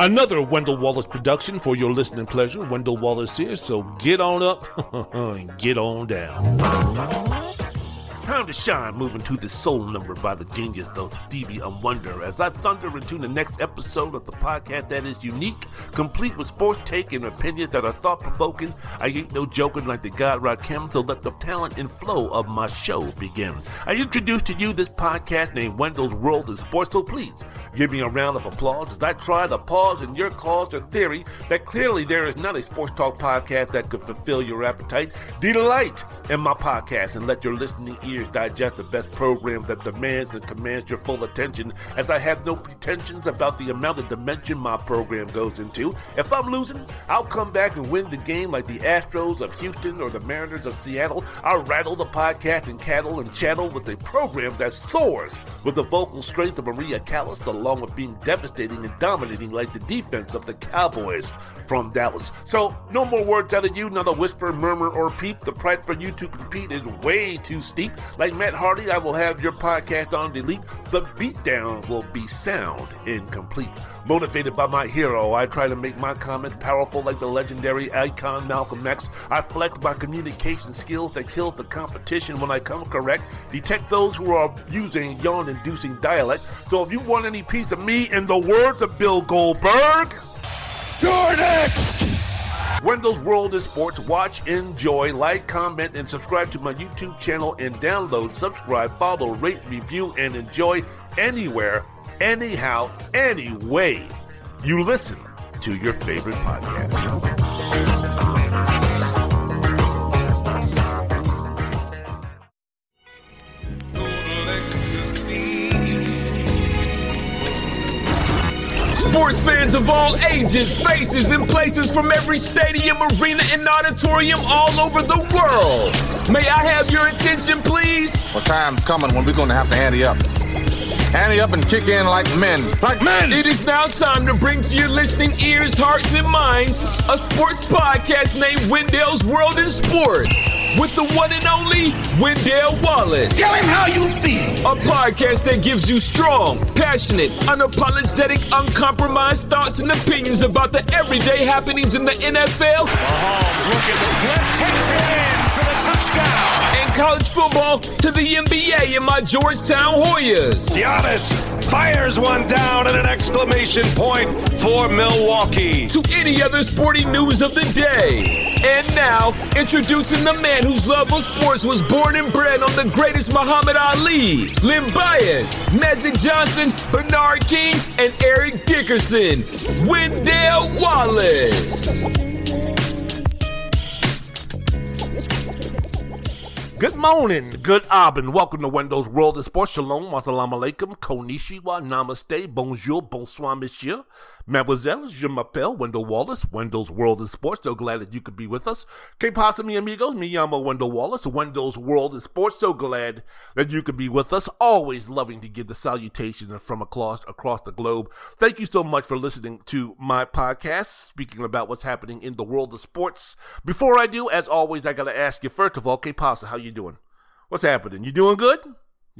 Another Wendell Wallace production for your listening pleasure. Wendell Wallace here, so get on up and get on down. Time to shine, moving to the soul number by the genius, though Stevie and Wonder, as I thunder into the next episode of the podcast that is unique, complete with sports take and opinions that are thought provoking. I ain't no joking like the God Rod Kim, so let the talent and flow of my show begin. I introduce to you this podcast named Wendell's World in Sports, so please give me a round of applause as I try to pause in your cause or theory that clearly there is not a sports talk podcast that could fulfill your appetite. Delight in my podcast and let your listening ears digest the best program that demands and commands your full attention, as I have no pretensions about the amount of dimension my program goes into. If I'm losing, I'll come back and win the game like the Astros of Houston or the Mariners of Seattle. I'll rattle the podcast and cattle and channel with a program that soars with the vocal strength of Maria Callas, along with being devastating and dominating like the defense of the Cowboys from Dallas. So, no more words out of you, not a whisper, murmur, or peep. The price for you to compete is way too steep. Like Matt Hardy, I will have your podcast on delete. The beatdown will be sound incomplete. Motivated by my hero, I try to make my comments powerful like the legendary icon Malcolm X. I flex my communication skills that kills the competition when I come correct. Detect those who are using yawn-inducing dialect. So if you want any piece of me, in the words of Bill Goldberg. You're next! Wendell's World is Sports. Watch, enjoy, like, comment, and subscribe to my YouTube channel and download, subscribe, follow, rate, review, and enjoy anywhere, anyhow, any way you listen to your favorite podcast. Sports fans of all ages, faces, and places from every stadium, arena, and auditorium all over the world. May I have your attention, please? Well, time's coming when we're going to have to ante up. Ante up and kick in like men. Like men! It is now time to bring to your listening ears, hearts, and minds a sports podcast named Wendell's World in Sports with the one and only Wendell Wallace. Tell him how you feel. A podcast that gives you strong, passionate, unapologetic, uncompromised thoughts and opinions about the everyday happenings in the NFL. Mahomes looking to flip, takes it in for the touchdown. And college football to the NBA in my Georgetown Hoyas. Giannis fires one down and an exclamation point for Milwaukee. To any other sporting news of the day. And now, introducing the man whose love of sports was born and bred on the greatest Muhammad Ali, Len Bias, Magic Johnson, Bernard King, and Eric Dickerson. Wendell Wallace. Good morning, good Abend. Welcome to Wendell's World of Sports. Shalom, assalamu alaikum, konnichiwa, namaste, bonjour, bonsoir, monsieur. Mademoiselle, je m'appelle Wendell Wallace, Wendell's World of Sports. So glad that you could be with us. Que pasa, mi amigos? Me llamo Wendell Wallace, Wendell's World of Sports. So glad that you could be with us. Always loving to give the salutations from across, across the globe. Thank you so much for listening to my podcast, speaking about what's happening in the world of sports. Before I do, as always, I gotta ask you, first of all, que pasa, how you doing? What's happening? You doing good?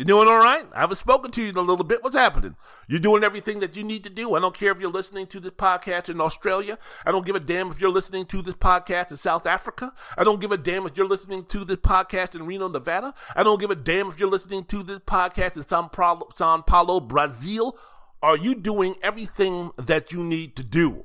You doing all right? I haven't spoken to you in a little bit. What's happening? You're doing everything that you need to do. I don't care if you're listening to this podcast in Australia. I don't give a damn if you're listening to this podcast in South Africa. I don't give a damn if you're listening to this podcast in Reno, Nevada. I don't give a damn if you're listening to this podcast in Sao Paulo, Sao Paulo Brazil. Are you doing everything that you need to do?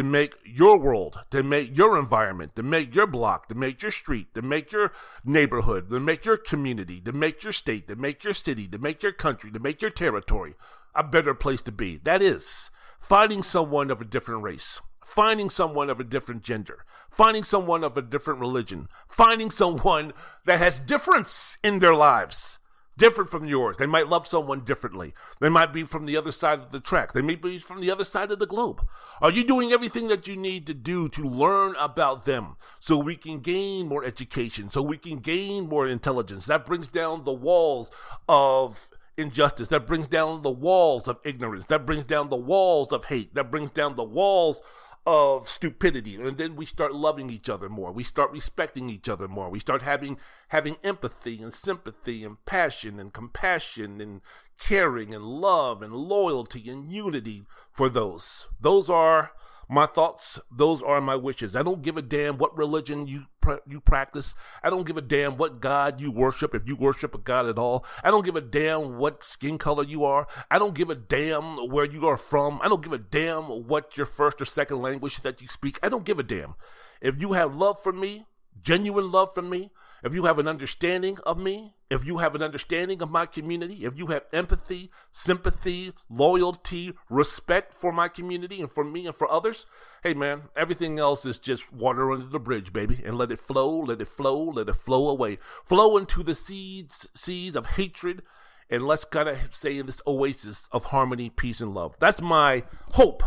To make your world, to make your environment, to make your block, to make your street, to make your neighborhood, to make your community, to make your state, to make your city, to make your country, to make your territory a better place to be. That is finding someone of a different race, finding someone of a different gender, finding someone of a different religion, finding someone that has difference in their lives different from yours. They might love someone differently. They might be from the other side of the track. They may be from the other side of the globe. Are you doing everything that you need to do to learn about them so we can gain more education, so we can gain more intelligence? That brings down the walls of injustice. That brings down the walls of ignorance. That brings down the walls of hate. That brings down the walls of stupidity. And then we start loving each other more. We start respecting each other more. We start having having empathy and sympathy and passion and compassion and caring and love and loyalty and unity for those. Those are my thoughts, those are my wishes. I don't give a damn what religion you you practice. I don't give a damn what God you worship, if you worship a God at all. I don't give a damn what skin color you are. I don't give a damn where you are from. I don't give a damn what your first or second language that you speak. I don't give a damn. If you have love for me, genuine love for me, if you have an understanding of me, if you have an understanding of my community, if you have empathy, sympathy, loyalty, respect for my community and for me and for others, hey man, everything else is just water under the bridge, baby. And let it flow, let it flow, let it flow away. Flow into the seeds, seeds of hatred, and let's kind of stay in this oasis of harmony, peace, and love. That's my hope.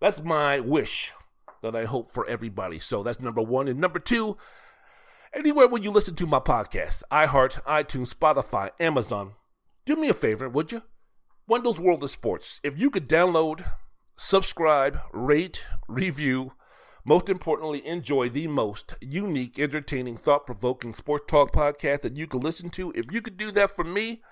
That's my wish that I hope for everybody. So that's number one. And number two, Anywhere where you listen to my podcast, iHeart, iTunes, Spotify, Amazon, do me a favor, would you? Wendell's World of Sports. If you could download, subscribe, rate, review, most importantly, enjoy the most unique, entertaining, thought provoking sports talk podcast that you can listen to. If you could do that for me,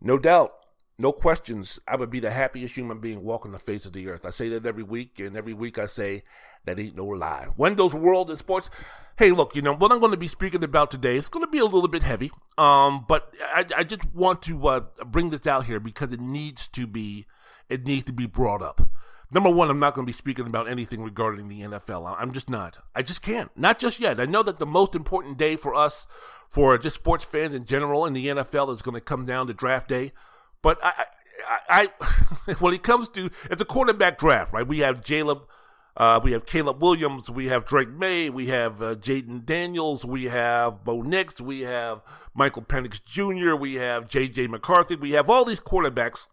no doubt no questions, I would be the happiest human being walking the face of the earth. I say that every week, and every week I say that ain't no lie. Wendell's World in Sports. Hey, look, you know what I'm going to be speaking about today. It's going to be a little bit heavy, um, but I, I just want to uh, bring this out here because it needs to be it needs to be brought up. Number one, I'm not going to be speaking about anything regarding the NFL. I'm just not. I just can't. Not just yet. I know that the most important day for us, for just sports fans in general in the NFL, is going to come down to draft day. But I, I, I when it comes to it's a quarterback draft, right? We have Caleb, uh, we have Caleb Williams, we have Drake Maye, we have uh, Jayden Daniels, we have Bo Nix, we have Michael Penix Jr., we have J.J. McCarthy, we have all these quarterbacks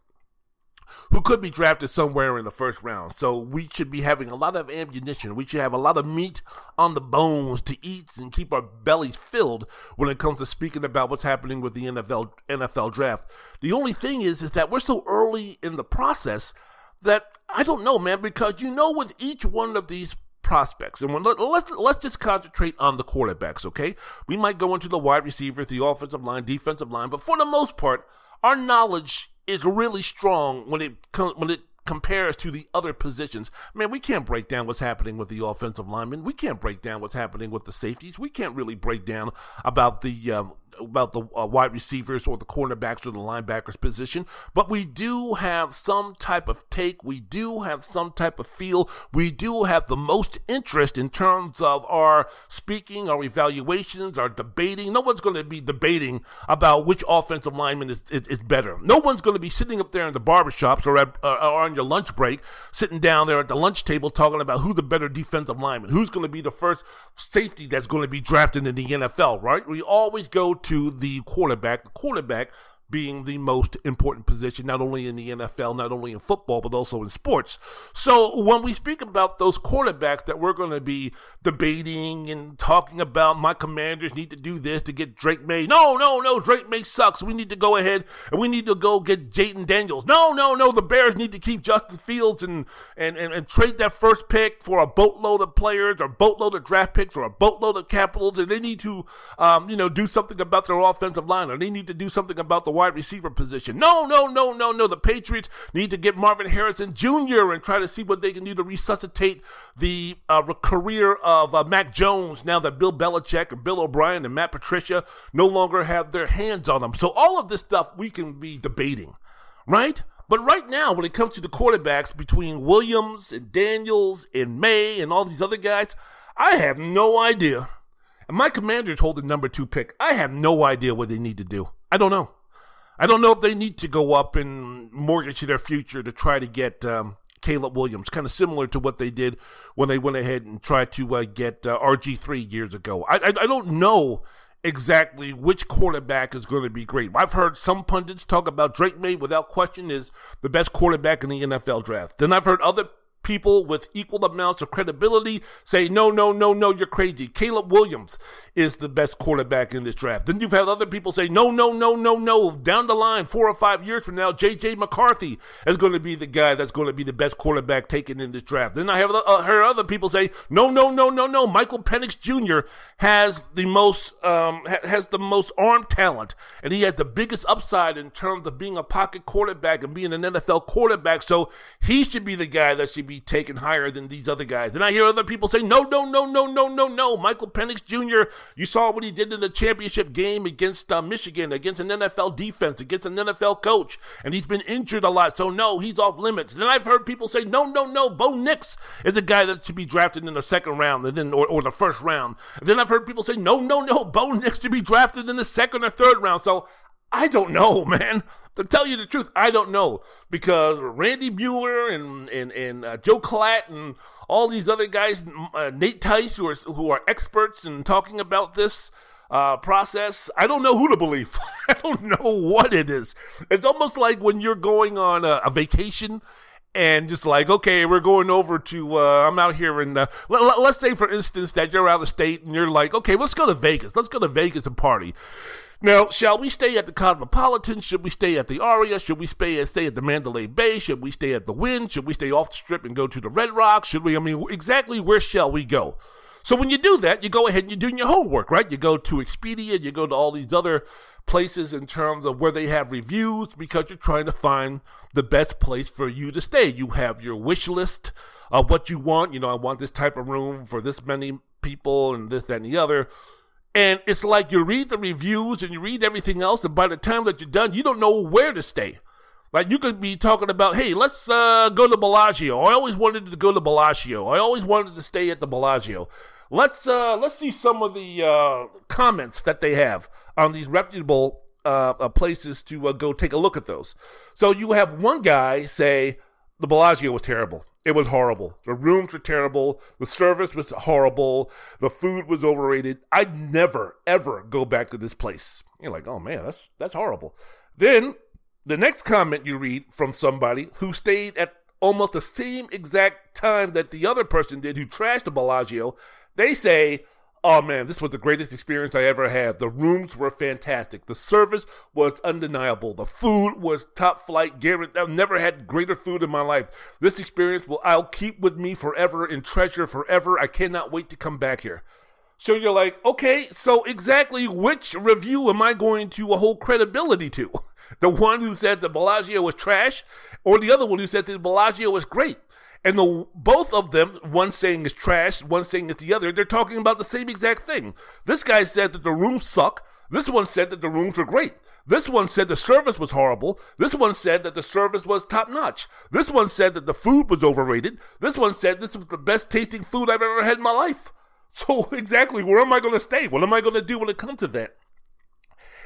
who could be drafted somewhere in the first round. So we should be having a lot of ammunition. We should have a lot of meat on the bones to eat and keep our bellies filled when it comes to speaking about what's happening with the NFL NFL draft. The only thing is is that we're so early in the process that I don't know, man, because you know with each one of these prospects. And let, let's let's just concentrate on the quarterbacks, okay? We might go into the wide receivers, the offensive line, defensive line, but for the most part, our knowledge is really strong when it when it compares to the other positions. Man, we can't break down what's happening with the offensive linemen. We can't break down what's happening with the safeties. We can't really break down about the um, about the uh, wide receivers or the cornerbacks or the linebackers position, but we do have some type of take. We do have some type of feel. We do have the most interest in terms of our speaking, our evaluations, our debating. No one's going to be debating about which offensive lineman is, is, is better. No one's going to be sitting up there in the barbershops or, at, uh, or on your lunch break, sitting down there at the lunch table talking about who the better defensive lineman, who's going to be the first safety that's going to be drafted in the NFL, right? We always go to the quarterback. The quarterback being the most important position, not only in the NFL, not only in football, but also in sports. So when we speak about those quarterbacks that we're going to be debating and talking about, my commanders need to do this to get Drake Maye. No, no, no, Drake Maye sucks. We need to go ahead and we need to go get Jayden Daniels. No, no, no, the Bears need to keep Justin Fields and, and, and, and trade that first pick for a boatload of players or boatload of draft picks or a boatload of capitals. And they need to, um, you know, do something about their offensive line or they need to do something about the wide receiver position. No, no, no, no, no. The Patriots need to get Marvin Harrison Jr. and try to see what they can do to resuscitate the uh, career of uh, Mac Jones now that Bill Belichick and Bill O'Brien and Matt Patricia no longer have their hands on them. So all of this stuff we can be debating, right? But right now, when it comes to the quarterbacks between Williams and Daniels and Maye and all these other guys, I have no idea. And my commanders hold the number two pick. I have no idea what they need to do. I don't know. I don't know if they need to go up and mortgage their future to try to get um, Caleb Williams, kind of similar to what they did when they went ahead and tried to uh, get uh, RG3 years ago. I, I, I don't know exactly which quarterback is going to be great. I've heard some pundits talk about Drake Maye without question is the best quarterback in the NFL draft. Then I've heard other people with equal amounts of credibility say, no, no, no, no, you're crazy. Caleb Williams is the best quarterback in this draft. Then you've had other people say, no, no, no, no, no. Down the line, four or five years from now, J.J. McCarthy is going to be the guy that's going to be the best quarterback taken in this draft. Then I have uh, heard other people say, no, no, no, no, no. Michael Penix Jr. has the most um, ha- has the most arm talent, and he has the biggest upside in terms of being a pocket quarterback and being an NFL quarterback. So he should be the guy that should be taken higher than these other guys. And I hear other people say, no, no, no, no, no, no, no. Michael Penix Jr. You saw what he did in the championship game against uh, Michigan, against an NFL defense, against an NFL coach, and he's been injured a lot. So no, he's off limits. Then I've heard people say, no, no, no. Bo Nix is a guy that should be drafted in the second round, and then or, or the first round. And then I've heard people say, no, no, no. Bo Nix to be drafted in the second or third round. So I don't know, man. To tell you the truth, I don't know because Randy Mueller and and and uh, Joe Klatt and all these other guys, uh, Nate Tice, who are who are experts in talking about this uh, process. I don't know who to believe. I don't know what it is. It's almost like when you're going on a, a vacation and just like, okay, we're going over to, uh, I'm out here and uh, let, us say, for instance, that you're out of state and you're like, okay, let's go to Vegas. Let's go to Vegas and party. Now, shall we stay at the Cosmopolitan? Should we stay at the Aria? Should we stay, stay at the Mandalay Bay? Should we stay at the Wynn? Should we stay off the strip and go to the Red Rock? Should we, I mean, exactly where shall we go? So when you do that, you go ahead and you're doing your homework, right? You go to Expedia, you go to all these other places in terms of where they have reviews because you're trying to find the best place for you to stay. You have your wish list of what you want. You know, I want this type of room for this many people and this, that, and the other. And it's like you read the reviews and you read everything else, and by the time that you're done, you don't know where to stay. Like you could be talking about, hey, let's uh, go to Bellagio. I always wanted to go to Bellagio. I always wanted to stay at the Bellagio. Let's uh, let's see some of the uh, comments that they have on these reputable uh, uh places to uh, go take a look at those. So you have one guy say the Bellagio was terrible. It was horrible. The rooms were terrible. The service was horrible. The food was overrated. I'd never, ever go back to this place. You're like, oh man, that's that's horrible. Then the next comment you read from somebody who stayed at almost the same exact time that the other person did who trashed the Bellagio, they say Oh man, this was the greatest experience I ever had. The rooms were fantastic. The service was undeniable. The food was top flight. Garrett, I've never had greater food in my life. This experience will I'll keep with me forever and treasure forever. I cannot wait to come back here. So you're like, okay, so exactly which review am I going to hold credibility to? The one who said the Bellagio was trash, or the other one who said the Bellagio was great? And the both of them, one saying is trash, one saying it's the other, they're talking about the same exact thing. This guy said that the rooms suck. This one said that the rooms were great. This one said the service was horrible. This one said that the service was top notch. This one said that the food was overrated. This one said this was the best tasting food I've ever had in my life. So exactly, where am I going to stay? What am I going to do when it comes to that?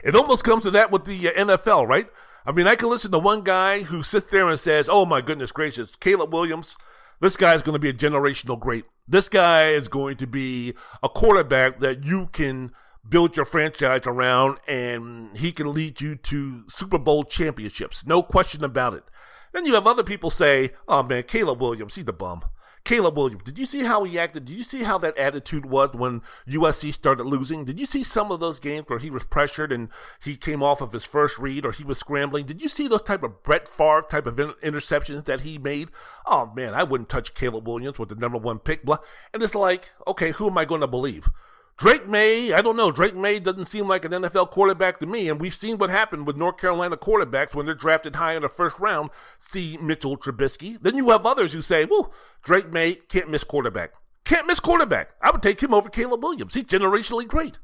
It almost comes to that with the uh, NFL, right? I mean, I can listen to one guy who sits there and says, "Oh my goodness gracious, Caleb Williams, this guy is going to be a generational great. This guy is going to be a quarterback that you can build your franchise around, and he can lead you to Super Bowl championships, no question about it." Then you have other people say, "Oh man, Caleb Williams, he's a bum." Caleb Williams, did you see how he acted? Did you see how that attitude was when USC started losing? Did you see some of those games where he was pressured and he came off of his first read or he was scrambling? Did you see those type of Brett Favre type of interceptions that he made? Oh man, I wouldn't touch Caleb Williams with the number one pick. And it's like, okay, who am I going to believe? Drake Maye, I don't know. Drake Maye doesn't seem like an NFL quarterback to me, and we've seen what happened with North Carolina quarterbacks when they're drafted high in the first round. See Mitchell Trubisky. Then you have others who say, "Well, Drake Maye can't miss quarterback. Can't miss quarterback. I would take him over Caleb Williams. He's generationally great."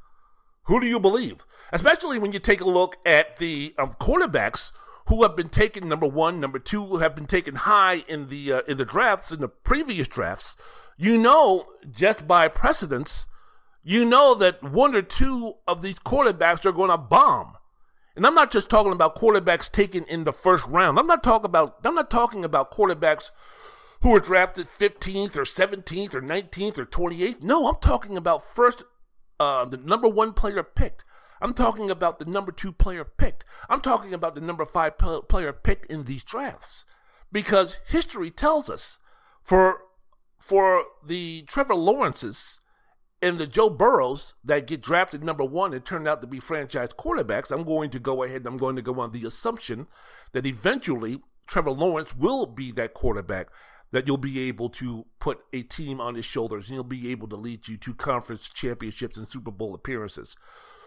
Who do you believe? Especially when you take a look at the um, quarterbacks who have been taken number one, number two, who have been taken high in the uh, in the drafts in the previous drafts. You know, just by precedence you know that one or two of these quarterbacks are going to bomb. And I'm not just talking about quarterbacks taken in the first round. I'm not talking about I'm not talking about quarterbacks who were drafted 15th or 17th or 19th or 28th. No, I'm talking about first uh, the number 1 player picked. I'm talking about the number 2 player picked. I'm talking about the number 5 player picked in these drafts. Because history tells us For for the Trevor Lawrences and the Joe Burrows that get drafted number one and turn out to be franchise quarterbacks, I'm going to go ahead and I'm going to go on the assumption that eventually Trevor Lawrence will be that quarterback that you'll be able to put a team on his shoulders and he'll be able to lead you to conference championships and Super Bowl appearances.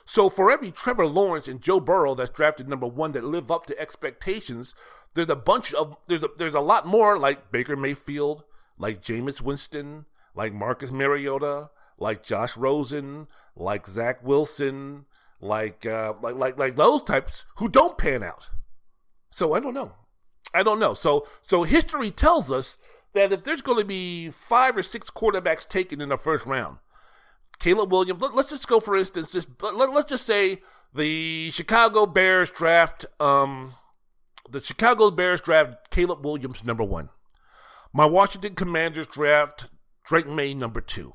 So for every Trevor Lawrence and Joe Burrow that's drafted number one that live up to expectations, there's a bunch of there's a, there's a lot more like Baker Mayfield, like Jameis Winston, like Marcus Mariota, like Josh Rosen, like Zach Wilson, like uh, like like like those types who don't pan out. So I don't know. I don't know. So so history tells us that if there's going to be five or six quarterbacks taken in the first round, Caleb Williams. Let, us just go for instance. Just let, us just say the Chicago Bears draft. Um, the Chicago Bears draft Caleb Williams number one. My Washington Commanders draft Drake Maye number two.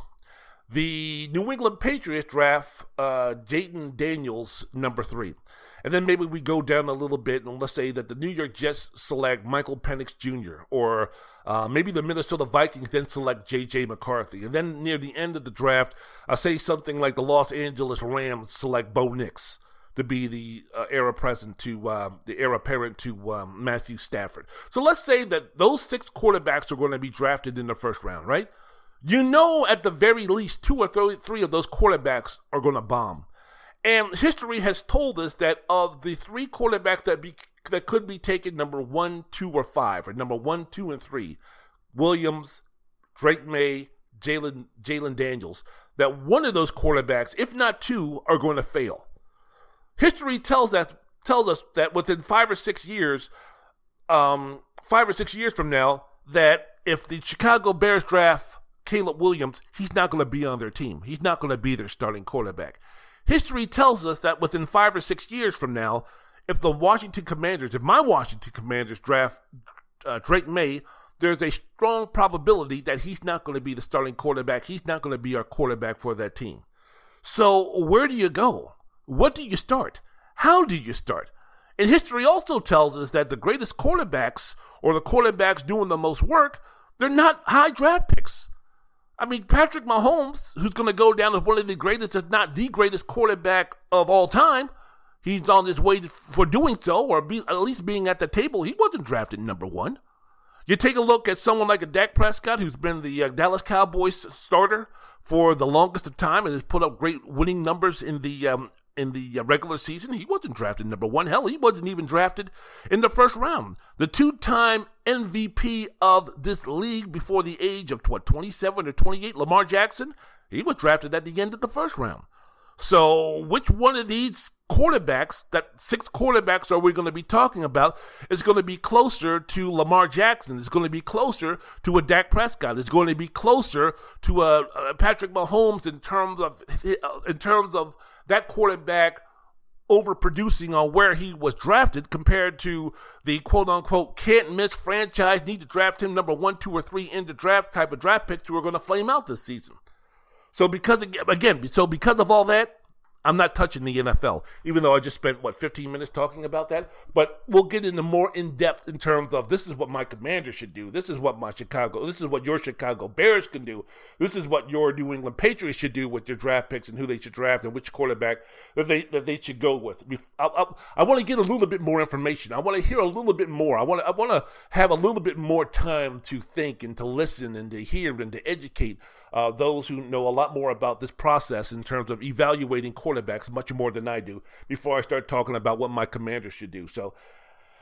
The New England Patriots draft uh, Jayden Daniels number three. And then maybe we go down a little bit and let's say that the New York Jets select Michael Penix Jr. or uh, maybe the Minnesota Vikings then select J.J. McCarthy. And then near the end of the draft, I say something like the Los Angeles Rams select Bo Nix to be the uh, heir apparent to uh, the heir apparent to um, Matthew Stafford. So let's say that those six quarterbacks are going to be drafted in the first round, right? You know, at the very least, two or three of those quarterbacks are going to bomb. And history has told us that of the three quarterbacks that be that could be taken number one, two, or five, or number one, two, and three, Williams, Drake Maye, Jalen Jalen Daniels, that one of those quarterbacks, if not two, are going to fail. History tells that tells us that within five or six years, um, five or six years from now, that if the Chicago Bears draft Caleb Williams, he's not going to be on their team. He's not going to be their starting quarterback. History tells us that within five or six years from now, if the Washington Commanders, if my Washington Commanders draft uh, Drake Maye, there's a strong probability that he's not going to be the starting quarterback. He's not going to be our quarterback for that team. So, where do you go? What do you start? How do you start? And history also tells us that the greatest quarterbacks, or the quarterbacks doing the most work, they're not high draft picks. I mean, Patrick Mahomes, who's going to go down as one of the greatest, if not the greatest quarterback of all time, he's on his way for doing so, or be, at least being at the table. He wasn't drafted number one. You take a look at someone like a Dak Prescott, who's been the uh, Dallas Cowboys starter for the longest of time and has put up great winning numbers in the um, in the uh, regular season. He wasn't drafted number one. Hell, he wasn't even drafted in the first round. The two-time MVP of this league before the age of what 27 or 28, Lamar Jackson, he was drafted at the end of the first round. So, which one of these quarterbacks, that six quarterbacks are we going to be talking about, is going to be closer to Lamar Jackson? It's going to be closer to a Dak Prescott. It's going to be closer to a, a Patrick Mahomes in terms of in terms of that quarterback overproducing on where he was drafted compared to the quote unquote can't miss franchise need to draft him number one, two, or three in the draft type of draft picks who are going to flame out this season. So because again, so because of all that, I'm not touching the NFL, even though I just spent what 15 minutes talking about that. But we'll get into more in depth in terms of this is what my commander should do. This is what my Chicago. This is what your Chicago Bears can do. This is what your New England Patriots should do with their draft picks and who they should draft and which quarterback that they that they should go with. I, I, I want to get a little bit more information. I want to hear a little bit more. I want to I want to have a little bit more time to think and to listen and to hear and to educate uh, those who know a lot more about this process in terms of evaluating quarterbacks much more than I do before I start talking about what my commander should do. So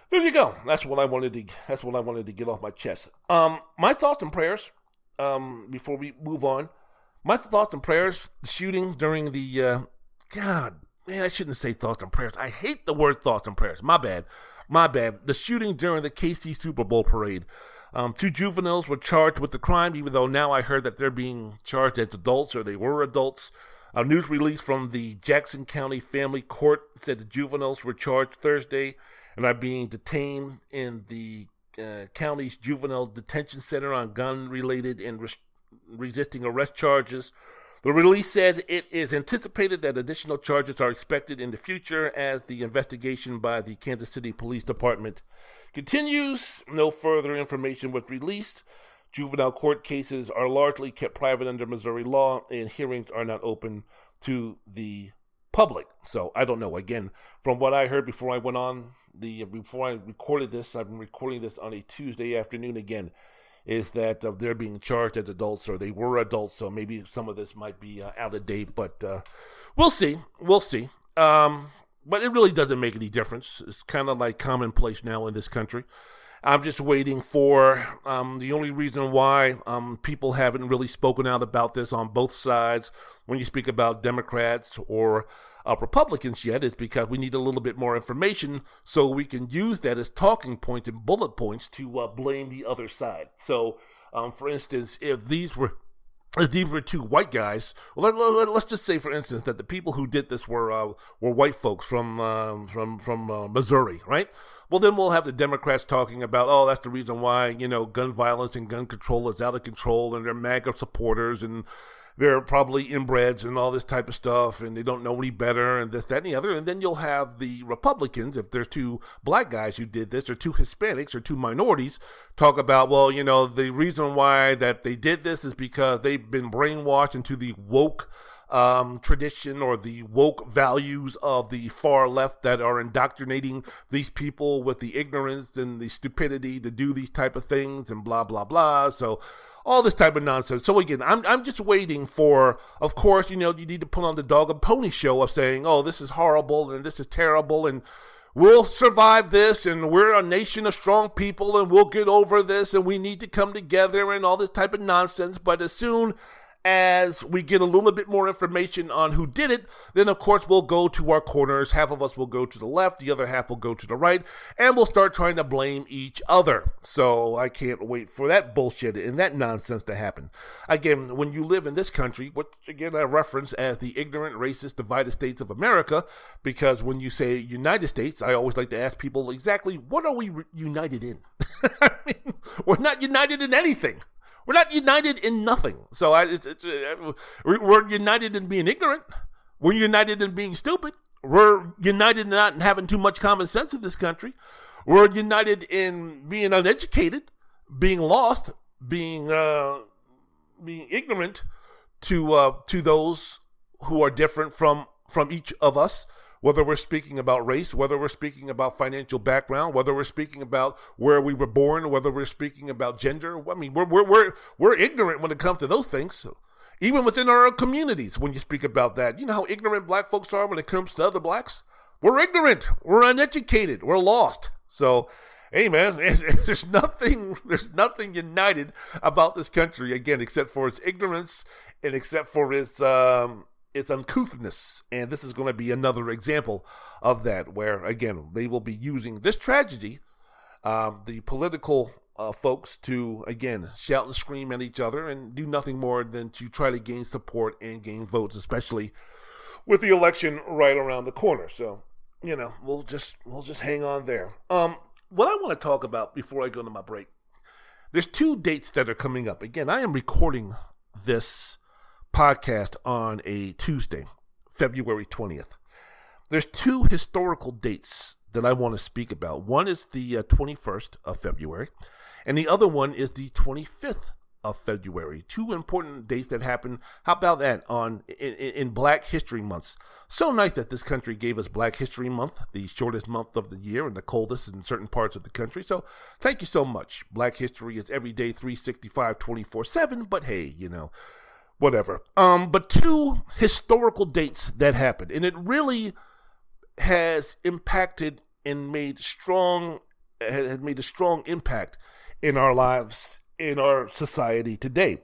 there you go. That's what I wanted to. That's what I wanted to get off my chest. Um, my thoughts and prayers. Um, before we move on, my thoughts and prayers. The shooting during the uh, God, man, I shouldn't say thoughts and prayers. I hate the word thoughts and prayers. My bad. My bad. The shooting during the KC Super Bowl parade. Um, two juveniles were charged with the crime, even though now I heard that they're being charged as adults or they were adults. A news release from the Jackson County Family Court said the juveniles were charged Thursday and are being detained in the uh, county's juvenile detention center on gun related and res- resisting arrest charges. The release says it is anticipated that additional charges are expected in the future as the investigation by the Kansas City Police Department continues. No further information was released. juvenile court cases are largely kept private under Missouri law, and hearings are not open to the public. So I don't know. Again, from what I heard before I went on the before I recorded this, I've been recording this on a Tuesday afternoon again. Is that uh, they're being charged as adults, or they were adults, so maybe some of this might be uh, out of date, but uh, we'll see. We'll see. Um, but it really doesn't make any difference. It's kind of like commonplace now in this country. I'm just waiting for um, the only reason why um, people haven't really spoken out about this on both sides when you speak about Democrats or uh, Republicans yet is because we need a little bit more information so we can use that as talking points and bullet points to uh, blame the other side. So, um, for instance, if these were if these were two white guys, let, us let, just say, for instance, that the people who did this were uh, were white folks from um, from from uh, Missouri, right? Well, then we'll have the Democrats talking about, oh, that's the reason why you know gun violence and gun control is out of control, and they're MAGA supporters, and they're probably inbreds and all this type of stuff, and they don't know any better, and this, that, and the other. And then you'll have the Republicans, if there's two black guys who did this, or two Hispanics, or two minorities, talk about, well, you know, the reason why that they did this is because they've been brainwashed into the woke um, tradition or the woke values of the far left that are indoctrinating these people with the ignorance and the stupidity to do these type of things and blah blah blah. So all this type of nonsense. So again, I'm I'm just waiting for, of course, you know, you need to put on the dog and pony show of saying, oh, this is horrible and this is terrible and we'll survive this and we're a nation of strong people and we'll get over this and we need to come together and all this type of nonsense. But as soon as we get a little bit more information on who did it, then of course we'll go to our corners. Half of us will go to the left, the other half will go to the right, and we'll start trying to blame each other. So I can't wait for that bullshit and that nonsense to happen. Again, when you live in this country, which again I reference as the ignorant, racist, divided states of America, because when you say United States, I always like to ask people exactly what are we re- united in? I mean, we're not united in anything. We're not united in nothing. So I, it's, it's, uh, we're united in being ignorant. We're united in being stupid. We're united in not having too much common sense in this country. We're united in being uneducated, being lost, being uh, being ignorant to uh, to those who are different from from each of us whether we're speaking about race, whether we're speaking about financial background, whether we're speaking about where we were born, whether we're speaking about gender. I mean, we're we're we're, we're ignorant when it comes to those things. Even within our communities, when you speak about that, you know how ignorant black folks are when it comes to other blacks. We're ignorant. We're uneducated. We're lost. So hey man, there's nothing there's nothing united about this country again except for its ignorance and except for its um, its uncouthness. And this is going to be another example of that, where, again, they will be using this tragedy, um, the political uh, folks, to, again, shout and scream at each other and do nothing more than to try to gain support and gain votes, especially with the election right around the corner. So, you know, we'll just we'll just hang on there. Um, what I want to talk about before I go to my break, there's two dates that are coming up. Again, I am recording this podcast on a Tuesday, February 20th. There's two historical dates that I want to speak about. One is the uh, 21st of February, and the other one is the 25th of February. Two important dates that happen. How about that on in, in, Black History months? So nice that this country gave us Black History Month, the shortest month of the year and the coldest in certain parts of the country. So thank you so much. Black History is every day 365 24/7, but hey, you know, whatever. Um, but two historical dates that happened, and it really has impacted and made strong has made a strong impact in our lives in our society today.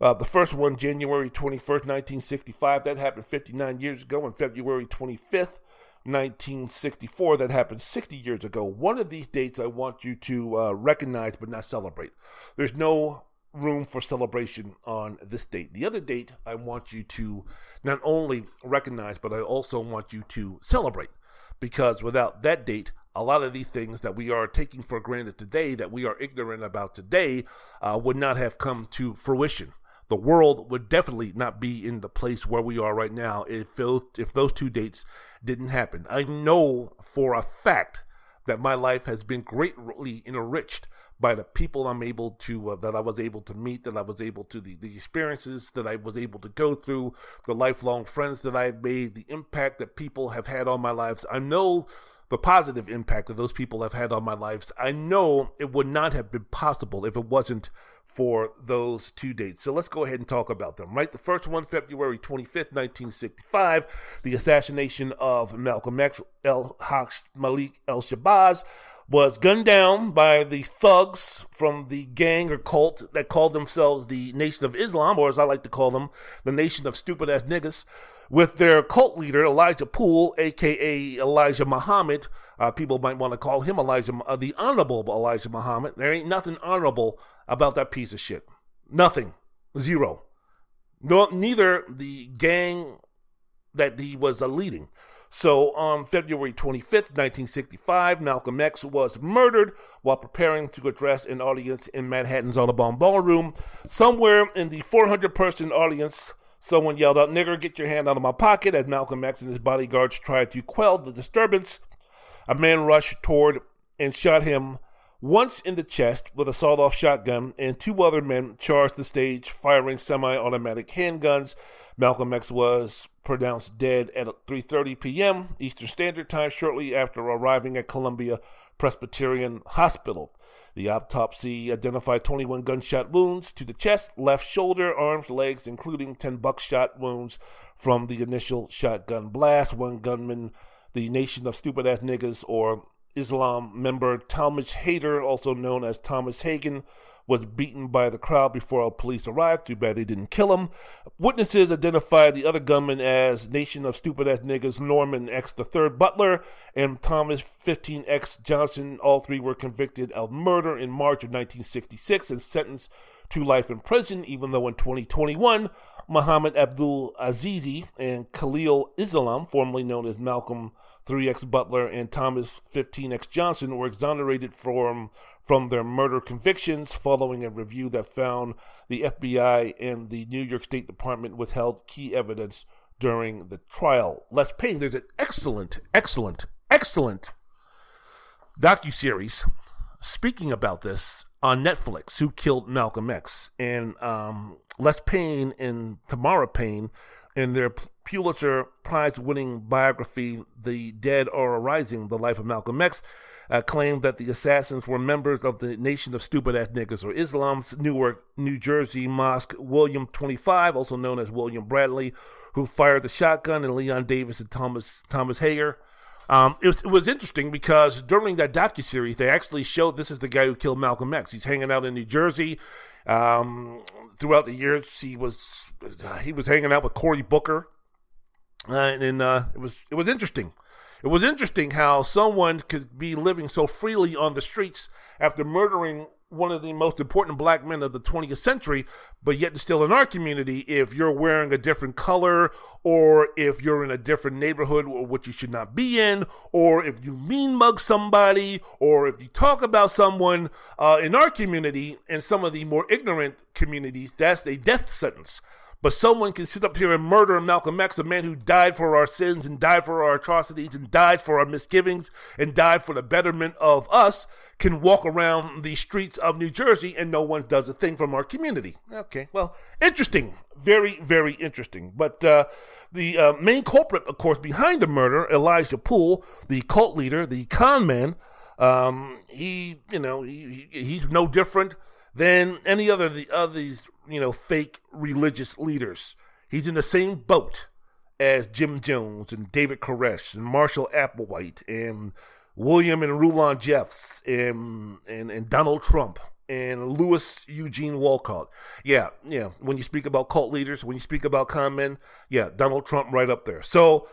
Uh, the first one, January 21st, 1965, that happened 59 years ago, and February 25th, 1964, that happened 60 years ago. One of these dates I want you to uh, recognize but not celebrate. There's no room for celebration on this date. The other date I want you to not only recognize, but I also want you to celebrate. Because without that date, a lot of these things that we are taking for granted today, that we are ignorant about today, uh, would not have come to fruition. The world would definitely not be in the place where we are right now if those, if those two dates didn't happen. I know for a fact that my life has been greatly enriched by the people I'm able to uh, that I was able to meet, that I was able to the, the experiences that I was able to go through, the lifelong friends that I've made, the impact that people have had on my lives. I know the positive impact that those people have had on my lives. I know it would not have been possible if it wasn't for those two dates. So let's go ahead and talk about them, right? The first one, February 25th, 1965, the assassination of Malcolm X, El Hajj Malik El Shabazz was gunned down by the thugs from the gang or cult that called themselves the Nation of Islam, or as I like to call them, the Nation of Stupid Ass Niggas, with their cult leader, Elijah Poole, aka Elijah Muhammad. Uh, people might want to call him Elijah, uh, the Honorable Elijah Muhammad. There ain't nothing honorable about that piece of shit. Nothing. Zero. No, neither the gang that he was uh, leading. So on February 25th, 1965, Malcolm X was murdered while preparing to address an audience in Manhattan's Audubon Ballroom. Somewhere in the 400 person audience, someone yelled out, Nigger, get your hand out of my pocket as Malcolm X and his bodyguards tried to quell the disturbance. A man rushed toward and shot him once in the chest with a sawed off shotgun, and two other men charged the stage firing semi automatic handguns. Malcolm X was pronounced dead at 3:30 p.m. Eastern Standard Time shortly after arriving at Columbia Presbyterian Hospital. The autopsy identified 21 gunshot wounds to the chest, left shoulder, arms, legs, including 10 buckshot wounds from the initial shotgun blast. One gunman, the Nation of Stupid Ass Niggas or Islam member Talmadge Hayer, also known as Thomas Hagan, was beaten by the crowd before police arrived. Too bad they didn't kill him. Witnesses identified the other gunman as Nation of Stupid Ass Niggas Norman X the Third Butler and Thomas 15X Johnson. All three were convicted of murder in March of 1966 and sentenced to life in prison, even though in 2021, Muhammad Abdul Azizi and Khalil Islam, formerly known as Malcolm 3X Butler and Thomas 15X Johnson, were exonerated from from their murder convictions following a review that found the FBI and the New York State Department withheld key evidence during the trial. Les Payne, there's an excellent, excellent, excellent docu-series speaking about this on Netflix, Who Killed Malcolm X. And um, Les Payne and Tamara Payne in their Pulitzer Prize winning biography, The Dead Are Arising, The Life of Malcolm X, uh, claimed that the assassins were members of the Nation of Stupid Ass Niggas or Islam's Newark, New Jersey mosque, William 25, also known as William Bradley, who fired the shotgun, and Leon Davis and Thomas Thomas Hager. Um, it, was, it was interesting because during that docu series, they actually showed this is the guy who killed Malcolm X. He's hanging out in New Jersey. Um, throughout the years, he was he was hanging out with Cory Booker, uh, and uh, it was it was interesting. It was interesting how someone could be living so freely on the streets after murdering one of the most important black men of the 20th century, but yet still in our community, if you're wearing a different color, or if you're in a different neighborhood or which you should not be in, or if you mean mug somebody, or if you talk about someone uh, in our community and some of the more ignorant communities, that's a death sentence. But someone can sit up here and murder Malcolm X, a man who died for our sins and died for our atrocities and died for our misgivings and died for the betterment of us, can walk around the streets of New Jersey and no one does a thing from our community. Okay, well, interesting. Very, very interesting. But uh, the uh, main culprit, of course, behind the murder, Elijah Poole, the cult leader, the con man, um, he, you know, he, he's no different than any other of these you know, fake religious leaders. He's in the same boat as Jim Jones and David Koresh and Marshall Applewhite and William and Rulon Jeffs and, and, and Donald Trump and Louis Eugene Walcott. Yeah, yeah. When you speak about cult leaders, when you speak about con men, yeah, Donald Trump right up there. So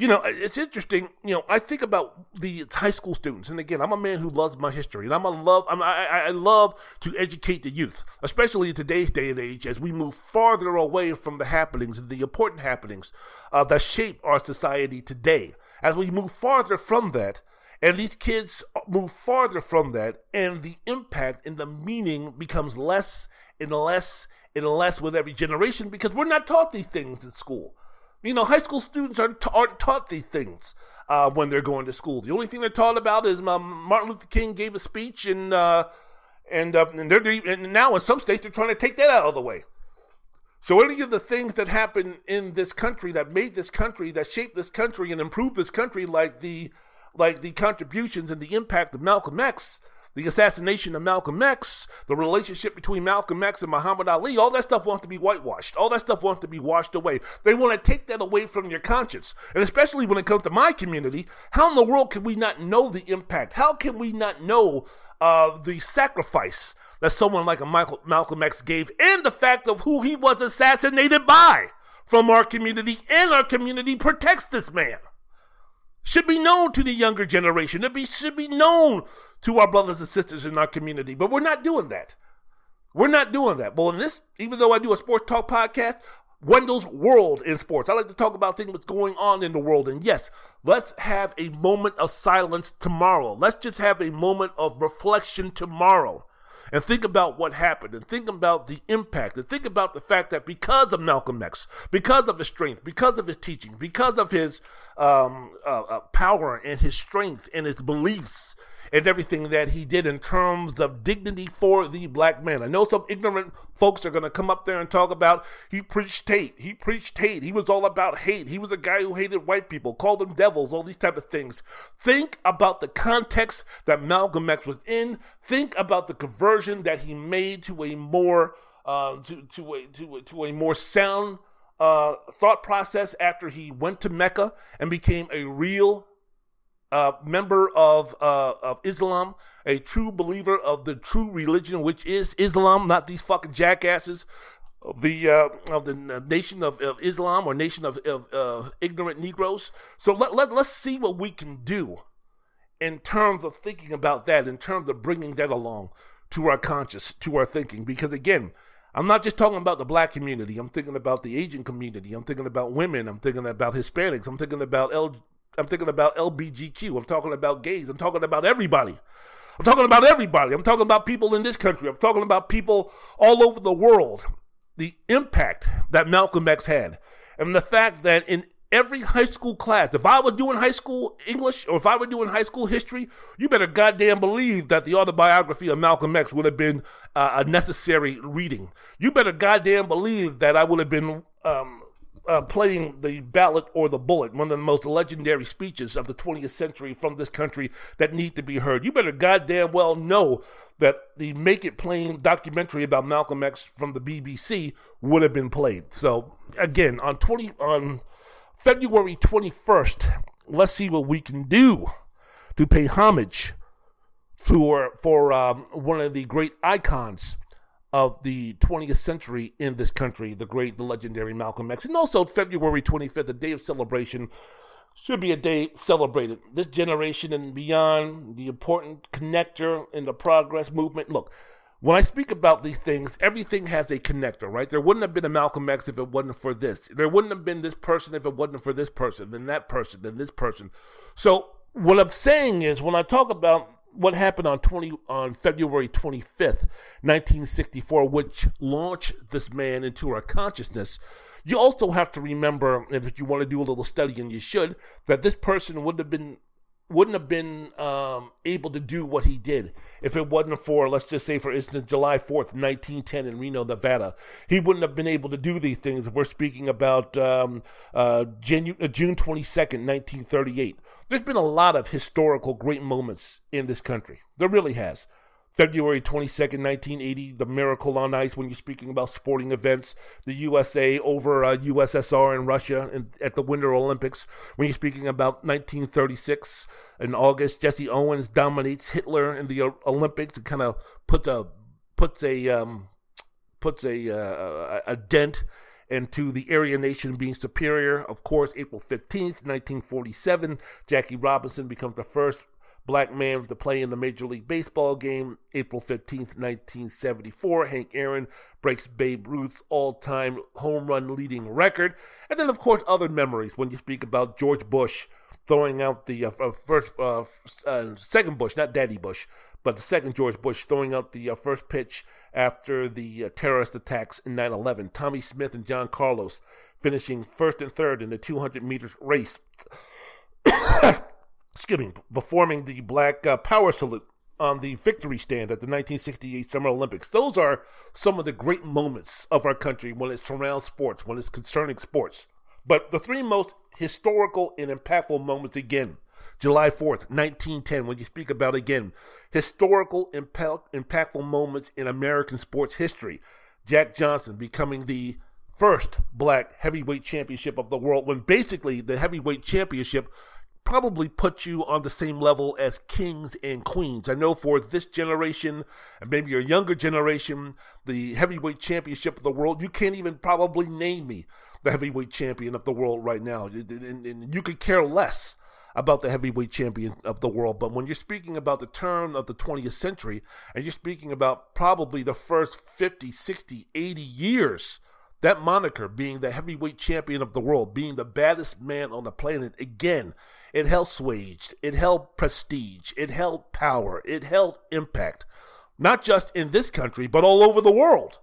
you know, it's interesting. You know, I think about the high school students, and again, I'm a man who loves my history, and I'm a love. I'm, I, I love to educate the youth, especially in today's day and age, as we move farther away from the happenings and the important happenings uh, that shape our society today. As we move farther from that, and these kids move farther from that, and the impact and the meaning becomes less and less and less with every generation because we're not taught these things in school. You know, high school students aren't, aren't taught these things uh, when they're going to school. The only thing they're taught about is um, Martin Luther King gave a speech and uh, and uh, and they're and now in some states they're trying to take that out of the way. So any of the things that happened in this country that made this country, that shaped this country and improved this country, like the like the contributions and the impact of Malcolm X, the assassination of Malcolm X, the relationship between Malcolm X and Muhammad Ali, all that stuff wants to be whitewashed. All that stuff wants to be washed away. They want to take that away from your conscience. And especially when it comes to my community, how in the world can we not know the impact? How can we not know uh, the sacrifice that someone like a Michael, Malcolm X gave and the fact of who he was assassinated by from our community and our community protects this man? Should be known to the younger generation. It be, should be known to our brothers and sisters in our community. But we're not doing that. We're not doing that. Well, in this, even though I do a sports talk podcast, Wendell's World in Sports. I like to talk about things that's going on in the world. And yes, let's have a moment of silence tomorrow. Let's just have a moment of reflection tomorrow and think about what happened and think about the impact and think about the fact that because of Malcolm X, because of his strength, because of his teaching, because of his um, uh, uh, power and his strength and his beliefs and everything that he did in terms of dignity for the black man. I know some ignorant folks are going to come up there and talk about he preached hate. He preached hate. He was all about hate. He was a guy who hated white people, called them devils, all these type of things. Think about the context that Malcolm X was in. Think about the conversion that he made to a more uh, to to a to a, to a more sound uh, thought process after he went to Mecca and became a real uh, member of uh, of Islam, a true believer of the true religion, which is Islam, not these fucking jackasses of the uh, of the nation of, of, Islam or nation of, of uh, ignorant Negroes. So let, let let's see what we can do in terms of thinking about that, in terms of bringing that along to our conscious, to our thinking, because again. I'm not just talking about the black community. I'm thinking about the Asian community. I'm thinking about women. I'm thinking about Hispanics. I'm thinking about L- I'm thinking about LBGQ. I'm talking about gays. I'm talking about everybody. I'm talking about everybody. I'm talking about people in this country. I'm talking about people all over the world. The impact that Malcolm X had, and the fact that in every high school class, if I was doing high school English or if I were doing high school history, you better goddamn believe that the autobiography of Malcolm X would have been uh, a necessary reading. You better goddamn believe that I would have been um, uh, playing the ballot or the bullet, one of the most legendary speeches of the 20th century from this country that need to be heard. You better goddamn well know that the Make It Plain documentary about Malcolm X from the BBC would have been played. So again, on 20 on February 21st, let's see what we can do to pay homage for for um, one of the great icons of the 20th century in this country, the great, the legendary Malcolm X. And also, February 25th, a day of celebration, should be a day celebrated. This generation and beyond, the important connector in the progress movement. Look, when I speak about these things, everything has a connector, right? There wouldn't have been a Malcolm X if it wasn't for this. There wouldn't have been this person if it wasn't for this person, then that person, then this person. So, what I'm saying is, when I talk about what happened on 20 on February 25th, 1964, which launched this man into our consciousness. You also have to remember, if you want to do a little study, and you should, that this person would have been wouldn't have been um, able to do what he did if it wasn't for, let's just say, for instance, July 4th, 1910 in Reno, Nevada. He wouldn't have been able to do these things. We're speaking about um, uh, uh, June 22nd, 1938. There's been a lot of historical great moments in this country. There really has. February 22nd, 1980, the Miracle on Ice, when you're speaking about sporting events, the USA over uh, USSR and Russia in, at the Winter Olympics. When you're speaking about 1936, in August, Jesse Owens dominates Hitler in the Olympics and kind of puts a puts a um, puts a, uh, a dent into the Aryan nation being superior. Of course, April 15th, 1947, Jackie Robinson becomes the first black man to play in the Major League Baseball game. April 15th, 1974, Hank Aaron breaks Babe Ruth's all time home run leading record. And then, of course, other memories when you speak about George Bush throwing out the uh, uh first, uh, uh, second Bush, not Daddy Bush, but the second George Bush throwing out the uh, first pitch after the uh, terrorist attacks in 9 11. Tommie Smith and John Carlos finishing first and third in the 200 meters race. excuse me, performing the Black uh, Power Salute on the victory stand at the 1968 Summer Olympics. Those are some of the great moments of our country when it's around sports, when it's concerning sports. But the three most historical and impactful moments again July 4th, 1910, when you speak about again historical, impact, impactful moments in American sports history. Jack Johnson becoming the first black heavyweight championship of the world, when basically the heavyweight championship probably put you on the same level as kings and queens. I know for this generation, and maybe your younger generation, the heavyweight championship of the world, you can't even probably name me the heavyweight champion of the world right now. And, you could care less about the heavyweight champion of the world. But when you're speaking about the turn of the 20th century, and you're speaking about probably the first 50, 60, 80 years, that moniker being the heavyweight champion of the world, being the baddest man on the planet, again, it held swage, it held prestige, it held power, it held impact, not just in this country, but all over the world.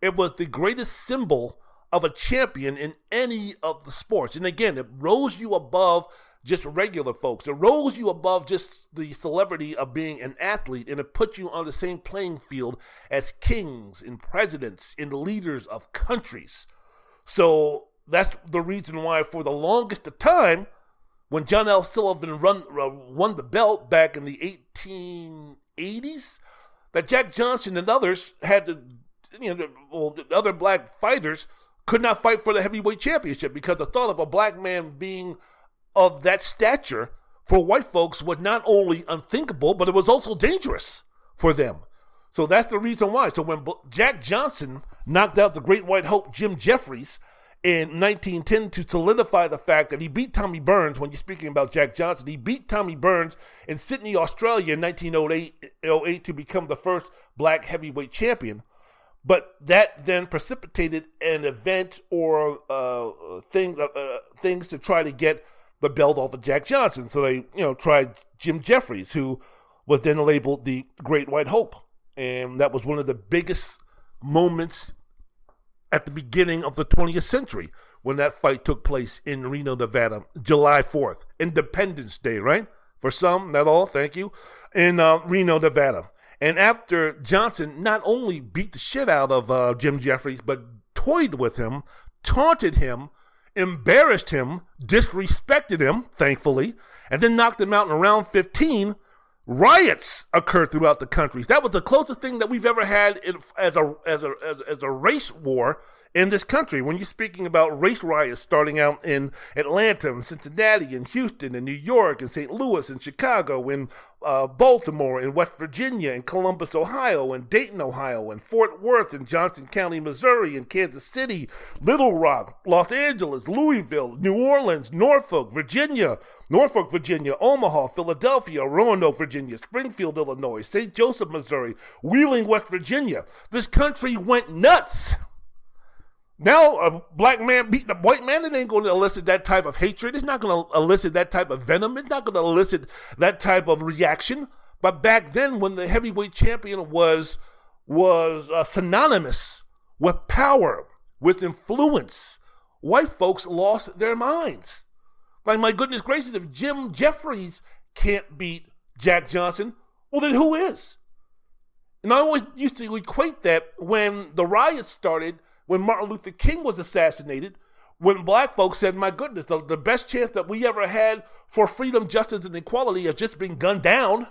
It was the greatest symbol of a champion in any of the sports. And again, it rose you above just regular folks. It rose you above just the celebrity of being an athlete and it put you on the same playing field as kings and presidents and leaders of countries. So that's the reason why, for the longest of time, when John L. Sullivan run, uh, won the belt back in the 1880s, that Jack Johnson and others had to, you know, well, the other black fighters could not fight for the heavyweight championship because the thought of a black man being of that stature for white folks was not only unthinkable, but it was also dangerous for them. So that's the reason why. So when Jack Johnson knocked out the great white hope Jim Jeffries in 1910 to solidify the fact that he beat Tommy Burns, when you're speaking about Jack Johnson, he beat Tommy Burns in Sydney, Australia in 1908 to become the first black heavyweight champion. But that then precipitated an event or uh, thing, uh, uh things to try to get the belt off of Jack Johnson. So they, you know, tried Jim Jeffries, who was then labeled the Great White Hope. And that was one of the biggest moments at the beginning of the 20th century when that fight took place in Reno, Nevada, July 4th, Independence Day, right? For some, not all, thank you, in uh, Reno, Nevada. And after Johnson not only beat the shit out of uh, Jim Jeffries, but toyed with him, taunted him, embarrassed him, disrespected him, thankfully, and then knocked him out in round 15. Riots occurred throughout the country. That was the closest thing that we've ever had as a as a as, as a race war in this country. When you're speaking about race riots starting out in Atlanta and Cincinnati and Houston and New York and St. Louis and Chicago and uh, Baltimore and West Virginia and Columbus, Ohio and Dayton, Ohio and Fort Worth and Johnson County, Missouri and Kansas City, Little Rock, Los Angeles, Louisville, New Orleans, Norfolk, Virginia, Norfolk, Virginia, Omaha, Philadelphia, Roanoke, Virginia, Springfield, Illinois, St. Joseph, Missouri, Wheeling, West Virginia. This country went nuts. Now, a black man beating a white man, it ain't going to elicit that type of hatred. It's not going to elicit that type of venom. It's not going to elicit that type of reaction. But back then, when the heavyweight champion was was uh, synonymous with power, with influence, white folks lost their minds. Like, my goodness gracious, if Jim Jeffries can't beat Jack Johnson, well, then who is? And I always used to equate that when the riots started when Martin Luther King was assassinated, when black folks said, my goodness, the, the best chance that we ever had for freedom, justice, and equality has just been gunned down.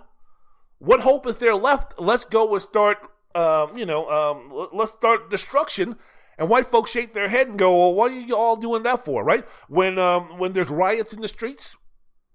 What hope is there left? Let's go and start, um, you know, um, let's start destruction. And white folks shake their head and go, well, what are you all doing that for, right? When, um, when there's riots in the streets,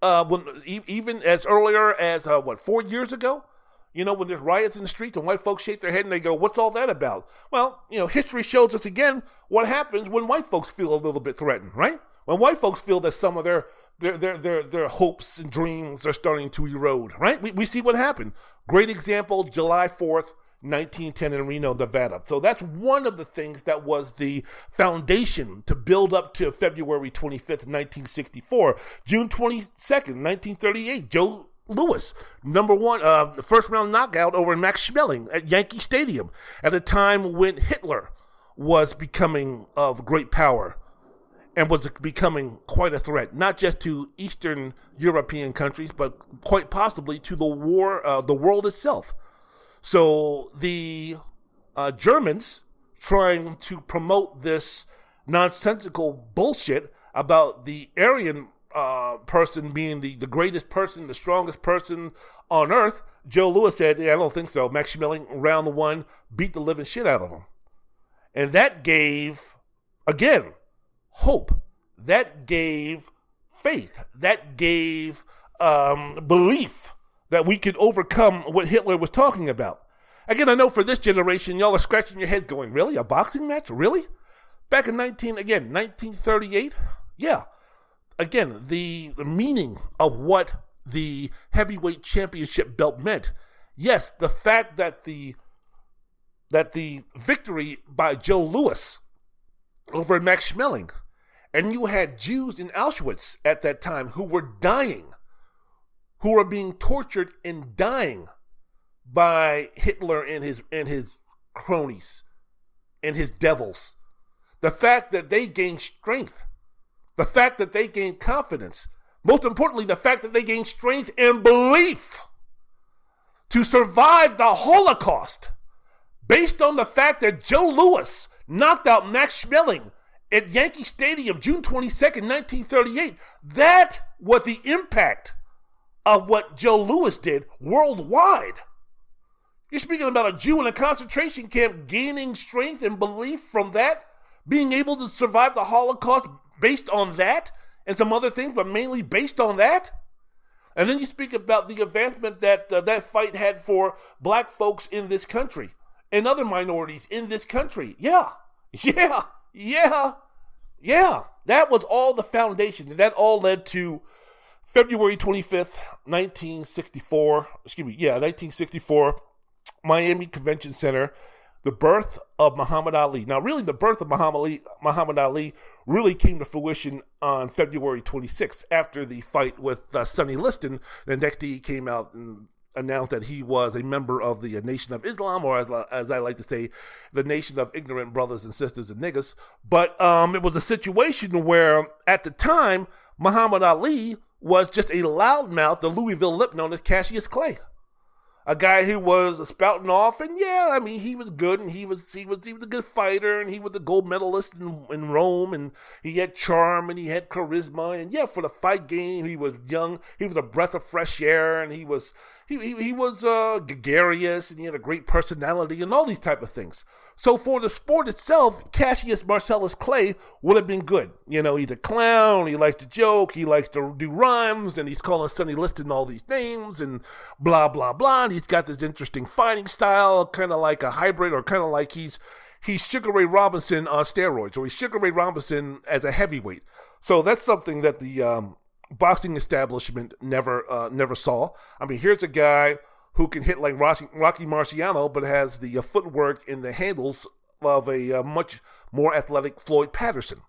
uh, when even as earlier as, uh, what, four years ago, you know, when there's riots in the streets and white folks shake their head and they go, What's all that about? Well, you know, history shows us again what happens when white folks feel a little bit threatened, right? When white folks feel that some of their their their their, their hopes and dreams are starting to erode, right? We, we see what happened. Great example, July 4th, 1910 in Reno, Nevada. So that's one of the things that was the foundation to build up to February 25th, 1964. June 22nd, 1938, Joe Louis, number one, uh, the first round knockout over Max Schmeling at Yankee Stadium at a time when Hitler was becoming of great power. and was becoming quite a threat, not just to Eastern European countries, but quite possibly to the war, uh, the world itself. So the uh, Germans trying to promote this nonsensical bullshit about the Aryan uh, person being the, the greatest person, the strongest person on earth, Joe Louis said, yeah, I don't think so. Max Schmeling, round one, beat the living shit out of him. And that gave, again, hope. That gave faith. That gave um, belief that we could overcome what Hitler was talking about. Again, I know for this generation, y'all are scratching your head going, really? A boxing match? Really? Back in 19, again, 1938? Yeah. Again, the, meaning of what the heavyweight championship belt meant. Yes, the fact that the that the victory by Joe Louis over Max Schmeling, and you had Jews in Auschwitz at that time who were dying, who were being tortured and dying by Hitler and his and his cronies and his devils. The fact that they gained strength, the fact that they gained confidence, most importantly, the fact that they gained strength and belief to survive the Holocaust based on the fact that Joe Louis knocked out Max Schmeling at Yankee Stadium June 22nd, 1938. That was the impact of what Joe Louis did worldwide. You're speaking about a Jew in a concentration camp gaining strength and belief from that, being able to survive the Holocaust based on that and some other things, but mainly based on that. And then you speak about the advancement that uh, that fight had for black folks in this country and other minorities in this country. Yeah, yeah, yeah, yeah. That was all the foundation. And that all led to February 25th, 1964. Excuse me, yeah, 1964 Miami Convention Center, the birth of Muhammad Ali. Now, really, the birth of Muhammad Ali, Muhammad Ali really came to fruition on February 26th after the fight with uh, Sonny Liston. The next day, he came out and announced that he was a member of the Nation of Islam, or as, as I like to say, the Nation of Ignorant Brothers and Sisters and Niggas. But um, it was a situation where, at the time, Muhammad Ali was just a loudmouth, the Louisville lip known as Cassius Clay a guy who was spouting off, and yeah, I mean, he was good, and he was he was he was a good fighter, and he was a gold medalist in, in Rome, and he had charm, and he had charisma, and yeah, for the fight game, he was young, he was a breath of fresh air, and he was he he, he was uh, gregarious, and he had a great personality, and all these type of things. So for the sport itself, Cassius Marcellus Clay would have been good. You know, he's a clown. He likes to joke. He likes to do rhymes, and he's calling Sonny Liston all these names and blah blah blah. And he's got this interesting fighting style, kind of like a hybrid, or kind of like he's he's Sugar Ray Robinson on steroids, or he's Sugar Ray Robinson as a heavyweight. So that's something that the um, boxing establishment never uh, never saw. I mean, here's a guy who can hit like Rocky, Rocky Marciano, but has the uh, footwork and the handles of a uh, much more athletic Floyd Patterson.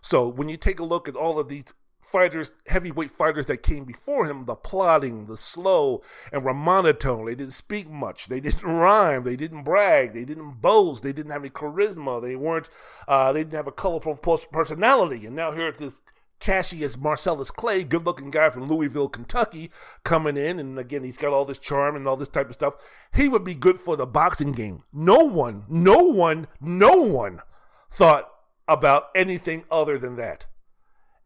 So when you take a look at all of these fighters, heavyweight fighters that came before him, the plodding, the slow, and were monotone. They didn't speak much. They didn't rhyme. They didn't brag. They didn't boast. They didn't have any charisma. They weren't. Uh, they didn't have a colorful personality. And now here at this Cassius Marcellus Clay, good looking guy from Louisville, Kentucky, coming in. And again, he's got all this charm and all this type of stuff. He would be good for the boxing game. No one, no one, no one thought about anything other than that.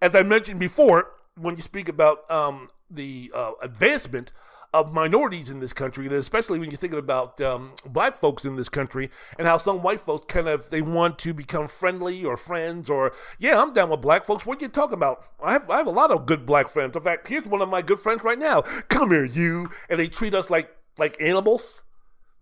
As I mentioned before, when you speak about um, the uh, advancement of minorities in this country, and especially when you're thinking about um, black folks in this country and how some white folks kind of they want to become friendly or friends or yeah, I'm down with black folks. What are you talking about? I have I have a lot of good black friends. In fact, here's one of my good friends right now. Come here, you, and they treat us like like animals.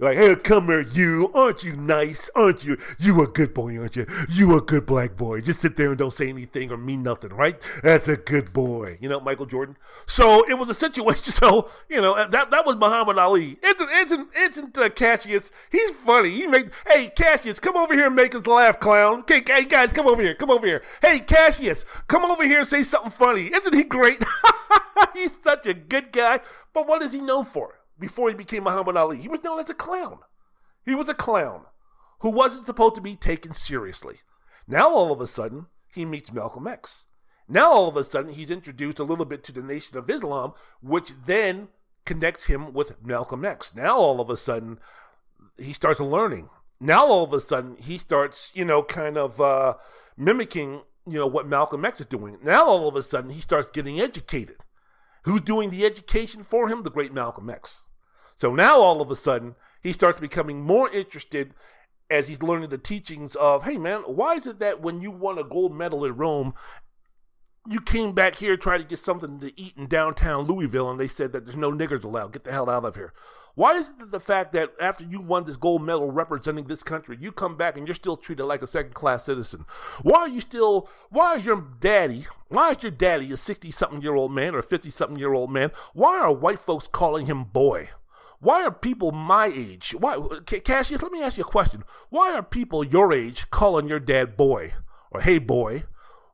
Like, hey, come here, you. Aren't you nice? Aren't you? You a good boy, aren't you? You a good black boy. Just sit there and don't say anything or mean nothing, right? That's a good boy. You know, Michael Jordan. So it was a situation. So you know that that was Muhammad Ali. Isn't isn't uh, Cassius? He's funny. He makes. Hey, Cassius, come over here and make us laugh, clown. Okay, hey guys, come over here. Come over here. Hey, Cassius, come over here and say something funny. Isn't he great? He's such a good guy. But what is he known for? Before he became Muhammad Ali. He was known as a clown. He was a clown who wasn't supposed to be taken seriously. Now, all of a sudden, he meets Malcolm X. Now all of a sudden he's introduced a little bit to the Nation of Islam, which then connects him with Malcolm X. Now all of a sudden he starts learning. Now all of a sudden he starts, you know, kind of uh, mimicking, you know, what Malcolm X is doing. Now all of a sudden he starts getting educated. Who's doing the education for him? The great Malcolm X. So now all of a sudden he starts becoming more interested as he's learning the teachings of, hey man, why is it that when you won a gold medal in Rome you came back here trying to get something to eat in downtown Louisville, and they said that there's no niggers allowed. Get the hell out of here. Why is it the fact that after you won this gold medal representing this country, you come back and you're still treated like a second class citizen? Why are you still, why is your daddy, why is your daddy a 60 something year old man or 50 something year old man? Why are white folks calling him boy? Why are people my age? Why, Cassius, let me ask you a question. Why are people your age calling your dad boy or hey boy?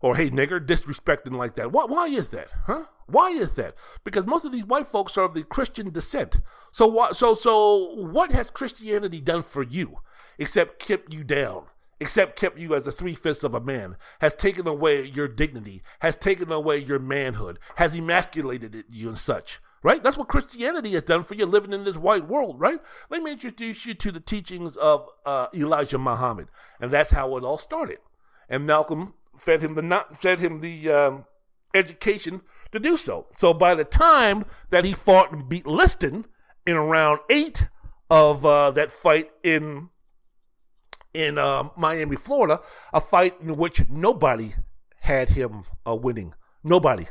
or hey nigger disrespecting like that. Why, why is that? Huh? Why is that? Because most of these white folks are of the Christian descent. So what? So so what has Christianity done for you except kept you down? Except kept you as a three fifths of a man, has taken away your dignity, has taken away your manhood, has emasculated you and such right? That's what Christianity has done for you living in this white world, right? Let me introduce you to the teachings of uh, Elijah Muhammad, and that's how it all started. And Malcolm fed him the not fed him the um, education to do so. So by the time that he fought and beat Liston in around eight of uh, that fight in in uh, Miami, Florida, a fight in which nobody had him winning. Nobody.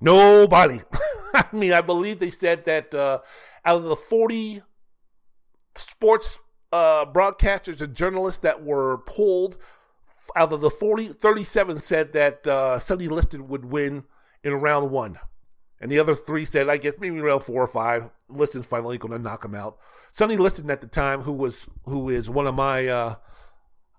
Nobody. I mean, I believe they said that uh, out of the 40 sports uh, broadcasters and journalists that were pulled out of the 40, 37 said that uh, Sonny Liston would win in round one. And the other three said, I guess maybe round four or five. Liston's finally going to knock him out. Sonny Liston at the time, who was who is one of my, uh,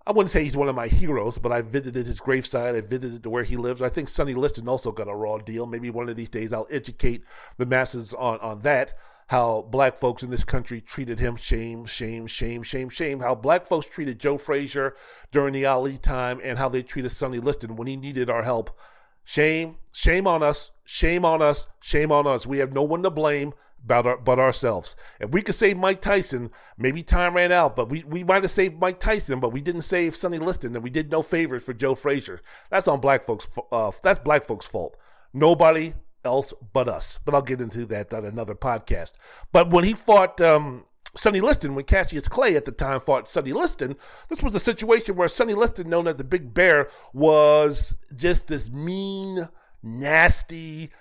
I wouldn't say he's one of my heroes, but I visited his graveside. I visited to where he lives. I think Sonny Liston also got a raw deal. Maybe one of these days I'll educate the masses on on that how black folks in this country treated him. Shame, shame, shame, shame, shame. How black folks treated Joe Frazier during the Ali time and how they treated Sonny Liston when he needed our help. Shame, shame on us, shame on us, shame on us. We have no one to blame but, our, but ourselves. If we could save Mike Tyson, maybe time ran out, but we, we might have saved Mike Tyson, but we didn't save Sonny Liston, and we did no favors for Joe Frazier. That's on black folks. Uh, that's black folks' fault. Nobody else but us. But I'll get into that on another podcast. But when he fought um, Sonny Liston, when Cassius Clay at the time fought Sonny Liston, this was a situation where Sonny Liston, known as the Big Bear, was just this mean, nasty,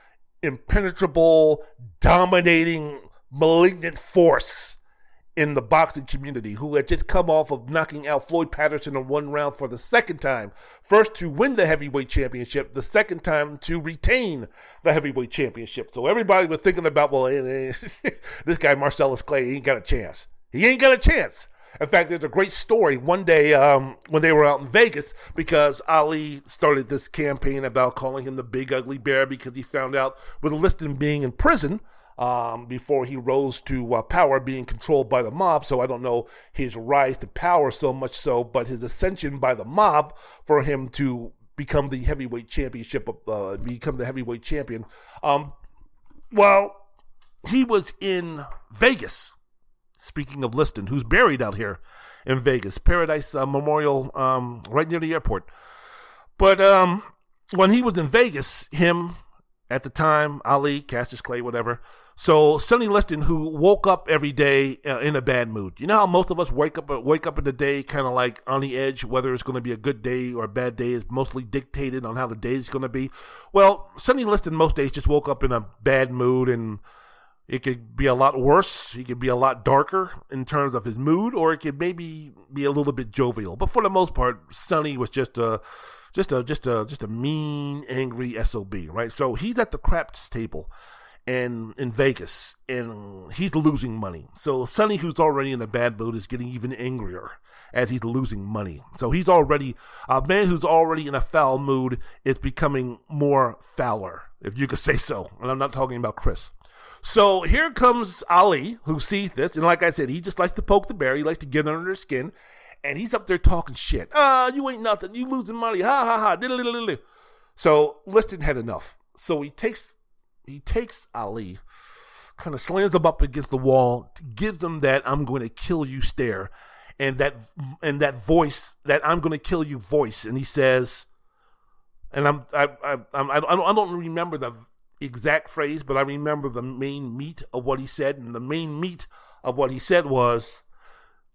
impenetrable, dominating, malignant force in the boxing community who had just come off of knocking out Floyd Patterson in one round for the second time. First to win the heavyweight championship, the second time to retain the heavyweight championship. So everybody was thinking about, well, this guy Marcellus Clay he ain't got a chance. He ain't got a chance. In fact, there's a great story one day um, when they were out in Vegas because Ali started this campaign about calling him the big ugly bear because he found out with Liston being in prison – um, before he rose to uh, power, being controlled by the mob. So I don't know his rise to power so much so, but his ascension by the mob for him to become the heavyweight championship, uh, become the heavyweight champion. Um, well, he was in Vegas. Speaking of Liston, who's buried out here in Vegas, Paradise uh, Memorial, um, right near the airport. But um, when he was in Vegas, him at the time, Ali, Cassius Clay, whatever, so Sonny Liston, who woke up every day uh, in a bad mood. You know how most of us wake up wake up in the day kind of like on the edge, whether it's going to be a good day or a bad day is mostly dictated on how the day is going to be. Well, Sonny Liston most days just woke up in a bad mood and it could be a lot worse. He could be a lot darker in terms of his mood, or it could maybe be a little bit jovial. But for the most part, Sonny was just a, just a, just a, just a mean, angry sob, right? So he's at the craps table, and in Vegas, and he's losing money. So Sonny, who's already in a bad mood, is getting even angrier as he's losing money. So he's already a man who's already in a foul mood is becoming more fouler, if you could say so. And I'm not talking about Chris. So here comes Ali, who sees this, and like I said, he just likes to poke the bear. He likes to get under their skin. and he's up there talking shit. Ah, you ain't nothing. You losing money. Ha ha ha. So Liston had enough. So he takes he takes Ali, kind of slams him up against the wall, gives him that "I'm going to kill you" stare, and that and that voice that "I'm going to kill you" voice, and he says, and I'm I I I I don't remember the exact phrase, but I remember the main meat of what he said, and the main meat of what he said was,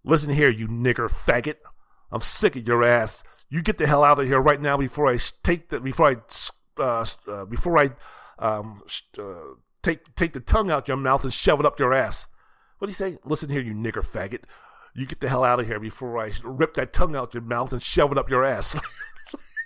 "Listen here, you nigger faggot, I'm sick of your ass. You get the hell out of here right now before I take the before I uh, uh, before I um, uh, take take the tongue out your mouth and shove it up your ass." What do you say? Listen here, you nigger faggot. You get the hell out of here before I rip that tongue out your mouth and shove it up your ass.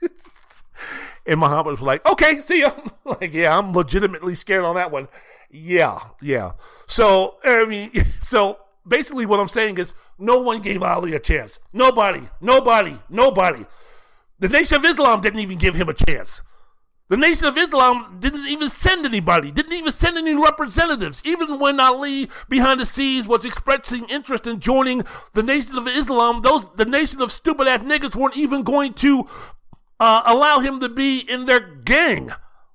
And Muhammad was like, okay, see ya. like, yeah, I'm legitimately scared on that one. Yeah, yeah. So, I mean, so basically what I'm saying is no one gave Ali a chance. Nobody, nobody, nobody. The Nation of Islam didn't even give him a chance. The Nation of Islam didn't even send anybody, didn't even send any representatives. Even when Ali, behind the scenes, was expressing interest in joining the Nation of Islam, those the Nation of stupid ass niggas weren't even going to uh, allow him to be in their gang.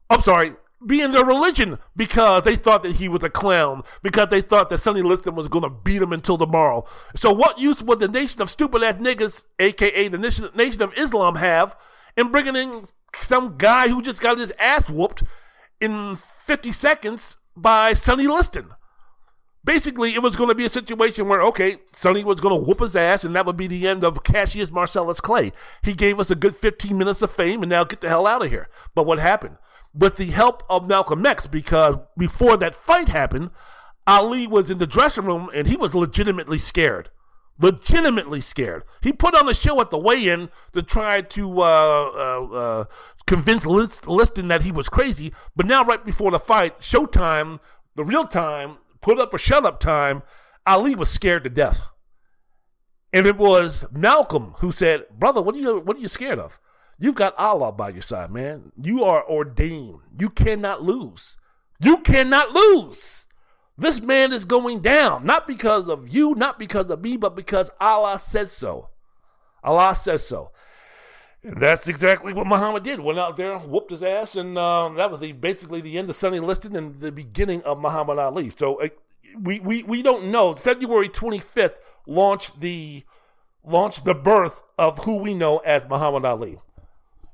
I'm sorry, be in their religion because they thought that he was a clown, because they thought that Sonny Liston was going to beat him until tomorrow. So, what use would the nation of stupid ass niggas, aka the nation, nation of Islam, have in bringing in some guy who just got his ass whooped in 50 seconds by Sonny Liston? Basically it was going to be a situation where okay sonny was going to whoop his ass and that would be the end of cassius marcellus clay. He gave us a good 15 minutes of fame and now get the hell out of here. But what happened? With the help of malcolm x because before that fight happened ali was in the dressing room and he was legitimately scared. Legitimately scared. He put on a show at the weigh-in to try to uh, uh, uh, convince liston that he was crazy. But now right before the fight showtime the real time put up or shut up time, Ali was scared to death. And it was Malcolm who said, Brother, what are you what are you scared of? You've got Allah by your side, man. You are ordained. You cannot lose. You cannot lose. This man is going down, not because of you, not because of me, but because Allah says so. Allah says so. And that's exactly what Muhammad did. Went out there, whooped his ass, and uh, that was the, basically the end of Sonny Liston and the beginning of Muhammad Ali. So uh, we, we we don't know. February 25th launched the launched the birth of who we know as Muhammad Ali.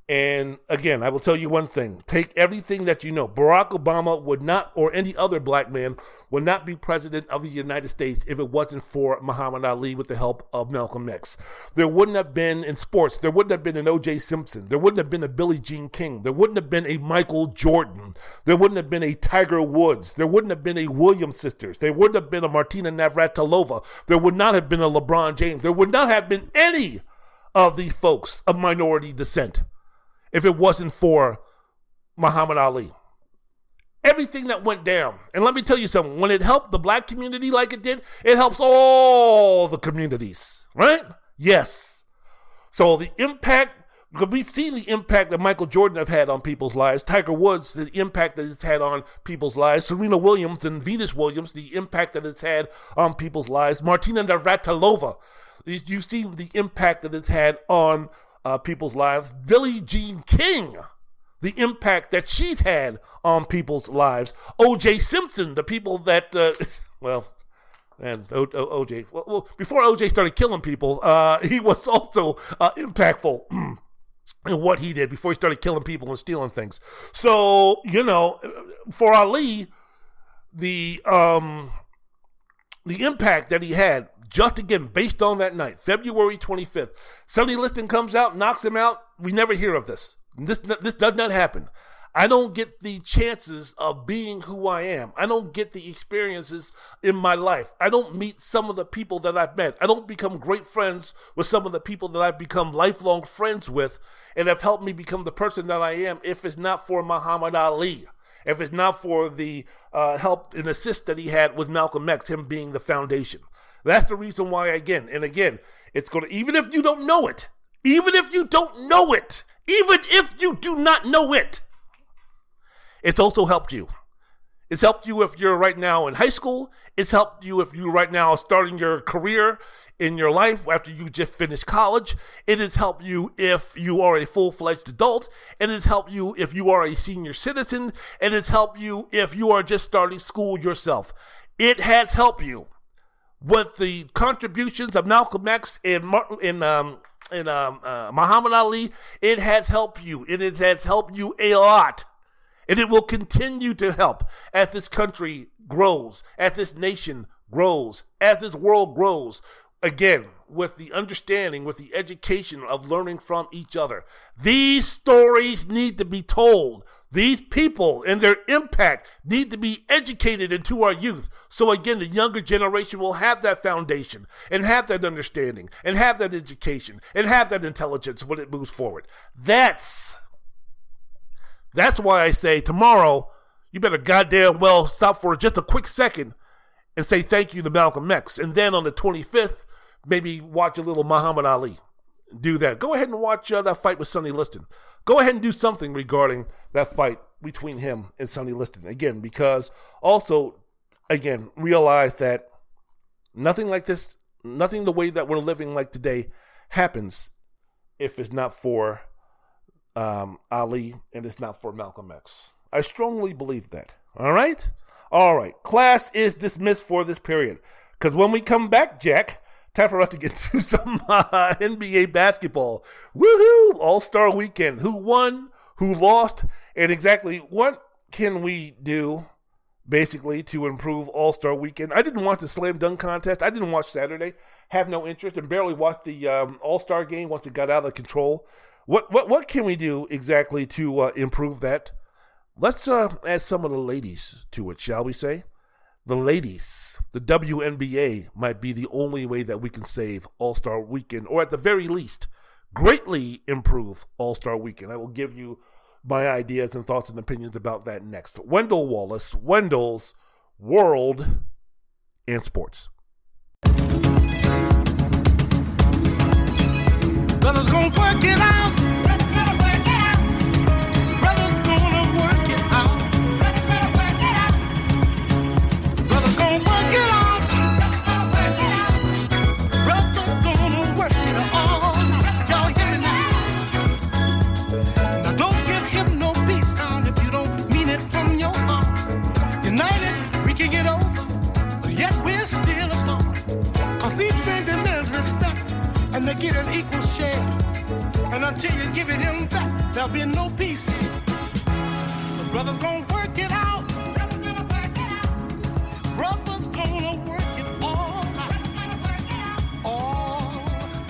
And again, I will tell you one thing take everything that you know. Barack Obama would not, or any other black man, would not be president of the United States if it wasn't for Muhammad Ali with the help of Malcolm X. There wouldn't have been, in sports, there wouldn't have been an O.J. Simpson. There wouldn't have been a Billie Jean King. There wouldn't have been a Michael Jordan. There wouldn't have been a Tiger Woods. There wouldn't have been a Williams sisters. There wouldn't have been a Martina Navratilova. There would not have been a LeBron James. There would not have been any of these folks of minority descent if it wasn't for Muhammad Ali. Everything that went down. And let me tell you something when it helped the black community like it did, it helps all the communities, right? Yes. So the impact, because we've seen the impact that Michael Jordan have had on people's lives, Tiger Woods, the impact that it's had on people's lives, Serena Williams and Venus Williams, the impact that it's had on people's lives, Martina Navratilova, you see the impact that it's had on uh, people's lives. Billie Jean King, the impact that she's had on people's lives. O.J. Simpson, the people that, uh, well, and OJ, well, well, before OJ started killing people, uh, he was also uh, impactful in what he did before he started killing people and stealing things. So, you know, for Ali, the um, the impact that he had just again based on that night, February 25th. Sonny Liston comes out, knocks him out. We never hear of this. This this does not happen. I don't get the chances of being who I am. I don't get the experiences in my life. I don't meet some of the people that I've met. I don't become great friends with some of the people that I've become lifelong friends with and have helped me become the person that I am if it's not for Muhammad Ali if it's not for the uh, help and assist that he had with Malcolm X, him being the foundation. That's the reason why, again and again, it's going to, even if you don't know it, even if you don't know it, even if you do not know it, it's also helped you. It's helped you if you're right now in high school. It's helped you if you right now starting your career in your life after you just finished college. It has helped you if you are a full fledged adult. It has helped you if you are a senior citizen. It has helped you if you are just starting school yourself. It has helped you with the contributions of Malcolm X and Martin, and um, and um, uh, Muhammad Ali. It has helped you. It has helped you a lot. And it will continue to help as this country grows, as this nation grows, as this world grows. Again, with the understanding, with the education of learning from each other. These stories need to be told. These people and their impact need to be educated into our youth. So again, the younger generation will have that foundation and have that understanding and have that education and have that intelligence when it moves forward. That's that's why I say tomorrow, you better goddamn well stop for just a quick second and say thank you to Malcolm X. And then on the 25th, maybe watch a little Muhammad Ali. Do that. Go ahead and watch uh, that fight with Sonny Liston. Go ahead and do something regarding that fight between him and Sonny Liston. Again, because also, again, realize that nothing like this, nothing the way that we're living like today happens if it's not for um, Ali and it's not for Malcolm X. I strongly believe that. All right? All right. Class is dismissed for this period. Because when we come back, Jack, time for us to get to some uh, NBA basketball. Woohoo! All Star weekend. Who won? Who lost? And exactly what can we do basically to improve All Star Weekend. I didn't watch the slam dunk contest. I didn't watch Saturday. Have no interest and barely watched the um, All Star game once it got out of control. What what what can we do exactly to uh, improve that? Let's uh, add some of the ladies to it, shall we say? The ladies, the WNBA might be the only way that we can save All Star Weekend, or at the very least, greatly improve All Star Weekend. I will give you my ideas and thoughts and opinions about that next. Wendell Wallace, Wendell's World and Sports. Gonna work it out. Get an equal share. And until you give it him back, there'll be no peace. The brothers gonna work it out. Brothers gonna work it out. Brothers gonna work it all out. All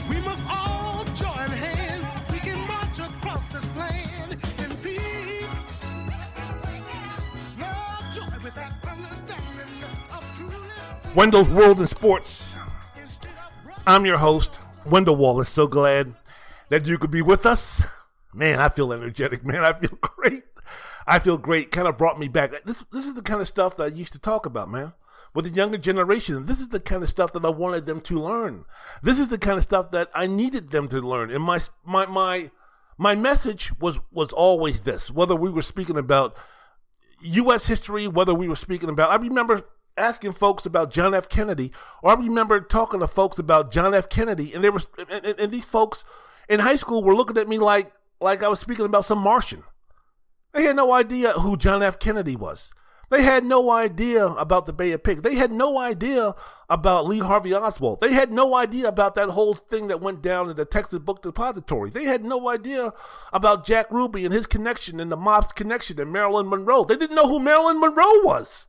we must all join hands. We can march across this land in peace. Love, joy, with that understanding of truly. Wendell's World in Sports. I'm your host, Wendell is So glad that you could be with us. Man, I feel energetic, man. I feel great. I feel great. Kind of brought me back. This this is the kind of stuff that I used to talk about, man. With the younger generation, this is the kind of stuff that I wanted them to learn. This is the kind of stuff that I needed them to learn. And my my my my message was was always this. Whether we were speaking about U.S. history, whether we were speaking about, I remember asking folks about John F. Kennedy, or I remember talking to folks about John F. Kennedy, and there was and, and, and these folks in high school were looking at me like, like I was speaking about some Martian. They had no idea who John F. Kennedy was. They had no idea about the Bay of Pigs. They had no idea about Lee Harvey Oswald. They had no idea about that whole thing that went down in the Texas Book Depository. They had no idea about Jack Ruby and his connection and the mob's connection and Marilyn Monroe. They didn't know who Marilyn Monroe was.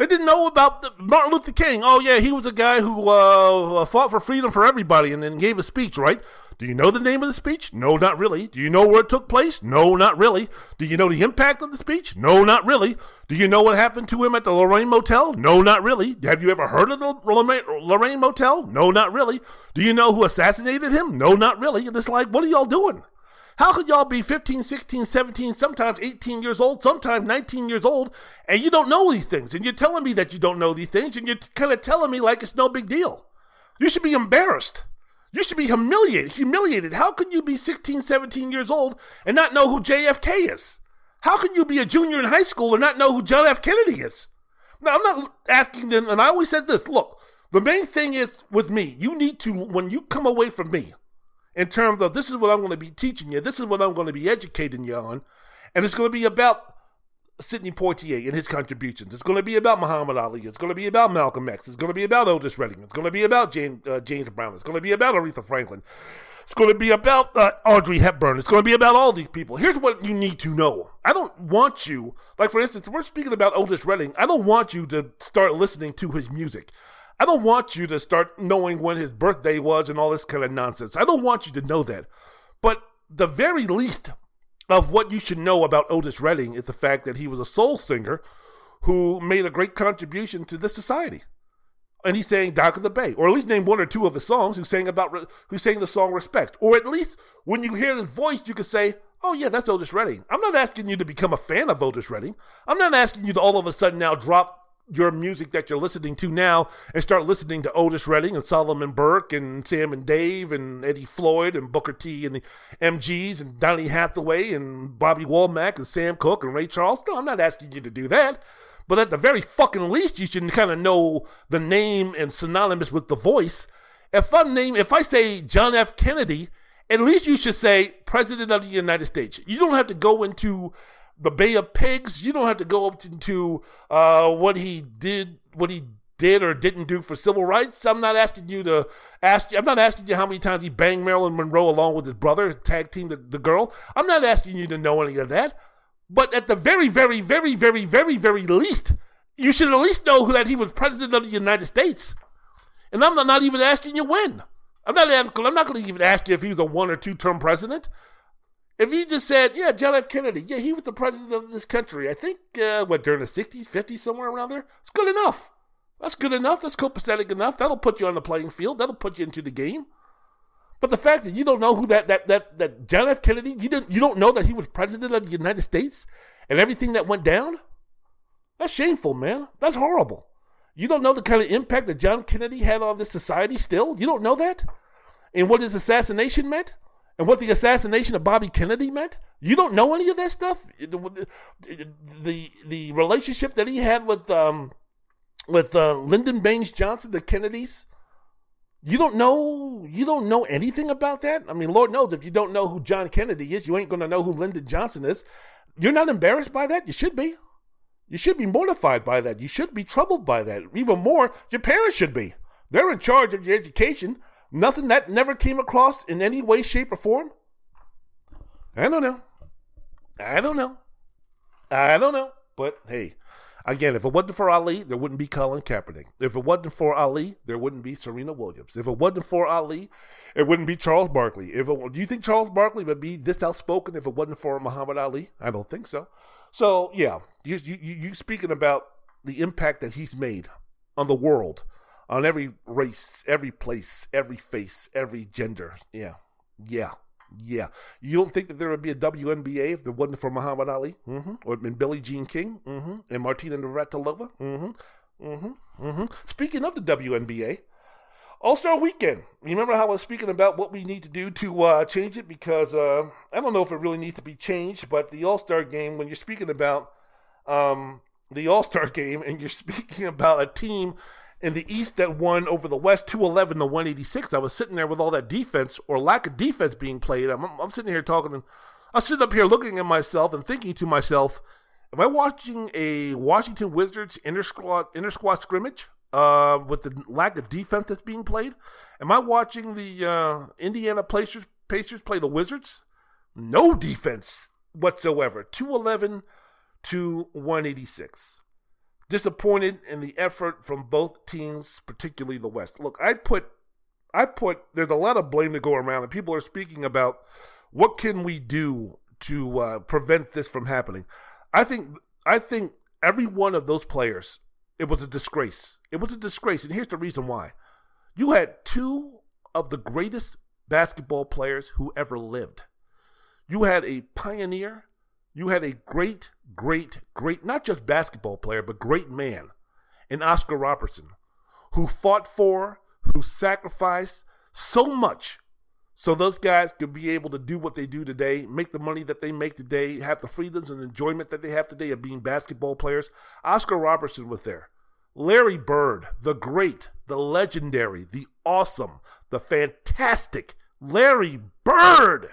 They didn't know about the, Martin Luther King. Oh yeah, he was a guy who uh, fought for freedom for everybody and then gave a speech, right? Do you know the name of the speech? No, not really. Do you know where it took place? No, not really. Do you know the impact of the speech? No, not really. Do you know what happened to him at the Lorraine Motel? No, not really. Have you ever heard of the Lorraine, Lorraine Motel? No, not really. Do you know who assassinated him? No, not really. And it's like, what are y'all doing? How could y'all be 15, 16, 17, sometimes 18 years old, sometimes 19 years old, and you don't know these things? And you're telling me that you don't know these things, and you're kind of telling me like it's no big deal. You should be embarrassed. You should be humiliated. Humiliated. How can you be 16, 17 years old and not know who JFK is? How can you be a junior in high school and not know who John F. Kennedy is? Now, I'm not asking them, and I always said this look, The main thing is with me, you need to, when you come away from me, in terms of this is what I'm going to be teaching you, this is what I'm going to be educating you on, and it's going to be about Sidney Poitier and his contributions. It's going to be about Muhammad Ali. It's going to be about Malcolm X. It's going to be about Otis Redding. It's going to be about James, uh, James Brown. It's going to be about Aretha Franklin. It's going to be about uh, Audrey Hepburn. It's going to be about all these people. Here's what you need to know. I don't want you, like for instance, we're speaking about Otis Redding. I don't want you to start listening to his music. I don't want you to start knowing when his birthday was and all this kind of nonsense. I don't want you to know that. But the very least of what you should know about Otis Redding is the fact that he was a soul singer who made a great contribution to this society. And he sang Dock of the Bay, or at least name one or two of the songs who sang about who sang the song Respect. Or at least when you hear his voice, you could say, Oh yeah, that's Otis Redding. I'm not asking you to become a fan of Otis Redding. I'm not asking you to all of a sudden now drop your music that you're listening to now and start listening to Otis Redding and Solomon Burke and Sam and Dave and Eddie Floyd and Booker T and the MGs and Donny Hathaway and Bobby Womack and Sam Cooke and Ray Charles. No, I'm not asking you to do that. But at the very fucking least, you should kind of know the name and synonymous with the voice. If I name, if I say John F. Kennedy, at least you should say President of the United States. You don't have to go into the Bay of Pigs. You don't have to go up into uh, what he did, what he did or didn't do for civil rights. I'm not asking you to ask. I'm not asking you how many times he banged Marilyn Monroe along with his brother, tag team the, the girl. I'm not asking you to know any of that. But at the very, very, very, very, very, very least, you should at least know that he was president of the United States. And I'm not even asking you when. I'm not. I'm not going to even ask you if he was a one or two term president. If you just said, yeah, John F. Kennedy, yeah, he was the president of this country. I think, uh, what, during the 60s, 50s, somewhere around there? It's good enough. That's good enough. That's copacetic enough. That'll put you on the playing field. That'll put you into the game. But the fact that you don't know who that that that that John F. Kennedy, you didn't you don't know that he was president of the United States and everything that went down? That's shameful, man. That's horrible. You don't know the kind of impact that John Kennedy had on this society still? You don't know that? And what his assassination meant? And what the assassination of Bobby Kennedy meant? You don't know any of that stuff? The the, the relationship that he had with um, with uh, Lyndon Baines Johnson, the Kennedys. You don't know you don't know anything about that? I mean, Lord knows if you don't know who John Kennedy is, you ain't gonna know who Lyndon Johnson is. You're not embarrassed by that? You should be. You should be mortified by that. You should be troubled by that. Even more, your parents should be. They're in charge of your education. Nothing that never came across in any way, shape, or form? I don't know. I don't know. I don't know. But hey, again, if it wasn't for Ali, there wouldn't be Colin Kaepernick. If it wasn't for Ali, there wouldn't be Serena Williams. If it wasn't for Ali, it wouldn't be Charles Barkley. If it, do you think Charles Barkley would be this outspoken if it wasn't for Muhammad Ali? I don't think so. So yeah, you you you speaking about the impact that he's made on the world on every race, every place, every face, every gender. Yeah, yeah, yeah. You don't think that there would be a WNBA if there wasn't for Muhammad Ali, mm-hmm. or and Billie Jean King, mm-hmm. and Martina Navratilova? Mm-hmm. Mm-hmm. Mm-hmm. Speaking of the WNBA, All Star Weekend. Remember how I was speaking about what we need to do to uh, change it? Because uh, I don't know if it really needs to be changed, but the All Star game, when you're speaking about um, the All Star game and you're speaking about a team in the East that won over the West 211 to 186. I was sitting there with all that defense or lack of defense being played. I'm, I'm sitting here talking, and I'm sitting up here looking at myself and thinking to myself, am I watching a Washington Wizards inter squad scrimmage uh, with the lack of defense that's being played? Am I watching the uh, Indiana Pacers Pacers play the Wizards? No defense whatsoever. 211 to 186 disappointed in the effort from both teams, particularly the West. Look, I put I put there's a lot of blame to go around, and people are speaking about what can we do to uh, prevent this from happening. I think I think every one of those players, it was a disgrace. It was a disgrace, and here's the reason why. You had two of the greatest basketball players who ever lived. You had a pioneer you had a great, great, great, not just basketball player, but great man in Oscar Robertson, who fought for, who sacrificed so much so those guys could be able to do what they do today, make the money that they make today, have the freedoms and enjoyment that they have today of being basketball players. Oscar Robertson was there. Larry Bird, the great, the legendary, the awesome, the fantastic Larry Bird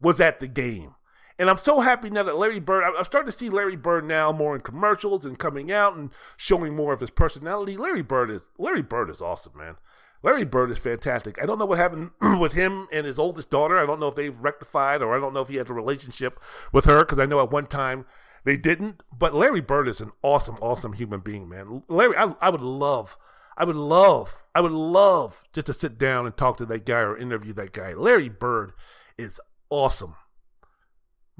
was at the game. And I'm so happy now that Larry Bird, I'm starting to see Larry Bird now more in commercials and coming out and showing more of his personality. Larry Bird is Larry Bird is awesome, man. Larry Bird is fantastic. I don't know what happened with him and his oldest daughter. I don't know if they've rectified or I don't know if he has a relationship with her because I know at one time they didn't. But Larry Bird is an awesome, awesome human being, man. Larry, I, I would love, I would love, I would love just to sit down and talk to that guy or interview that guy. Larry Bird is awesome.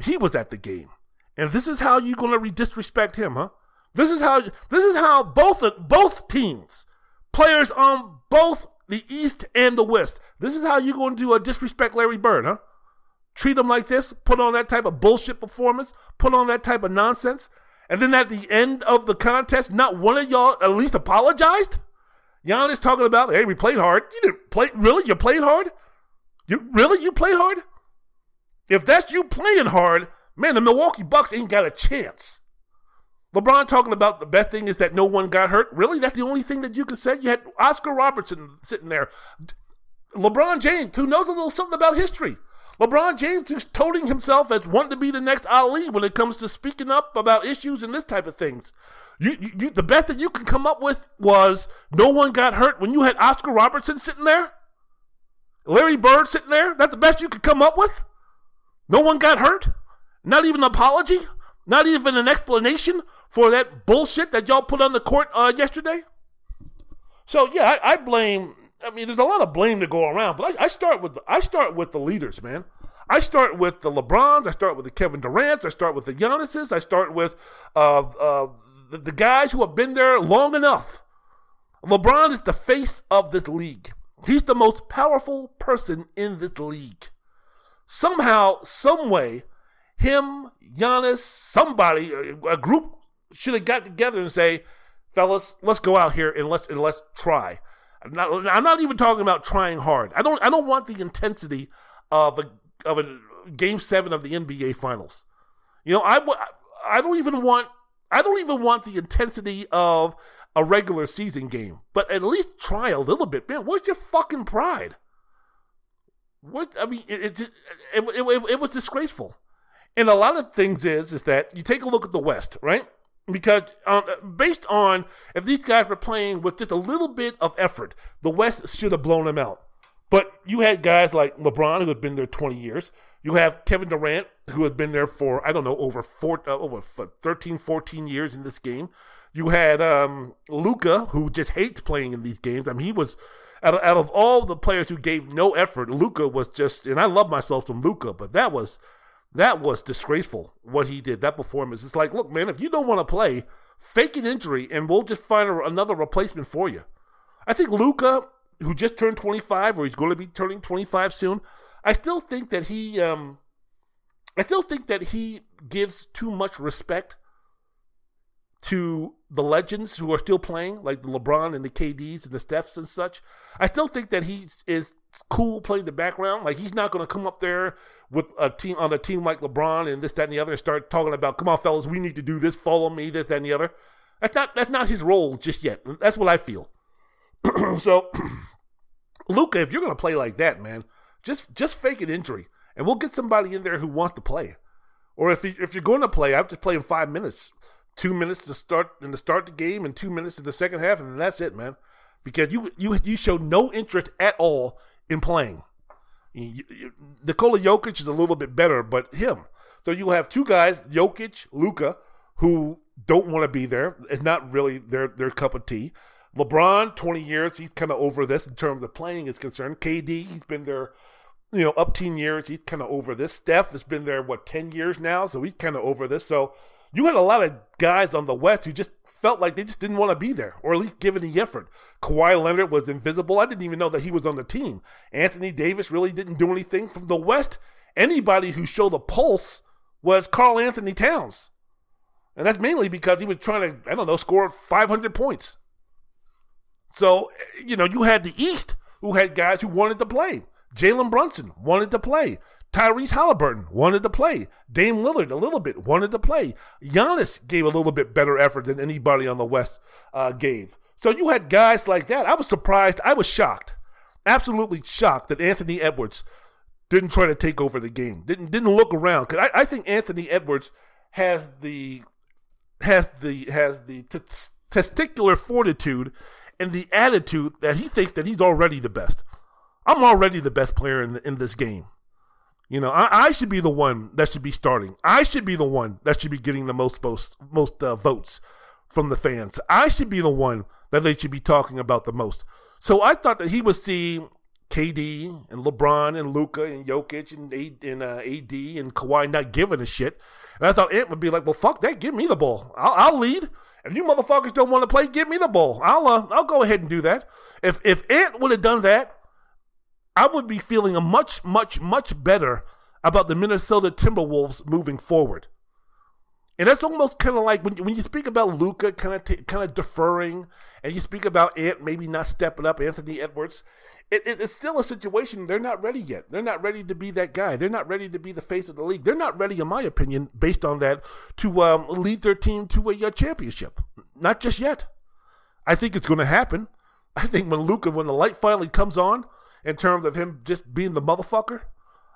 He was at the game. And this is how you're going to disrespect him, huh? This is how this is how both both teams, players on both the East and the West. This is how you're going to do a disrespect Larry Bird, huh? Treat him like this, put on that type of bullshit performance, put on that type of nonsense, and then at the end of the contest, not one of y'all at least apologized. Giannis talking about, hey, we played hard. You didn't play really? You played hard? You really you played hard? If that's you playing hard, man, the Milwaukee Bucks ain't got a chance. LeBron talking about the best thing is that no one got hurt. Really? That's the only thing that you can say? You had Oscar Robertson sitting there. LeBron James, who knows a little something about history. LeBron James who's toting himself as wanting to be the next Ali when it comes to speaking up about issues and this type of things. You, you, you, the best that you can come up with was no one got hurt when you had Oscar Robertson sitting there? Larry Bird sitting there? That's the best you could come up with? No one got hurt? Not even an apology? Not even an explanation for that bullshit that y'all put on the court uh, yesterday? So yeah, I, I, blame. I mean, there's a lot of blame to go around, but I, I start with I start with the leaders, man. I start with the LeBrons. I start with the Kevin Durant's. I start with the Giannis's. I start with uh, uh, the, the guys who have been there long enough. LeBron is the face of this league. He's the most powerful person in this league somehow, some way, him, Giannis, somebody, a group should have got together and say, fellas, let's go out here and let's and let's try. I'm not, I'm not even talking about trying hard. I don't I don't want the intensity of a of a game seven of the NBA Finals. You know, I I don't even want I don't even want the intensity of a regular season game. But at least try a little bit, man. Where's your fucking pride? What I mean, it it, it, it, it was disgraceful. And a lot of things is is that you take a look at the West, right? Because um, based on if these guys were playing with just a little bit of effort, the West should have blown them out. But you had guys like LeBron who had been there 20 years. You have Kevin Durant who had been there for I don't know over four, uh, over 13, 14 years in this game. You had um, Luka who just hates playing in these games. I mean, he was out of, out of all the players who gave no effort, Luka was just, and I love myself some Luka, but that was that was disgraceful what he did. That performance. It's like, look, man, if you don't want to play, fake an injury, and we'll just find a, another replacement for you. I think Luka, who just turned 25, or he's going to be turning 25 soon, I still think that he, um, I still think that he gives too much respect to the legends who are still playing, like the LeBron and the KDs and the Stephs and such. I still think that he is cool playing the background. Like he's not going to come up there with a team on a team like LeBron and this, that, and the other and start talking about, "Come on, fellas, we need to do this. Follow me." This, that, and the other. That's not that's not his role just yet. That's what I feel. so, Luka, if you're going to play like that, man, just just fake an injury, and we'll get somebody in there who wants to play. Or if if you're going to play, I've just play in five minutes two minutes to start and to start the game and two minutes in the second half, and that's it, man. Because you you you showed no interest at all in playing. You, you, Nikola Jokic is a little bit better, but him. So you have two guys, Jokic, Luka, who don't want to be there. It's not really their their cup of tea. LeBron, 20 years, he's kind of over this in terms of playing is concerned. KD, he's been there, you know, up 10 years. He's kind of over this. Steph has been there, what, 10 years now? So he's kind of over this. So you had a lot of guys on the West who just felt like they just didn't want to be there, or at least give any effort. Kawhi Leonard was invisible. I didn't even know that he was on the team. Anthony Davis really didn't do anything. From the West, anybody who showed a pulse was Karl-Anthony Towns. And that's mainly because he was trying to, I don't know, score 500 points. So, you know, you had the East who had guys who wanted to play. Jalen Brunson wanted to play. Tyrese Halliburton wanted to play. Dame Lillard a little bit wanted to play. Giannis gave a little bit better effort than anybody on the West uh, gave. So you had guys like that. I was surprised. I was shocked, absolutely shocked that Anthony Edwards didn't try to take over the game. Didn't didn't look around because I, I, think Anthony Edwards has the has the has the t- testicular fortitude and the attitude that he thinks that he's already the best. I'm already the best player in the, in this game. You know, I, I, should be the one that should be starting. I should be the one that should be getting the most most, most uh, votes from the fans. I should be the one that they should be talking about the most. So I thought that he would see KD and LeBron and Luka and Jokic and, A- and uh, AD and Kawhi not giving a shit. And I thought Ant would be like, "Well, fuck that. Give me the ball. I'll, I'll lead. If you motherfuckers don't want to play, give me the ball. I'll uh, I'll go ahead and do that. If if Ant would have done that, I would be feeling a much, much, much better about the Minnesota Timberwolves moving forward. And that's almost kind of like when, when you speak about Luka kind of t- kind of deferring, and you speak about Ant maybe not stepping up, Anthony Edwards. It, it, it's still a situation they're not ready yet. They're not ready to be that guy. They're not ready to be the face of the league. They're not ready, in my opinion, based on that, to um, lead their team to a, a championship. Not just yet. I think it's going to happen. I think when Luka, when the light finally comes on, in terms of him just being the motherfucker.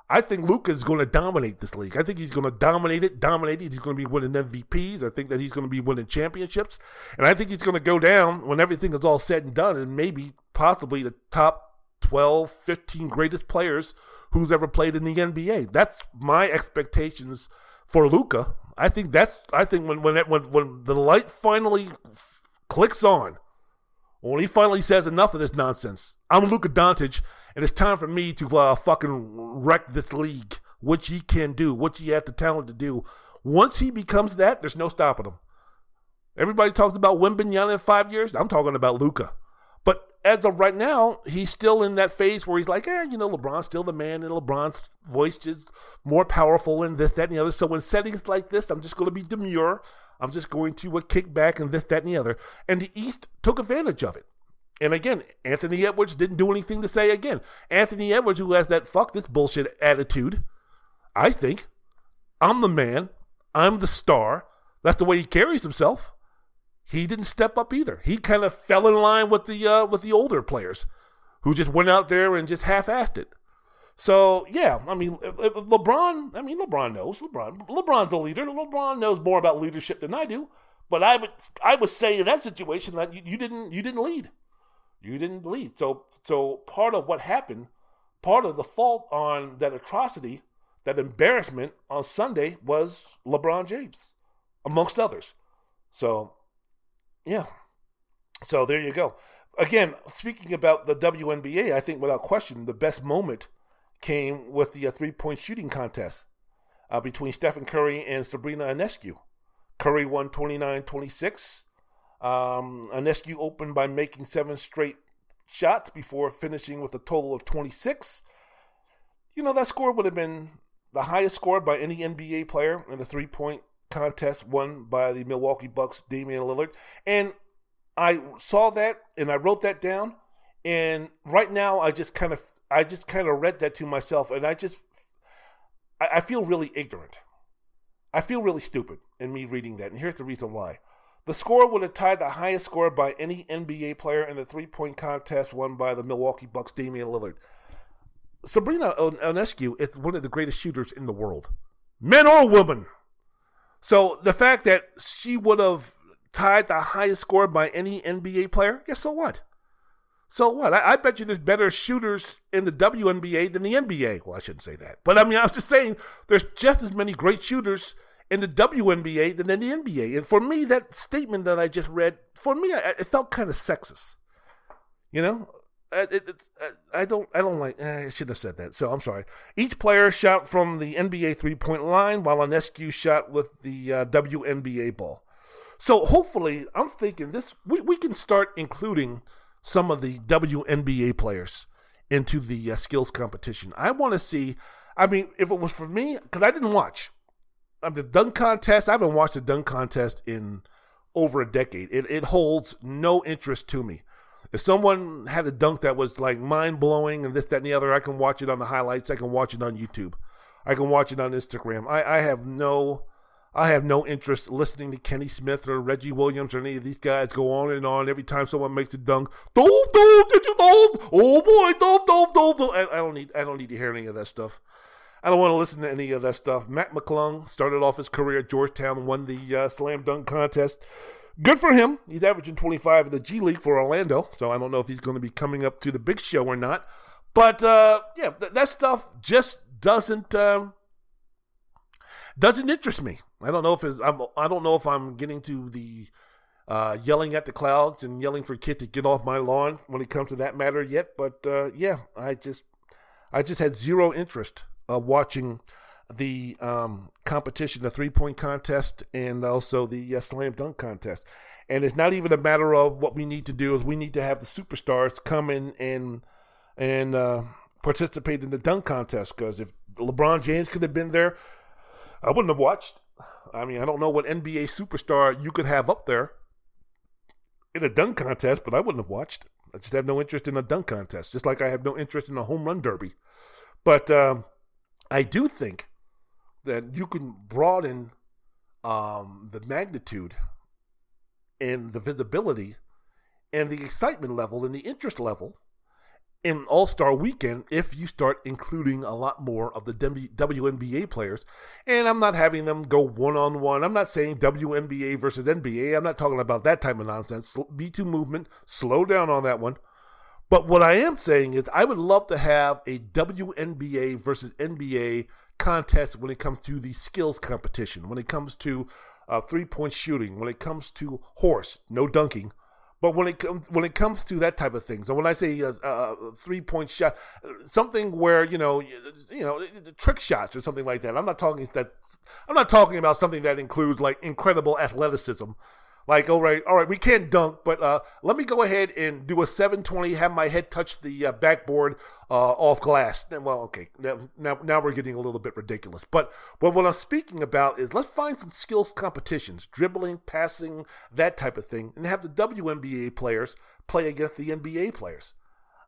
I think Luka is going to dominate this league. I think he's going to dominate it, dominate it. He's going to be winning MVPs. I think that he's going to be winning championships. And I think he's going to go down when everything is all said and done and maybe possibly the top 12, 15 greatest players who's ever played in the NBA. That's my expectations for Luka. I think that's I think when when when when the light finally clicks on when he finally says enough of this nonsense, I'm Luka Doncic, and it's time for me to uh, fucking wreck this league, which he can do, which he has the talent to do. Once he becomes that, there's no stopping him. Everybody talks about Wembanyama in five years. I'm talking about Luka. But as of right now, he's still in that phase where he's like, eh, you know, LeBron's still the man, and LeBron's voice is more powerful and this, that, and the other. So in settings like this, I'm just going to be demure. I'm just going to uh, kick back and this, that, and the other. And the East took advantage of it. And again, Anthony Edwards didn't do anything to say again. Anthony Edwards, who has that fuck this bullshit attitude, I think, I'm the man, I'm the star. That's the way he carries himself. He didn't step up either. He kind of fell in line with the uh, with the older players, who just went out there and just half-assed it. So yeah, I mean, uh, uh, LeBron. I mean, LeBron knows. LeBron. LeBron's the leader. LeBron knows more about leadership than I do. But I would, I would say in that situation that you, you didn't, you didn't lead. You didn't lead. So, so part of what happened, part of the fault on that atrocity, that embarrassment on Sunday was LeBron James, amongst others. So, yeah. So there you go. Again, speaking about the WNBA, I think without question the best moment came with the uh, three point shooting contest uh, between Stephen Curry and Sabrina Ionescu. Curry won 29 26. Um, opened by making seven straight shots before finishing with a total of 26. You know, that score would have been the highest score by any NBA player in the three point contest won by the Milwaukee Bucks, Damian Lillard. And I saw that and I wrote that down. And right now, I just kind of I just kind of read that to myself, and I just I, I feel really ignorant. I feel really stupid in me reading that, and here's the reason why. The score would have tied the highest score by any NBA player in the three point contest won by the Milwaukee Bucks, Damian Lillard. Sabrina Ionescu is one of the greatest shooters in the world, men or women. So the fact that she would have tied the highest score by any NBA player, guess so what? So what? I, I, bet you there's better shooters in the WNBA than the NBA. Well, I shouldn't say that. But I mean, I was just saying there's just as many great shooters in the WNBA than in the NBA. And for me, that statement that I just read, for me, I, it felt kind of sexist. You know, it, it, I don't, I don't like. Eh, I should have said that. So I'm sorry. Each player shot from the NBA three point line, while Ionescu shot with the uh, WNBA ball. So hopefully, I'm thinking this. We we can start including some of the WNBA players into the uh, skills competition. I want to see. I mean, if it was for me, because I didn't watch um, the dunk contest. I haven't watched the dunk contest in over a decade. It it holds no interest to me. If someone had a dunk that was like mind blowing and this, that, and the other, I can watch it on the highlights. I can watch it on YouTube. I can watch it on Instagram. I, I have no I have no interest listening to Kenny Smith or Reggie Williams or any of these guys go on and on every time someone makes a dunk. Dove, dove, did you dove? Oh boy, dove, dove, dove, dove. I, I don't need I don't need to hear any of that stuff. I don't want to listen to any of that stuff. Mac McClung started off his career at Georgetown, won the uh, slam dunk contest. Good for him. He's averaging 25 in the G League for Orlando, so I don't know if he's going to be coming up to the big show or not. But uh, yeah, th- that stuff just doesn't um, doesn't interest me. I don't know if it's, I'm, I don't know if I'm getting to the uh, yelling at the clouds and yelling for Kit to get off my lawn when it comes to that matter yet. But uh, yeah, I just I just had zero interest of watching the um, competition, the three point contest, and also the uh, slam dunk contest. And it's not even a matter of what we need to do is we need to have the superstars come in and and uh, participate in the dunk contest because if LeBron James could have been there, I wouldn't have watched. I mean, I don't know what NBA superstar you could have up there in a dunk contest, but I wouldn't have watched. I just have no interest in a dunk contest, just like I have no interest in a home run derby. But um, I do think that you can broaden um, the magnitude and the visibility and the excitement level and the interest level in All Star Weekend if you start including a lot more of the WNBA players. And I'm not having them go one on one. I'm not saying WNBA versus NBA. I'm not talking about that type of nonsense. Me Too movement, slow down on that one. But what I am saying is, I would love to have a WNBA versus NBA contest when it comes to the skills competition, when it comes to uh, three point shooting, when it comes to horse, no dunking but when it comes when it comes to that type of thing, so when I say uh, uh, a, a three point shot, something where you know you know trick shots or something like that. I'm not talking that I'm not talking about something that includes like incredible athleticism like, all right, all right, we can't dunk, but uh, let me go ahead and do a 720, have my head touch the uh, backboard uh, off glass. Well, okay, now, now, now we're getting a little bit ridiculous. But, but what I'm speaking about is let's find some skills competitions, dribbling, passing, that type of thing, and have the WNBA players play against the NBA players.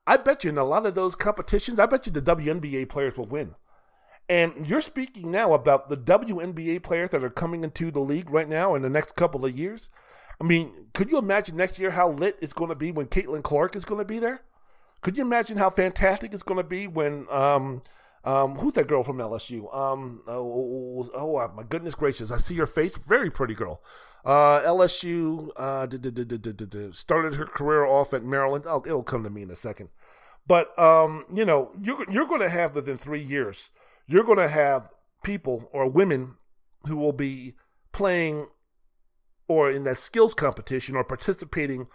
I bet you in a lot of those competitions, I bet you the WNBA players will win. And you're speaking now about the WNBA players that are coming into the league right now in the next couple of years. I mean, could you imagine next year how lit it's going to be when Caitlin Clark is going to be there? Could you imagine how fantastic it's going to be when um, um, who's that girl from LSU? Um, oh, oh, oh, my goodness gracious! I see her face. Very pretty girl. Uh, LSU uh, started her career off at Maryland. Oh, it'll come to me in a second. But um, you know, you're you're going to have within three years, you're going to have people or women who will be playing or in that skills competition or participating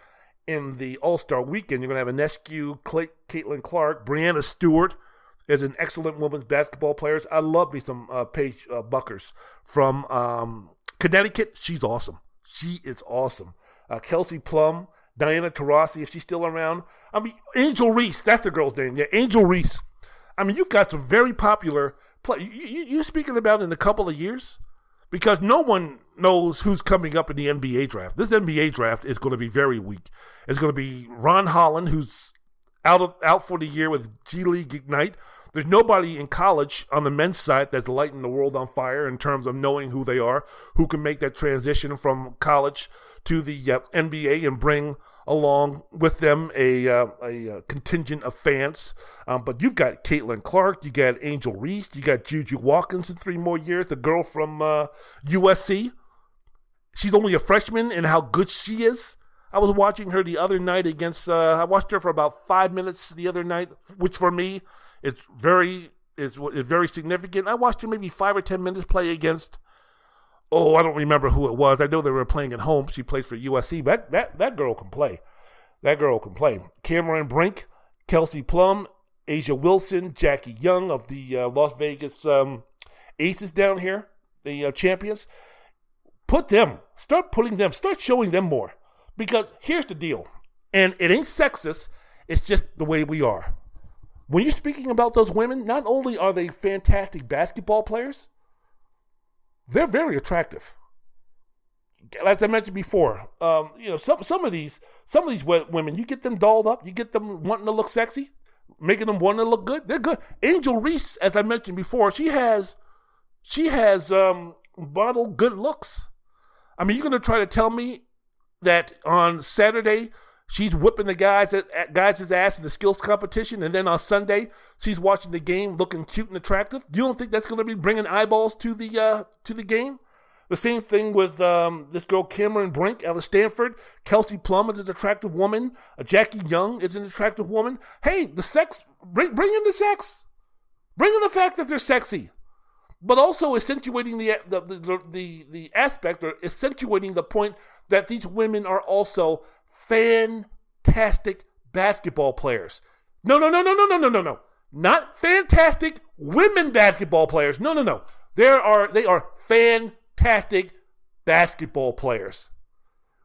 in the All Star weekend. You're going to have Ionescu, Clay, Caitlin Clark, Breanna Stewart is an excellent women's basketball player. I love me some uh, Paige uh, Bueckers from um, Connecticut. She's awesome. She is awesome. Uh, Kelsey Plum, Diana Taurasi, if she's still around. I mean, Angel Reese, that's the girl's name. Yeah, Angel Reese. I mean, you've got some very popular play. You, you, you speaking about in a couple of years? because no one knows who's coming up in the NBA draft. This NBA draft is going to be very weak. It's going to be Ron Holland, who's out of out for the year with G League Ignite. There's nobody in college on the men's side that's lighting the world on fire in terms of knowing who they are, who can make that transition from college to the uh, NBA and bring along with them a, uh, a, uh, contingent of fans. Um, but you've got Caitlin Clark, you got Angel Reese, you got Juju Watkins in three more years, the girl from uh, USC. She's only a freshman, and how good she is. I was watching her the other night against. Uh, I watched her for about five minutes the other night, which for me is very is is very significant. I watched her maybe five or ten minutes play against oh, I don't remember who it was. I know they were playing at home. She plays for USC. But that, that, that girl can play. That girl can play. Cameron Brink, Kelsey Plum, A'ja Wilson, Jackie Young of the uh, Las Vegas um, Aces down here, the uh, champions. Put them, start putting them, start showing them more. Because here's the deal, and it ain't sexist, it's just the way we are. When you're speaking about those women, not only are they fantastic basketball players, they're very attractive. As I mentioned before, um, you know some some of these some of these women, you get them dolled up, you get them wanting to look sexy. making them want to look good. They're good. Angel Reese, as I mentioned before, she has she has um model good looks. I mean, you're gonna try to tell me that on Saturday she's whipping the guys at, guys' ass in the skills competition, and then on Sunday she's watching the game looking cute and attractive. You don't think that's gonna be bringing eyeballs to the uh, to the game? The same thing with um, this girl Cameron Brink out of Stanford. Kelsey Plum is an attractive woman. Uh, Jackie Young is an attractive woman. Hey, the sex, bring, bring in the sex. Bring in the fact that they're sexy. But also accentuating the, the, the, the, the aspect or accentuating the point that these women are also fantastic basketball players. No, no, no, no, no, no, no, no, no. Not fantastic women basketball players. No, no, no. There are they are fantastic basketball players.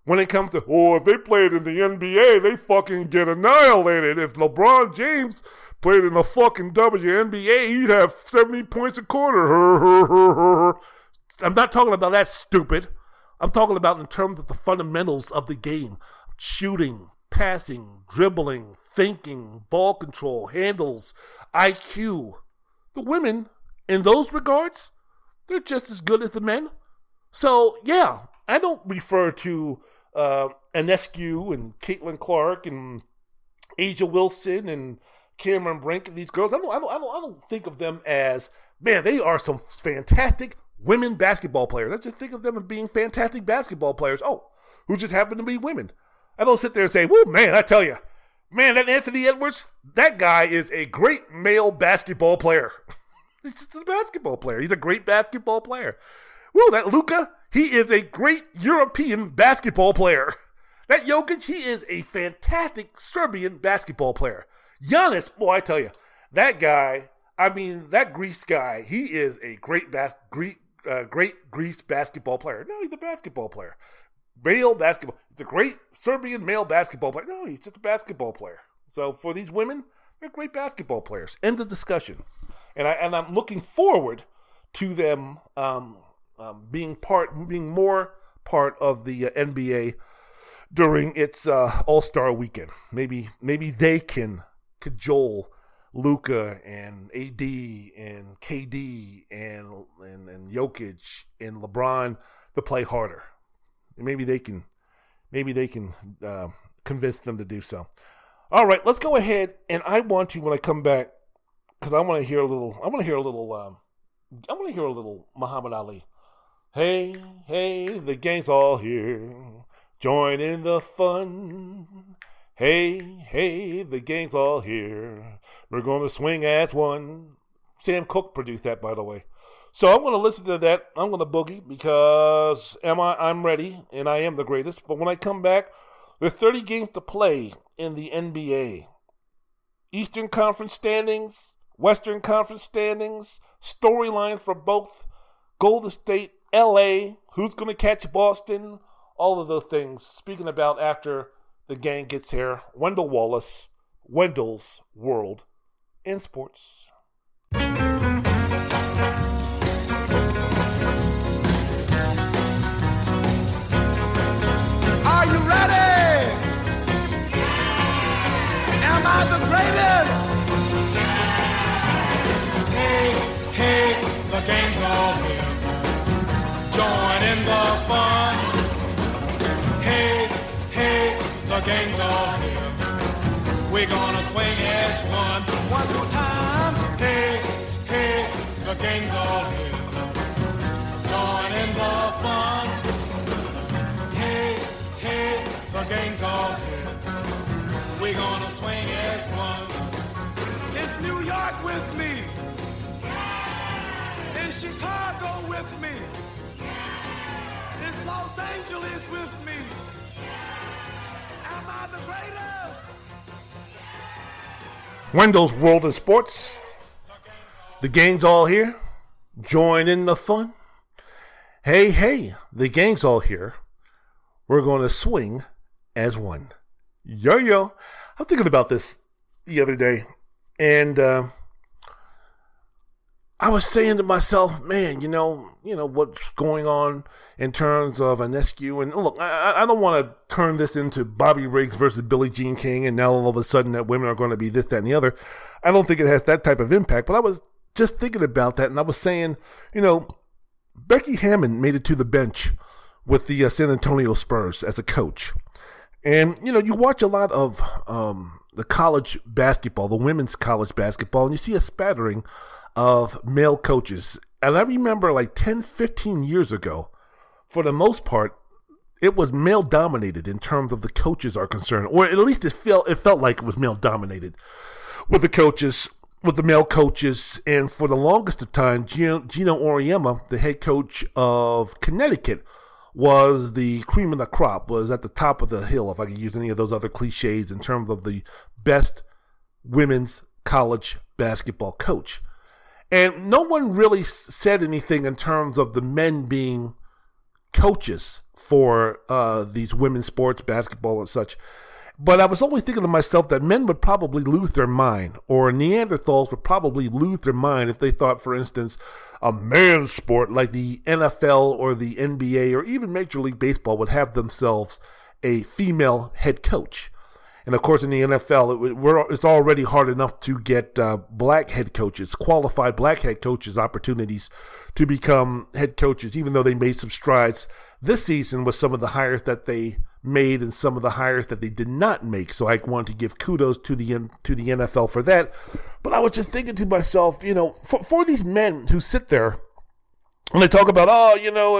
When it comes to, oh, if they played in the NBA, they fucking get annihilated. If LeBron James played in the fucking WNBA, he'd have 70 points a quarter. I'm not talking about that stupid. I'm talking about in terms of the fundamentals of the game shooting, passing, dribbling, thinking, ball control, handles, IQ. The women, in those regards, they're just as good as the men. So yeah, I don't refer to uh, Ionescu and Caitlin Clark and A'ja Wilson and Cameron Brink these girls. I don't, I don't, I don't, I don't think of them as man. They are some fantastic women basketball players. I just think of them as being fantastic basketball players. Oh, who just happen to be women. I don't sit there and say, "Well, man, I tell you, man, that Anthony Edwards, that guy is a great male basketball player." He's just a basketball player. He's a great basketball player. Whoa, that Luka, he is a great European basketball player. That Jokic, he is a fantastic Serbian basketball player. Giannis, boy, I tell you, that guy, I mean, that Greece guy, he is a great bas- Greek, uh, great Greece basketball player. No, he's a basketball player. Male basketball. He's a great Serbian male basketball player. No, he's just a basketball player. So for these women, they're great basketball players. End of discussion and I and I'm looking forward to them um, um, being part, being more part of the uh, NBA during its uh, All Star weekend. Maybe maybe they can cajole Luka and AD and KD and and and Jokic and LeBron to play harder. Maybe they can maybe they can uh, convince them to do so. All right, let's go ahead and I want to when I come back because I want to hear a little. I want to hear a little. Um, I want to hear a little Muhammad Ali. Hey, hey, the gang's all here. Join in the fun. Hey, hey, the gang's all here. We're going to swing as one. Sam Cooke produced that, by the way. So I'm going to listen to that. I'm going to boogie because am I? I'm ready, and I am the greatest. But when I come back, there's 30 games to play in the NBA. Eastern Conference standings. Western Conference standings, storyline for both Golden State, LA, who's going to catch Boston, all of those things. Speaking about after the gang gets here, Wendell Wallace, Wendell's World in Sports. Are you ready? Am I the greatest? Hey, the game's all here. Join in the fun. Game's all here. We're gonna swing as one. One more time. Hey, hey, the game's all here. Join in the fun. Hey, hey, the game's all here. We're gonna swing as one. It's New York with me. Is Chicago with me? Is Los Angeles with me? Am I the greatest? Wendell's World of Sports. The gang's all here. Join in the fun. Hey, hey, the gang's all here. We're going to swing as one. Yo, yo. I'm thinking about this the other day, and uh, I was saying to myself, man, you know, you know what's going on in terms of an SQ. And look, I, I don't want to turn this into Bobby Riggs versus Billie Jean King, and now all of a sudden that women are going to be this, that, and the other. I don't think it has that type of impact. But I was just thinking about that, and I was saying, you know, Becky Hammon made it to the bench with the uh, San Antonio Spurs as a coach. And, you know, you watch a lot of um, the college basketball, the women's college basketball, and you see a spattering of male coaches. And I remember like 10, 15 years ago, for the most part, it was male dominated in terms of the coaches are concerned, or at least it felt it felt like it was male dominated with the coaches, with the male coaches, and for the longest of time, Geno, Geno Auriemma, the head coach of Connecticut, was the cream of the crop, was at the top of the hill, if I could use any of those other cliches in terms of the best women's college basketball coach. And no one really said anything in terms of the men being coaches for uh, these women's sports, basketball, and such. But I was always thinking to myself that men would probably lose their mind, or Neanderthals would probably lose their mind if they thought, for instance, a man's sport like the NFL or the NBA or even Major League Baseball would have themselves a female head coach. And of course, in the NFL, it, it's already hard enough to get uh, black head coaches, qualified black head coaches, opportunities to become head coaches, even though they made some strides this season with some of the hires that they made and some of the hires that they did not make. So I wanted to give kudos to the to the NFL for that. But I was just thinking to myself, you know, for, for these men who sit there and they talk about, oh, you know,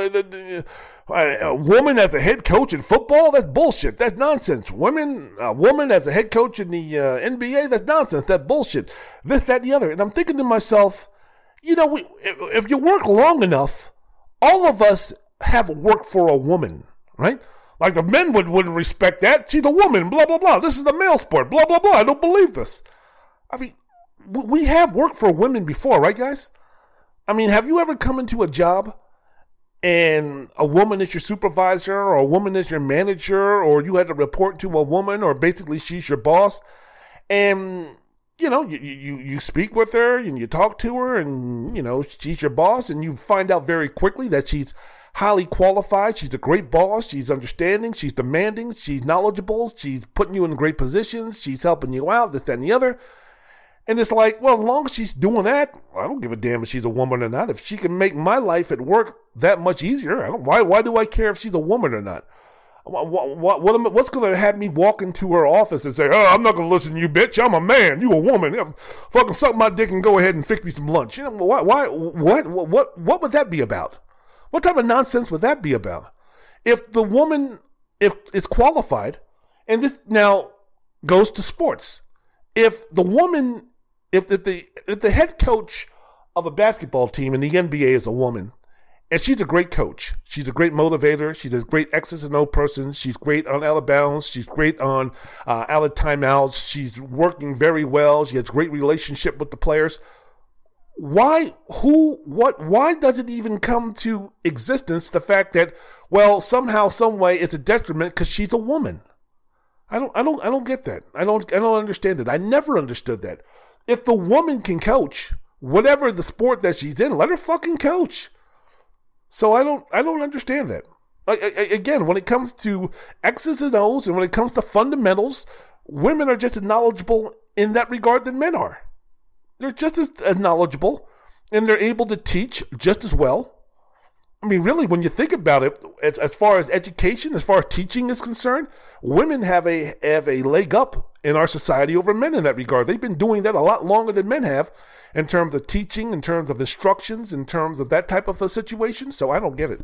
a woman as a head coach in football, that's bullshit. That's nonsense. Women, a woman as a head coach in the uh, NBA, that's nonsense. That's bullshit. This, that, the other. And I'm thinking to myself, you know, we, if you work long enough, all of us have worked for a woman, right? Like the men would, wouldn't respect that. She's a woman, blah, blah, blah. This is a male sport, blah, blah, blah. I don't believe this. I mean, we have worked for women before, right, guys? I mean, have you ever come into a job and a woman is your supervisor or a woman is your manager or you had to report to a woman or basically she's your boss? And you know you, you you speak with her and you talk to her and you know she's your boss and you find out very quickly that she's highly qualified. She's a great boss. She's understanding. She's demanding. She's knowledgeable. She's putting you in great positions. She's helping you out this that, and the other and it's like, well, as long as she's doing that, I don't give a damn if she's a woman or not. If she can make my life at work that much easier, I don't. Why? Why do I care if she's a woman or not? What, what, what what's going to have me walk into her office and say, "Oh, I'm not going to listen to you, bitch. I'm a man. You a woman. You know, fucking suck my dick and go ahead and fix me some lunch." You know, why? Why? What? What? What would that be about? What type of nonsense would that be about? If the woman, if it's qualified, and this now goes to sports, if the woman if, the if the head coach of a basketball team in the NBA is a woman, and she's a great coach. She's a great motivator. She's a great X's and O person. She's great on out of bounds. She's great on uh, out of timeouts. She's working very well. She has great relationship with the players. Why, who, what, why does it even come to existence the fact that, well, somehow, some way it's a detriment because she's a woman? I don't, I don't, I don't get that. I don't, I don't understand it. I never understood that. If the woman can coach, whatever the sport that she's in, let her fucking coach. So I don't I don't understand that. again, when it comes to X's and O's and when it comes to fundamentals, women are just as knowledgeable in that regard than men are. They're just as knowledgeable and they're able to teach just as well. I mean, really, when you think about it, as, as, far as education, as far as teaching is concerned, women have a have a leg up in our society over men in that regard. They've been doing that a lot longer than men have, in terms of teaching, in terms of instructions, in terms of that type of a situation. So I don't get it.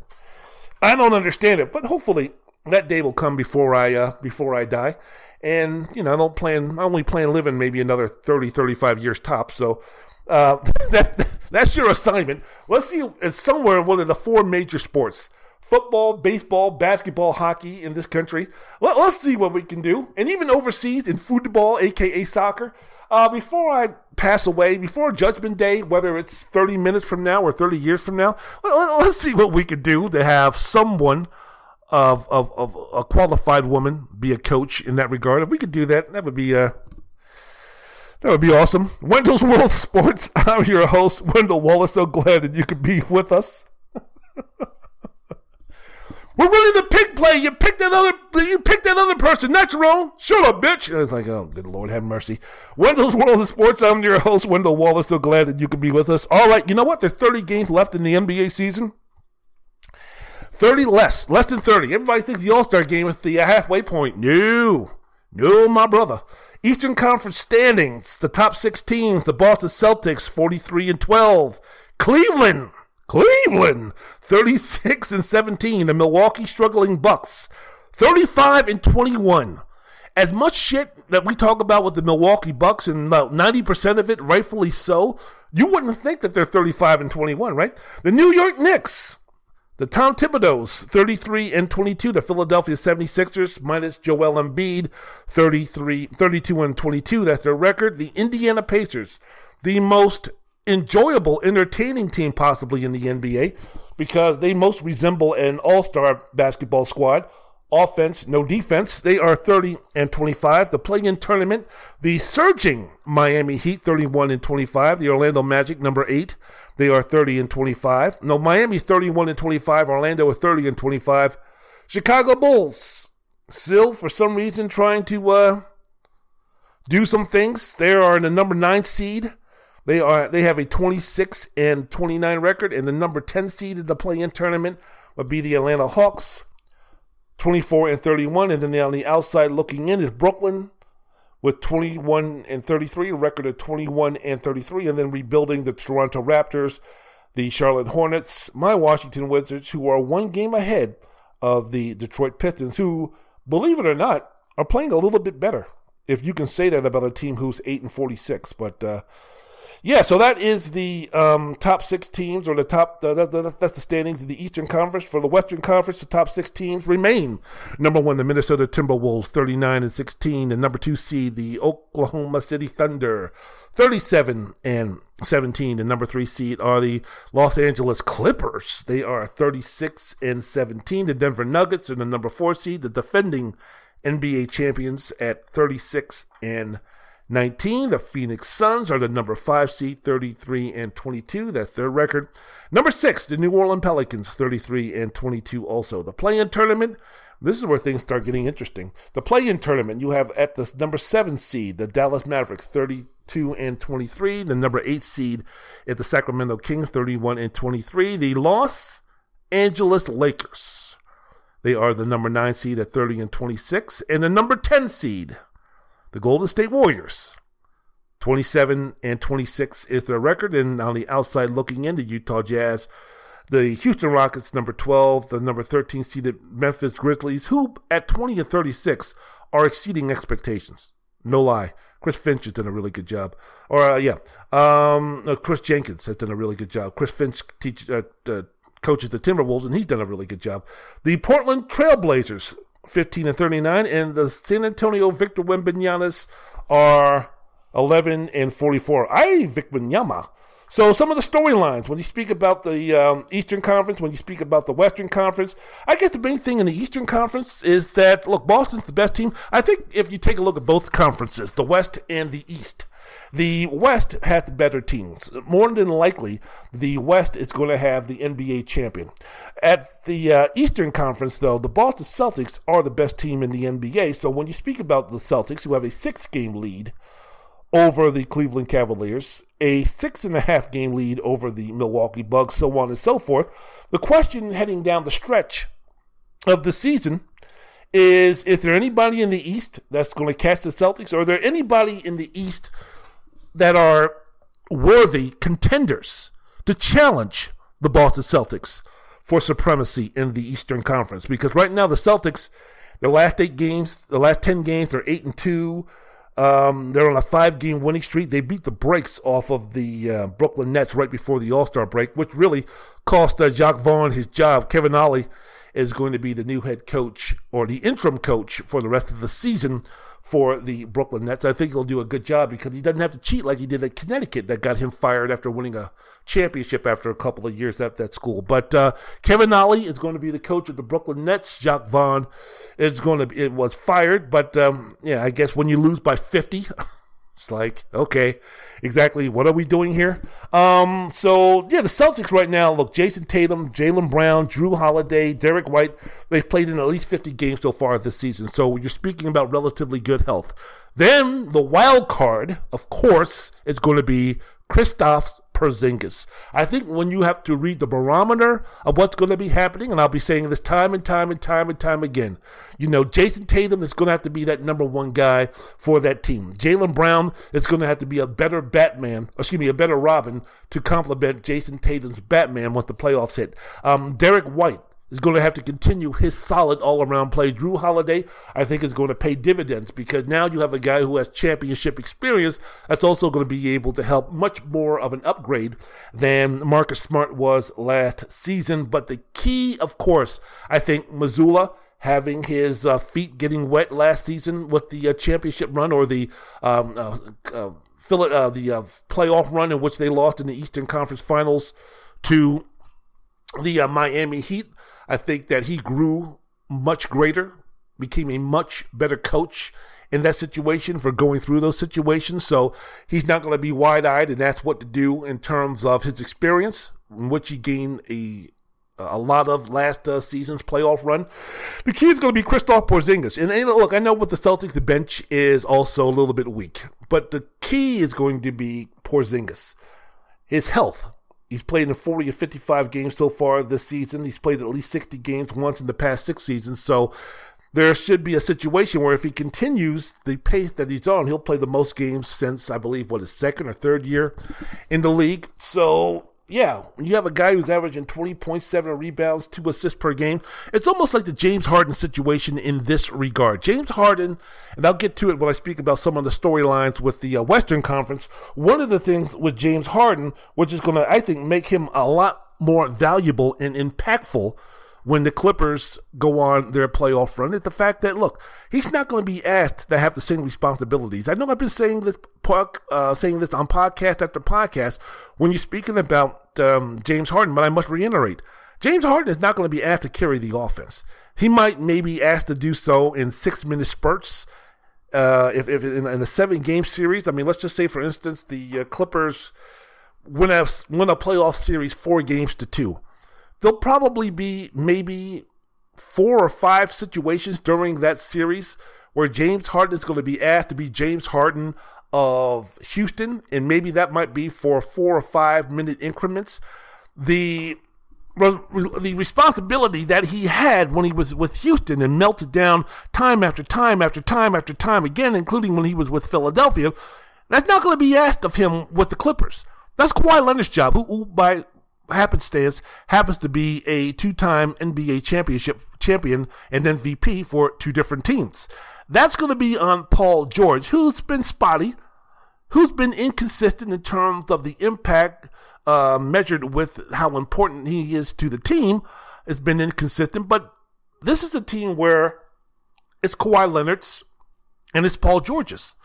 I don't understand it, but hopefully that day will come before I uh, before I die. And you know, I don't plan. I only plan living maybe another 30, 35 years top. So uh, that, that's your assignment. Let's see, it's somewhere in one of the four major sports football, baseball, basketball, hockey in this country. Let, us see what we can do. And even overseas in football, aka soccer. Uh, before I pass away, before Judgment Day, whether it's 30 minutes from now or 30 years from now, let, us see what we could do to have someone of, of, of a qualified woman be a coach in that regard. If we could do that, that would be uh, That would be awesome. Wendell's World Sports. I'm your host, Wendell Wallace. So glad that you could be with us. We're running the pick play. You picked that other. You picked that other person. That's wrong. Shut up, bitch. I was like, oh, good Lord, have mercy. Wendell's World of Sports. I'm your host, Wendell Wallace. So glad that you could be with us. All right, you know what? There's 30 games left in the NBA season. 30 less, less than 30. Everybody thinks the All Star game is the halfway point. No, no, my brother. Eastern Conference standings, the top six teams, the Boston Celtics, 43 and 12. Cleveland, Cleveland, 36 and 17. The Milwaukee struggling Bucks, 35 and 21. As much shit that we talk about with the Milwaukee Bucks, and about 90% of it rightfully so, you wouldn't think that they're 35 and 21, right? The New York Knicks, the Tom Thibodeau's 33 and 22. The Philadelphia 76ers minus Joel Embiid 33 32 and 22. That's their record. The Indiana Pacers, the most enjoyable, entertaining team possibly in the NBA because they most resemble an all-star basketball squad. Offense, no defense. They are 30 and 25. The play-in tournament, the surging Miami Heat 31 and 25. The Orlando Magic number 8 they are 30 and 25. No, Miami's 31 and 25. Orlando is 30 and 25. Chicago Bulls still, for some reason, trying to uh, do some things. They are in the number nine seed. They are they have a 26 and 29 record, and the number 10 seed in the play-in tournament would be the Atlanta Hawks, 24 and 31. And then on the outside looking in is Brooklyn, with 21 and 33, a record of 21 and 33, and then rebuilding the Toronto Raptors, the Charlotte Hornets, my Washington Wizards, who are one game ahead of the Detroit Pistons, who, believe it or not, are playing a little bit better. If you can say that about a team who's 8 and 46, but uh, yeah, so that is the um, top six teams, or the top. that's the standings in the Eastern Conference. For the Western Conference, the top six teams remain: number one, the Minnesota Timberwolves, thirty-nine and sixteen; the number two seed, the Oklahoma City Thunder, thirty-seven and seventeen; the number three seed are the Los Angeles Clippers. They are thirty-six and seventeen. The Denver Nuggets are the number four seed, the defending NBA champions at thirty-six and 19. The Phoenix Suns are the number 5 seed, 33 and 22. That's their record. Number 6, the New Orleans Pelicans, 33 and 22 also. The play in tournament, this is where things start getting interesting. The play in tournament, you have at the number 7 seed, the Dallas Mavericks, 32 and 23. The number 8 seed at the Sacramento Kings, 31 and 23. The Los Angeles Lakers, they are the number 9 seed at 30 and 26. And the number 10 seed, the Golden State Warriors, 27 and 26 is their record. And on the outside looking in, the Utah Jazz, the Houston Rockets, number 12, the number 13 seeded Memphis Grizzlies, who at 20 and 36 are exceeding expectations. No lie. Chris Finch has done a really good job. Or, uh, yeah, um, uh, Chris Jenkins has done a really good job. Chris Finch teach, uh, uh, coaches the Timberwolves, and he's done a really good job. The Portland Trailblazers, 15 and 39, and the San Antonio Victor Wembanyama's are 11 and 44. I Vic Wembanyama. So some of the storylines when you speak about the um, Eastern Conference, when you speak about the Western Conference, I guess the main thing in the Eastern Conference is that look, Boston's the best team. I think if you take a look at both conferences, the West and the East, the West has the better teams. More than likely, the West is going to have the NBA champion. At the uh, Eastern Conference, though, the Boston Celtics are the best team in the NBA. So when you speak about the Celtics, who have a six game lead over the Cleveland Cavaliers, a six and a half game lead over the Milwaukee Bucks, so on and so forth, the question heading down the stretch of the season is is there anybody in the East that's going to catch the Celtics? Or are there anybody in the East that are worthy contenders to challenge the Boston Celtics for supremacy in the Eastern Conference. Because right now the Celtics, their last eight games, the last ten games, they're eight and two. Um, they're on a five-game winning streak. They beat the brakes off of the uh, Brooklyn Nets right before the All-Star break, which really cost uh, Jacque Vaughn his job. Kevin Ollie is going to be the new head coach or the interim coach for the rest of the season for the Brooklyn Nets. I think he'll do a good job because he doesn't have to cheat like he did at Connecticut that got him fired after winning a championship after a couple of years at that school. But uh, Kevin Ollie is going to be the coach of the Brooklyn Nets. Jacque Vaughn is going to be, it was fired, but um, yeah, I guess when you lose by 50, It's like, okay, exactly what are we doing here? Um, so yeah, the Celtics right now, look, Jayson Tatum, Jaylen Brown, Jrue Holiday, Derrick White, they've played in at least 50 games so far this season. So you're speaking about relatively good health. Then the wild card, of course, is going to be Kristaps Porzingis. I think when you have to read the barometer of what's going to be happening, and I'll be saying this time and time and time and time again, you know, Jayson Tatum is going to have to be that number one guy for that team. Jaylen Brown is going to have to be a better Batman, excuse me, a better Robin to complement Jayson Tatum's Batman once the playoffs hit. Um, Derrick White is going to have to continue his solid all around play. Jrue Holiday, I think, is going to pay dividends because now you have a guy who has championship experience that's also going to be able to help much more of an upgrade than Marcus Smart was last season. But the key, of course, I think Mazzulla having his uh, feet getting wet last season with the uh, championship run or the um, uh, uh, fill it, uh, the uh, playoff run in which they lost in the Eastern Conference Finals to the uh, Miami Heat. I think that he grew much greater, became a much better coach in that situation for going through those situations. So he's not going to be wide eyed, and that's what to do in terms of his experience, which he gained a a lot of last uh, season's playoff run. The key is going to be Kristaps Porzingis. And, and look, I know with the Celtics, the bench is also a little bit weak, but the key is going to be Porzingis. His health, He's played in 40 or 55 games so far this season. He's played at least 60 games once in the past six seasons. So there should be a situation where if he continues the pace that he's on, he'll play the most games since, I believe, what, his second or third year in the league. So yeah, when you have a guy who's averaging 20.7 rebounds, two assists per game, it's almost like the James Harden situation in this regard. James Harden, and I'll get to it when I speak about some of the storylines with the uh, Western Conference. One of the things with James Harden, which is going to, I think, make him a lot more valuable and impactful when the Clippers go on their playoff run is the fact that look, he's not going to be asked to have the same responsibilities. I know I've been saying this, uh, saying this on podcast after podcast when you're speaking about um, James Harden, but I must reiterate. James Harden is not going to be asked to carry the offense. He might maybe asked to do so in six minute spurts. Uh, if, if in, in, a seven game series, I mean, let's just say, for instance, the uh, Clippers win a, win a playoff series four games to two there'll probably be maybe four or five situations during that series where James Harden is going to be asked to be James Harden of Houston, and maybe that might be for four or five minute increments. The the responsibility that he had when he was with Houston and melted down time after time after time after time again, including when he was with Philadelphia, that's not going to be asked of him with the Clippers. That's Kawhi Leonard's job, who, who by happenstance happens to be a two-time NBA championship champion and MVP for two different teams. That's going to be on Paul George, who's been spotty, who's been inconsistent in terms of the impact uh, measured with how important he is to the team. It's been inconsistent, but this is a team where it's Kawhi Leonard's and it's Paul George's.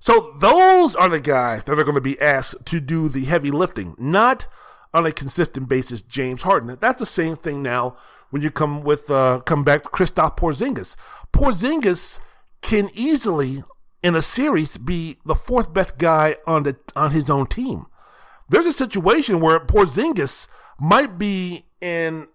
So those are the guys that are going to be asked to do the heavy lifting, not on a consistent basis James Harden. That's the same thing now when you come with uh, come back to Kristaps Porzingis. Porzingis can easily in a series be the fourth best guy on the on his own team. There's a situation where Porzingis might be in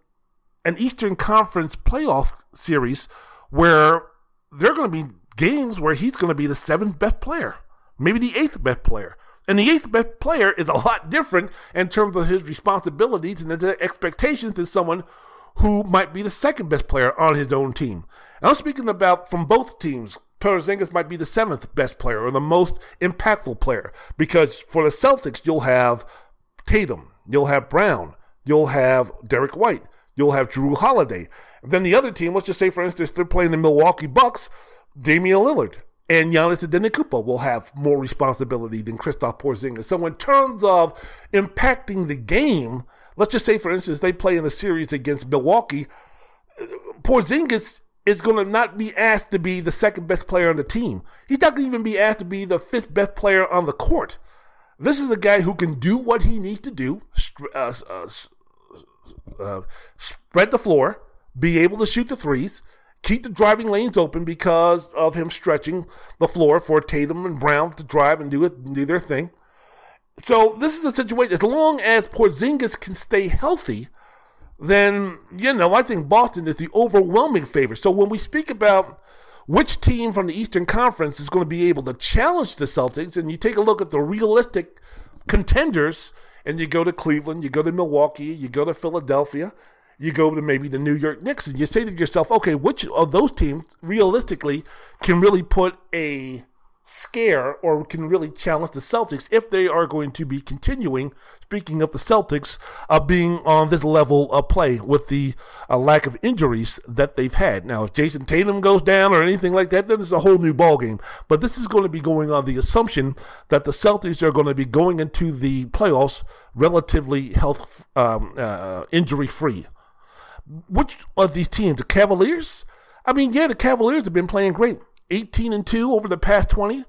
an Eastern Conference playoff series where there are going to be games where he's going to be the seventh best player, maybe the eighth best player. And the eighth best player is a lot different in terms of his responsibilities and the expectations than someone who might be the second best player on his own team. And I'm speaking about from both teams. Porzingis might be the seventh best player or the most impactful player because for the Celtics, you'll have Tatum, you'll have Brown, you'll have Derrick White, you'll have Jrue Holiday. Then the other team, let's just say, for instance, they're playing the Milwaukee Bucks, Damian Lillard and Giannis Antetokounmpo will have more responsibility than Kristaps Porzingis. So in terms of impacting the game, let's just say, for instance, they play in a series against Milwaukee. Porzingis is going to not be asked to be the second best player on the team. He's not going to even be asked to be the fifth best player on the court. This is a guy who can do what he needs to do, uh, uh, uh, spread the floor, be able to shoot the threes, keep the driving lanes open because of him stretching the floor for Tatum and Brown to drive and do it, do their thing. So this is a situation. As long as Porzingis can stay healthy, then you know I think Boston is the overwhelming favorite. So when we speak about which team from the Eastern Conference is going to be able to challenge the Celtics, and you take a look at the realistic contenders, and you go to Cleveland, you go to Milwaukee, you go to Philadelphia, you go to maybe the New York Knicks, and you say to yourself, okay, which of those teams realistically can really put a scare or can really challenge the Celtics if they are going to be continuing, speaking of the Celtics, uh, being on this level of play with the uh, lack of injuries that they've had. Now, if Jayson Tatum goes down or anything like that, then it's a whole new ballgame. But this is going to be going on the assumption that the Celtics are going to be going into the playoffs relatively health um, uh, injury free. Which of these teams, the Cavaliers? I mean, yeah, the Cavaliers have been playing great. 18 and 2 over the past 20.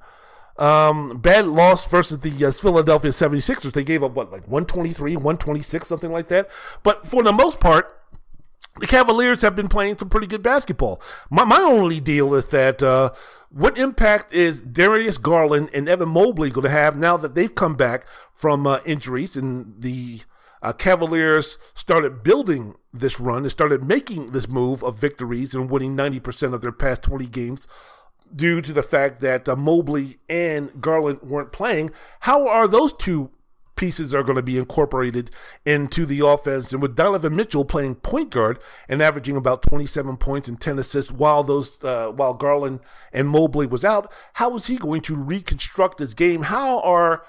Um, bad loss versus the uh, Philadelphia 76ers. They gave up what, like 123, 126, something like that. But for the most part, the Cavaliers have been playing some pretty good basketball. My, my only deal is that uh, what impact is Darius Garland and Evan Mobley going to have now that they've come back from uh, injuries and the uh, Cavaliers started building this run and started making this move of victories and winning 90% of their past 20 games due to the fact that uh, Mobley and Garland weren't playing. How are those two pieces are going to be incorporated into the offense? And with Donovan Mitchell playing point guard and averaging about 27 points and 10 assists while those uh, while Garland and Mobley was out, how is he going to reconstruct his game? How are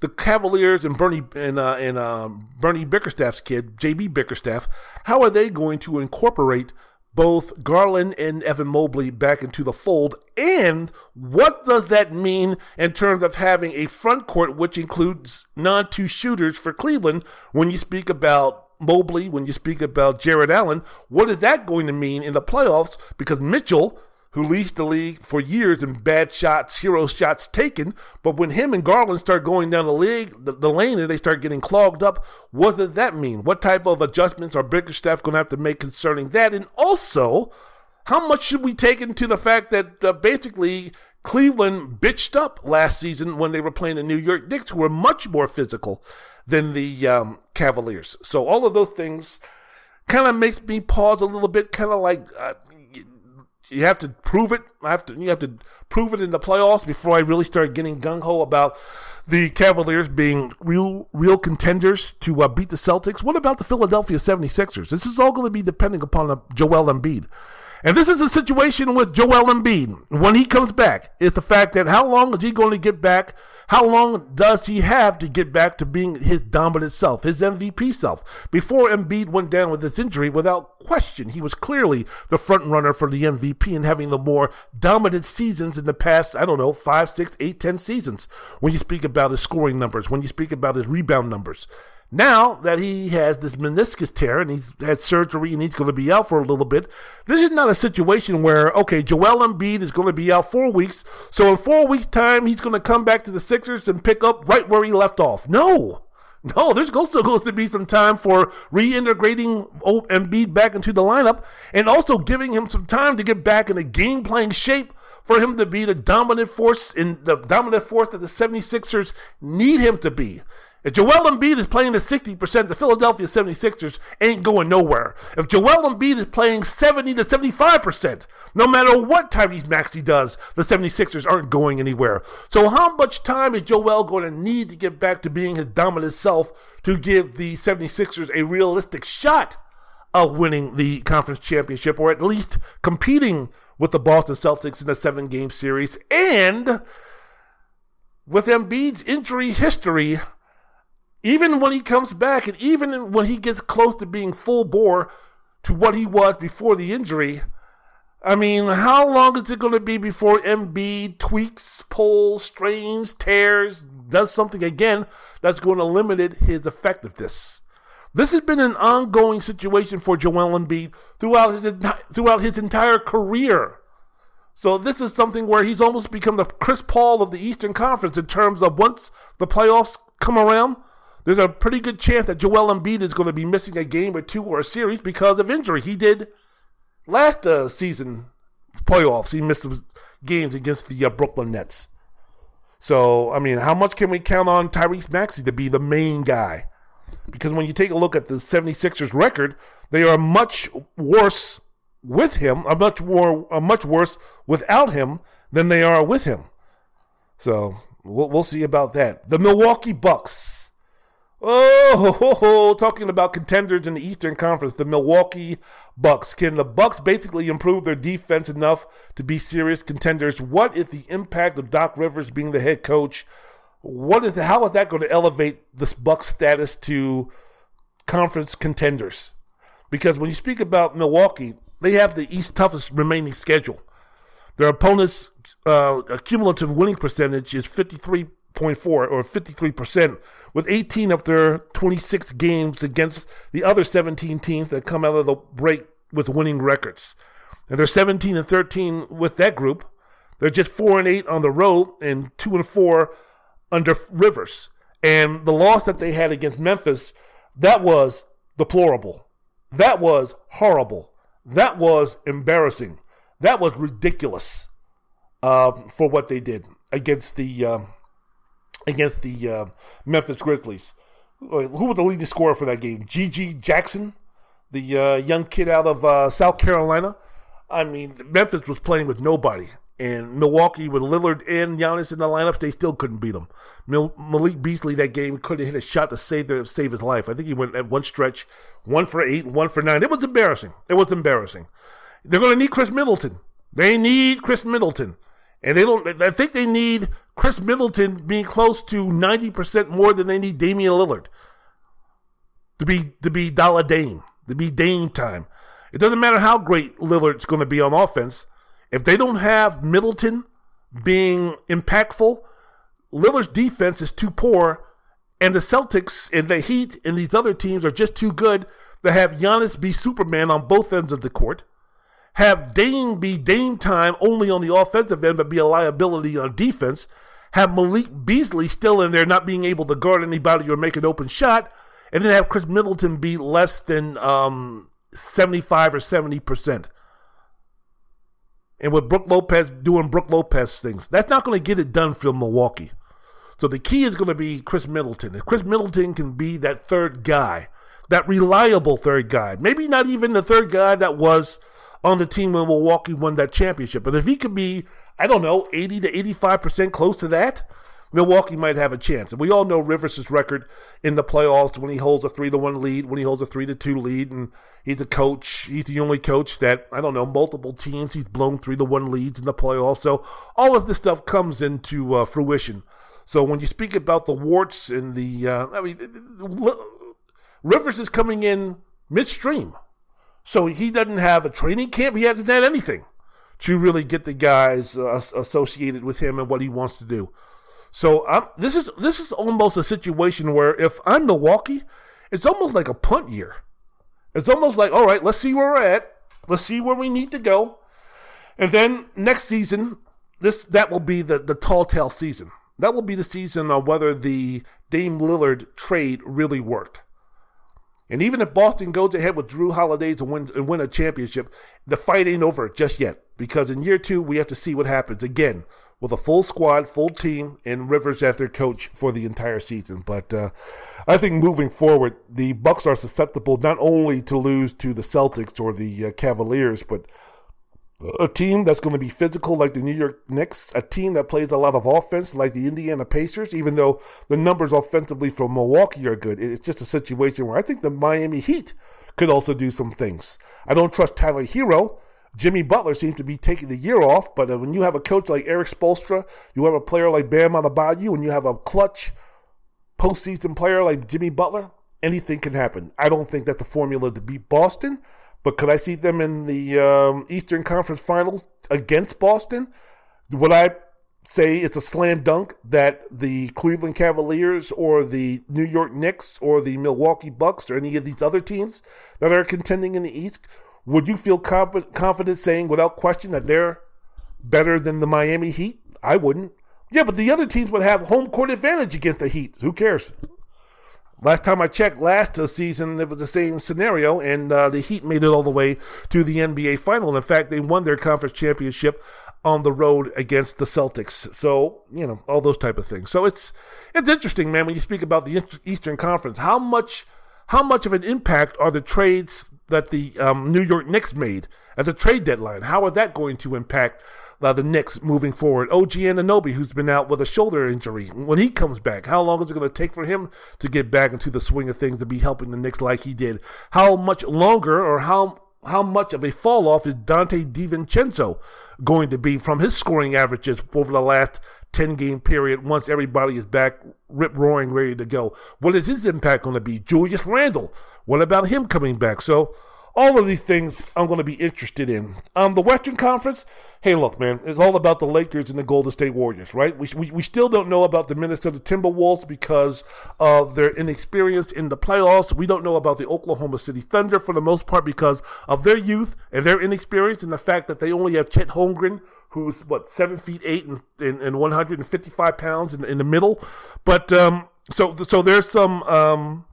the Cavaliers and Bernie and uh, and uh, Bernie Bickerstaff's kid, JB Bickerstaff, how are they going to incorporate both Garland and Evan Mobley back into the fold? And what does that mean in terms of having a front court which includes non two shooters for Cleveland when you speak about Mobley, when you speak about Jarrett Allen? What is that going to mean in the playoffs? Because Mitchell who leads the league for years in bad shots, hero shots taken. But when him and Garland start going down the league, the, the lane, and they start getting clogged up, what does that mean? What type of adjustments are Bickerstaff going to have to make concerning that? And also, how much should we take into the fact that uh, basically Cleveland bitched up last season when they were playing the New York Knicks, who were much more physical than the um, Cavaliers. So all of those things kind of makes me pause a little bit, kind of like, uh, you have to prove it. I have to you have to prove it in the playoffs before I really start getting gung ho about the Cavaliers being real real contenders to uh, beat the Celtics. What about the Philadelphia 76ers? This is all going to be depending upon uh, Joel Embiid. And this is the situation with Joel Embiid when he comes back. it's the fact that how long is he going to get back how long does he have to get back to being his dominant self, his MVP self? Before Embiid went down with this injury, without question, he was clearly the front runner for the MVP and having the more dominant seasons in the past, I don't know, five, six, eight, ten seasons. When you speak about his scoring numbers, when you speak about his rebound numbers. Now that he has this meniscus tear and he's had surgery and he's going to be out for a little bit, this is not a situation where, okay, Joel Embiid is going to be out four weeks. So in four weeks' time, he's going to come back to the Sixers and pick up right where he left off. No. No, there's still going to be some time for reintegrating Embiid back into the lineup and also giving him some time to get back in a game playing shape for him to be the dominant force in the dominant force that the 76ers need him to be. If Joel Embiid is playing at 60%, the Philadelphia 76ers ain't going nowhere. If Joel Embiid is playing 70 to 75%, no matter what Tyrese Maxey does, the 76ers aren't going anywhere. So how much time is Joel going to need to get back to being his dominant self to give the 76ers a realistic shot of winning the conference championship or at least competing with the Boston Celtics in a seven game series? And with Embiid's injury history, even when he comes back and even when he gets close to being full bore to what he was before the injury, I mean, how long is it going to be before Embiid tweaks, pulls, strains, tears, does something again that's going to limit his effectiveness? This has been an ongoing situation for Joel Embiid throughout his throughout his entire career. So this is something where he's almost become the Chris Paul of the Eastern Conference in terms of once the playoffs come around, there's a pretty good chance that Joel Embiid is going to be missing a game or two or a series because of injury. He did last uh, season playoffs, he missed some games against the uh, Brooklyn Nets. So, I mean, how much can we count on Tyrese Maxey to be the main guy? Because when you take a look at the 76ers record, they are much worse with him, a much more, a much worse without him than they are with him. So we'll, we'll see about that. The Milwaukee Bucks. Oh, ho, ho, talking about contenders in the Eastern Conference, the Milwaukee Bucks. Can the Bucks basically improve their defense enough to be serious contenders? What is the impact of Doc Rivers being the head coach? What is the, how is that going to elevate this Bucks status to conference contenders? Because when you speak about Milwaukee, they have the East toughest remaining schedule. Their opponents' uh, cumulative winning percentage is 53.4 or 53%, with 18 of their 26 games against the other 17 teams that come out of the break with winning records. And they're 17 and 13 with that group. They're just 4 and 8 on the road and 2 and 4 under Rivers. And the loss that they had against Memphis, that was deplorable. That was horrible. That was embarrassing. That was ridiculous uh, for what they did against the uh, against the uh, Memphis Grizzlies. Who was the leading scorer for that game? GG Jackson, the uh, young kid out of uh, South Carolina. I mean, Memphis was playing with nobody. And Milwaukee, with Lillard and Giannis in the lineups, they still couldn't beat them. Malik Beasley that game couldn't hit a shot to save their, save his life. I think he went at one stretch, one for eight, one for nine. It was embarrassing. It was embarrassing. They're going to need Khris Middleton. They need Khris Middleton, and they don't. I think they need Khris Middleton being close to ninety percent more than they need Damian Lillard to be to be Dollar Dame to be Dame time. It doesn't matter how great Lillard's going to be on offense. If they don't have Middleton being impactful, Lillard's defense is too poor, and the Celtics and the Heat and these other teams are just too good to have Giannis be Superman on both ends of the court, have Dame be Dame time only on the offensive end but be a liability on defense, have Malik Beasley still in there not being able to guard anybody or make an open shot, and then have Khris Middleton be less than um, 75 or 70 percent and with Brook Lopez doing Brook Lopez things. That's not going to get it done for Milwaukee. So the key is going to be Khris Middleton. If Khris Middleton can be that third guy, that reliable third guy, maybe not even the third guy that was on the team when Milwaukee won that championship, but if he could be, I don't know, 80 to 85% close to that, Milwaukee might have a chance. And we all know Rivers' record in the playoffs when he holds a three to one lead, when he holds a three to two lead, and he's a coach. He's the only coach that I don't know multiple teams he's blown three to one leads in the playoffs. So all of this stuff comes into uh, fruition. So when you speak about the warts and the, uh, I mean, Rivers is coming in midstream, so he doesn't have a training camp. He hasn't had anything to really get the guys uh, associated with him and what he wants to do. So I'm, this is this is almost a situation where if I'm Milwaukee, it's almost like a punt year. It's almost like all right, let's see where we're at. Let's see where we need to go, and then next season, this that will be the the tall tale season. That will be the season of whether the Dame Lillard trade really worked. And even if Boston goes ahead with Jrue Holiday to win and win a championship, the fight ain't over just yet. Because in year two, we have to see what happens again with a full squad, full team, and Rivers as their coach for the entire season. But uh, I think moving forward, the Bucks are susceptible not only to lose to the Celtics or the uh, Cavaliers, but a team that's going to be physical like the New York Knicks, a team that plays a lot of offense like the Indiana Pacers, even though the numbers offensively from Milwaukee are good. It's just a situation where I think the Miami Heat could also do some things. I don't trust Tyler Herro. Jimmy Butler seems to be taking the year off, but uh, when you have a coach like Erik Spoelstra, you have a player like Bam Adebayo, and you have a clutch postseason player like Jimmy Butler, anything can happen. I don't think that the formula to beat Boston, but could I see them in the um, Eastern Conference Finals against Boston? Would I say it's a slam dunk that the Cleveland Cavaliers or the New York Knicks or the Milwaukee Bucks or any of these other teams that are contending in the East would you feel comp- confident saying without question that they're better than the Miami Heat? I wouldn't. Yeah, but the other teams would have home court advantage against the Heat. Who cares? Last time I checked, last season it was the same scenario, and uh, the Heat made it all the way to the NBA final. And in fact, they won their conference championship on the road against the Celtics. So you know all those type of things. So it's it's interesting, man, when you speak about the Eastern Conference. How much how much of an impact are the trades that the um, New York Knicks made at the trade deadline? How are that going to impact uh, the Knicks moving forward. OG Anunoby, who's been out with a shoulder injury, when he comes back, how long is it going to take for him to get back into the swing of things to be helping the Knicks like he did? How much longer or how how much of a fall off is Donte DiVincenzo going to be from his scoring averages over the last 10 game period once everybody is back rip roaring ready to go? What is his impact going to be? Julius Randle, what about him coming back? So all of these things I'm going to be interested in. Um, the Western Conference, hey, look, man, it's all about the Lakers and the Golden State Warriors, right? We, we, we still don't know about the Minnesota Timberwolves because of their inexperience in the playoffs. We don't know about the Oklahoma City Thunder for the most part because of their youth and their inexperience and the fact that they only have Chet Holmgren, who's, what, seven feet eight and, and, and 155 pounds in, in the middle. But um, so, so there's some. Um,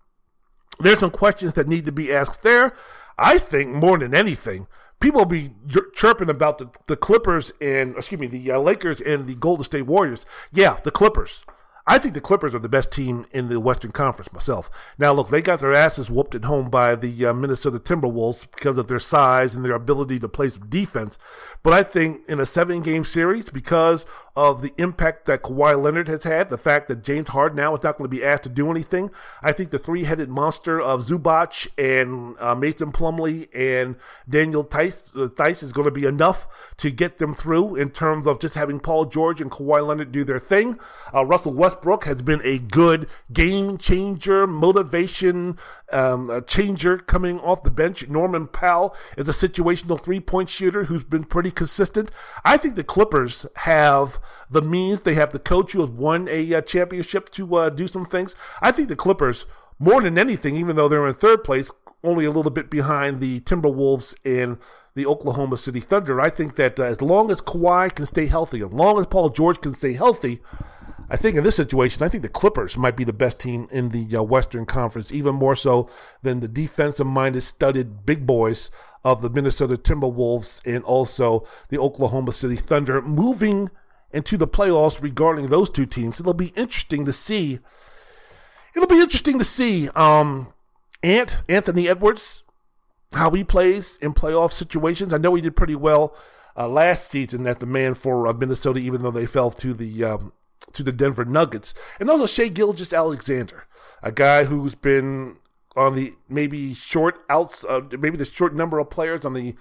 there's some questions that need to be asked there. I think more than anything, people will be chirping about the, the Clippers and excuse me, the uh, Lakers and the Golden State Warriors. Yeah, the Clippers. I think the Clippers are the best team in the Western Conference myself. Now, look, they got their asses whooped at home by the uh, Minnesota Timberwolves because of their size and their ability to play some defense. But I think in a seven game series, because of the impact that Kawhi Leonard has had, the fact that James Harden now is not going to be asked to do anything, I think the three headed monster of Zubac and uh, Mason Plumlee and Daniel Theis, uh, Theis is going to be enough to get them through in terms of just having Paul George and Kawhi Leonard do their thing. Uh, Russell Westbrook has been a good game changer, motivation um, changer coming off the bench. Norman Powell is a situational three point shooter who's been pretty consistent. I think the Clippers have the means. They have the coach who has won a uh, championship to uh, do some things. I think the Clippers, more than anything, even though they're in third place, only a little bit behind the Timberwolves and the Oklahoma City Thunder. I think that uh, as long as Kawhi can stay healthy, as long as Paul George can stay healthy, I think in this situation, I think the Clippers might be the best team in the uh, Western Conference, even more so than the defensive minded, studded big boys of the Minnesota Timberwolves and also the Oklahoma City Thunder. Moving into the playoffs regarding those two teams, it'll be interesting to see. It'll be interesting to see um, Ant Anthony Edwards how he plays in playoff situations. I know he did pretty well uh, last season at the man for uh, Minnesota, even though they fell to the um, to the Denver Nuggets, and also Shai Gilgeous-Alexander, a guy who's been on the maybe short outs, uh, maybe the short number of players on the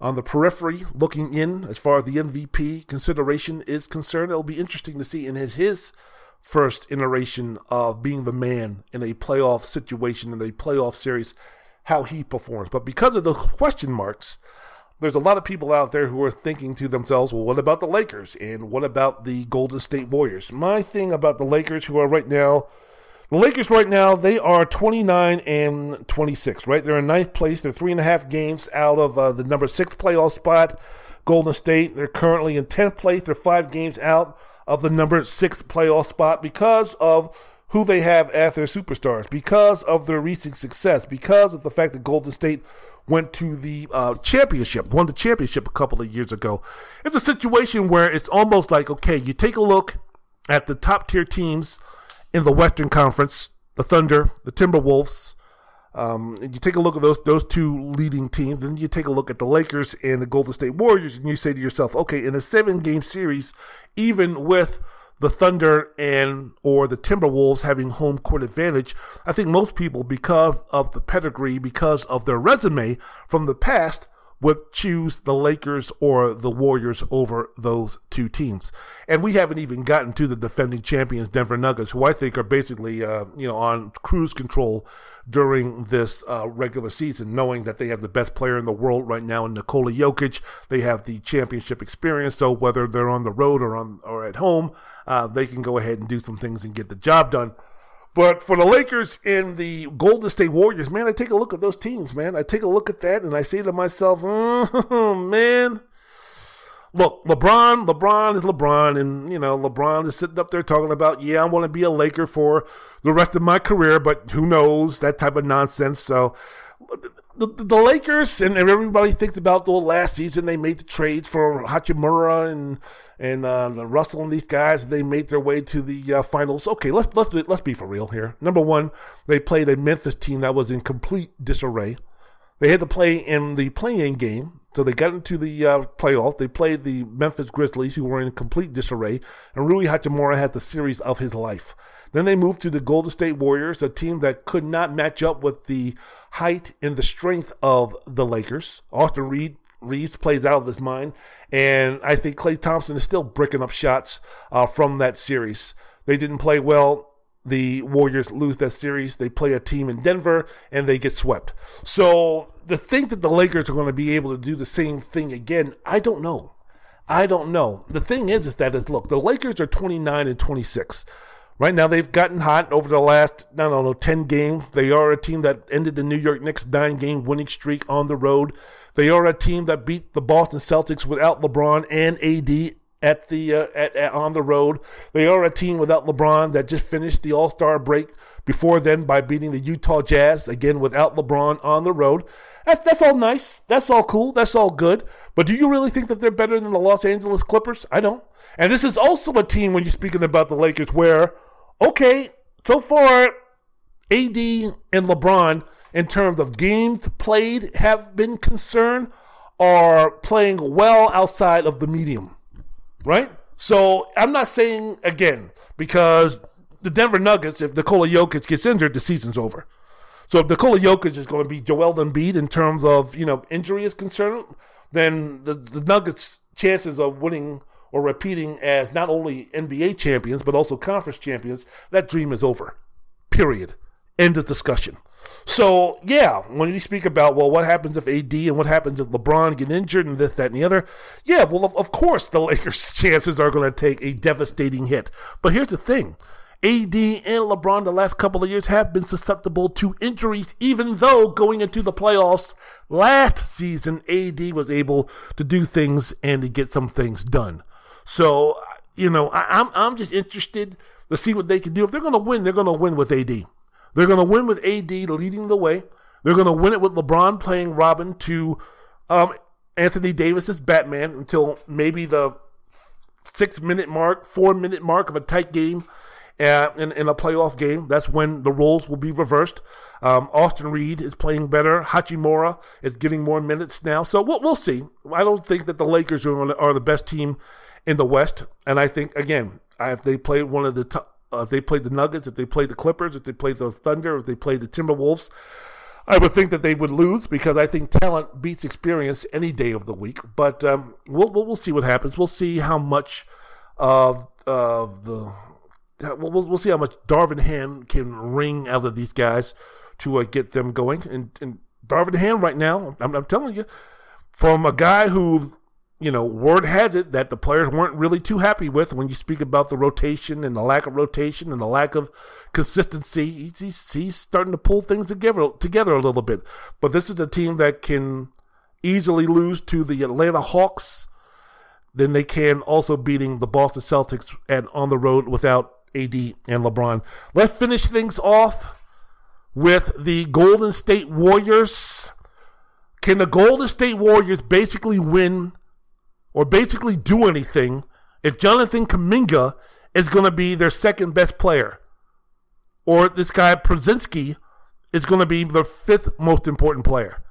on the periphery looking in as far as the MVP consideration is concerned. It'll be interesting to see in his his first iteration of being the man in a playoff situation in a playoff series how he performs. But because of those question marks, there's a lot of people out there who are thinking to themselves, well, what about the Lakers? And what about the Golden State Warriors? My thing about the Lakers, who are right now, the Lakers right now, they are 29 and 26, right? They're in ninth place. They're three and a half games out of uh, the number six playoff spot. Golden State, they're currently in 10th place. They're five games out of the number six playoff spot because of who they have as their superstars, because of their recent success, because of the fact that Golden State went to the uh, championship, won the championship a couple of years ago. It's a situation where it's almost like, okay, you take a look at the top tier teams in the Western Conference, the Thunder, the Timberwolves. Um, you take a look at those those two leading teams, then you take a look at the Lakers and the Golden State Warriors, and you say to yourself, okay, in a seven game series, even with the Thunder and or the Timberwolves having home court advantage, I think most people, because of the pedigree, because of their resume from the past, would choose the Lakers or the Warriors over those two teams. And we haven't even gotten to the defending champions, Denver Nuggets, who I think are basically, uh, you know, on cruise control during this uh, regular season, knowing that they have the best player in the world right now in Nikola Jokic. They have the championship experience, so whether they're on the road or on or at home, uh, they can go ahead and do some things and get the job done. But for the Lakers and the Golden State Warriors, man, I take a look at those teams, man. I take a look at that and I say to myself, oh, man, look, LeBron, LeBron is LeBron, and you know, LeBron is sitting up there talking about, yeah, I want to be a Laker for the rest of my career, but who knows that type of nonsense. So. The, the, Lakers and everybody thinks about the last season they made the trades for Hachimura and and uh, Russell and these guys. They made their way to the uh, finals. Okay, let's let's let's be for real here. Number one, they played a Memphis team that was in complete disarray. They had to play in the play-in game, so they got into the uh, playoffs. They played the Memphis Grizzlies, who were in complete disarray, and Rui Hachimura had the series of his life. Then they moved to the Golden State Warriors, a team that could not match up with the height and the strength of the Lakers. Austin Reed Reeves plays out of his mind, and I think Klay Thompson is still breaking up shots uh, from that series. They didn't play well. The Warriors lose that series. They play a team in Denver, and they get swept. So to think that the Lakers are going to be able to do the same thing again, I don't know. I don't know. The thing is, is that is, look, the Lakers are 29 and 26. Right now, they've gotten hot over the last, I don't know, 10 games. They are a team that ended the New York Knicks nine game winning streak on the road. They are a team that beat the Boston Celtics without LeBron and AD at the uh, at, at, on the road. They are a team without LeBron that just finished the All Star break before then by beating the Utah Jazz again without LeBron on the road. That's that's all nice. That's all cool. That's all good. But do you really think that they're better than the Los Angeles Clippers? I don't. And this is also a team when you're speaking about the Lakers where okay, so far, AD and LeBron, in terms of games played, have been concerned, are playing well outside of the medium, right? So I'm not saying again because the Denver Nuggets, if Nikola Jokic gets injured, the season's over. So if Nikola Jokic is going to be Joel Embiid in terms of you know injury is concerned, then the, the Nuggets' chances of winning or repeating as not only NBA champions, but also conference champions, that dream is over. Period. End of discussion. So, yeah, when you speak about, well, what happens if AD and what happens if LeBron get injured and this, that, and the other, yeah, well, of, of course the Lakers' chances are going to take a devastating hit. But here's the thing AD and LeBron the last couple of years have been susceptible to injuries, even though going into the playoffs last season, AD was able to do things and to get some things done. So, you know, I, am I'm, I'm just interested to see what they can do. If they're going to win, they're going to win with AD. They're going to win with AD leading the way. They're going to win it with LeBron playing Robin to um, Anthony Davis's Batman until maybe the six minute mark, four minute mark of a tight game uh, in, in a playoff game. That's when the roles will be reversed. Um, Austin Reed is playing better. Hachimura is getting more minutes now. So we'll, we'll see. I don't think that the Lakers are, are the best team in the West. And I think again, if they played one of the uh, if they played the Nuggets, if they played the Clippers, if they played the Thunder, if they played the Timberwolves, I would think that they would lose because I think talent beats experience any day of the week. But um, we'll, we'll, we'll see what happens. We'll see how much of uh, the we'll, we'll see how much Darvin Ham can wring out of these guys to uh, get them going. And, and Darvin Ham right now, I'm, I'm telling you, from a guy who you know, word has it that the players weren't really too happy with when you speak about the rotation and the lack of rotation and the lack of consistency. He's, he's, he's, starting to pull things together together a little bit. But this is a team that can easily lose to the Atlanta Hawks. Then they can also beating the Boston Celtics and on the road without AD and LeBron. Let's finish things off with the Golden State Warriors. Can the Golden State Warriors basically win or basically do anything if Jonathan Kuminga is going to be their second best player, or this guy Podziemski is going to be the fifth most important player.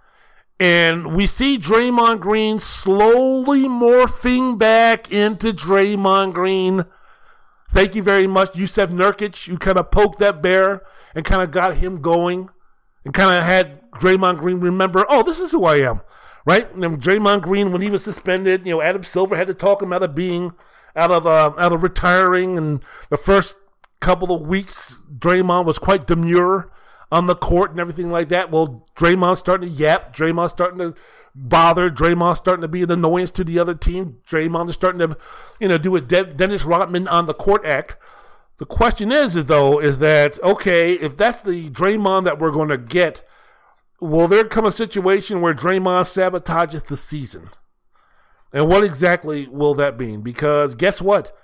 And we see Draymond Green slowly morphing back into Draymond Green. Thank you very much, Jusuf Nurkic. You kind of poked that bear and kind of got him going and kind of had Draymond Green remember, oh, this is who I am right? And Draymond Green, when he was suspended, you know, Adam Silver had to talk him out of being, out of, uh, out of retiring. And the first couple of weeks, Draymond was quite demure on the court and everything like that. Well, Draymond's starting to yap. Draymond's starting to bother. Draymond's starting to be an annoyance to the other team. Draymond is starting to, you know, do a De- Dennis Rodman on the court act. The question is, though, is that okay? If that's the Draymond that we're going to get will there come a situation where Draymond sabotages the season? And what exactly will that mean? Because guess what?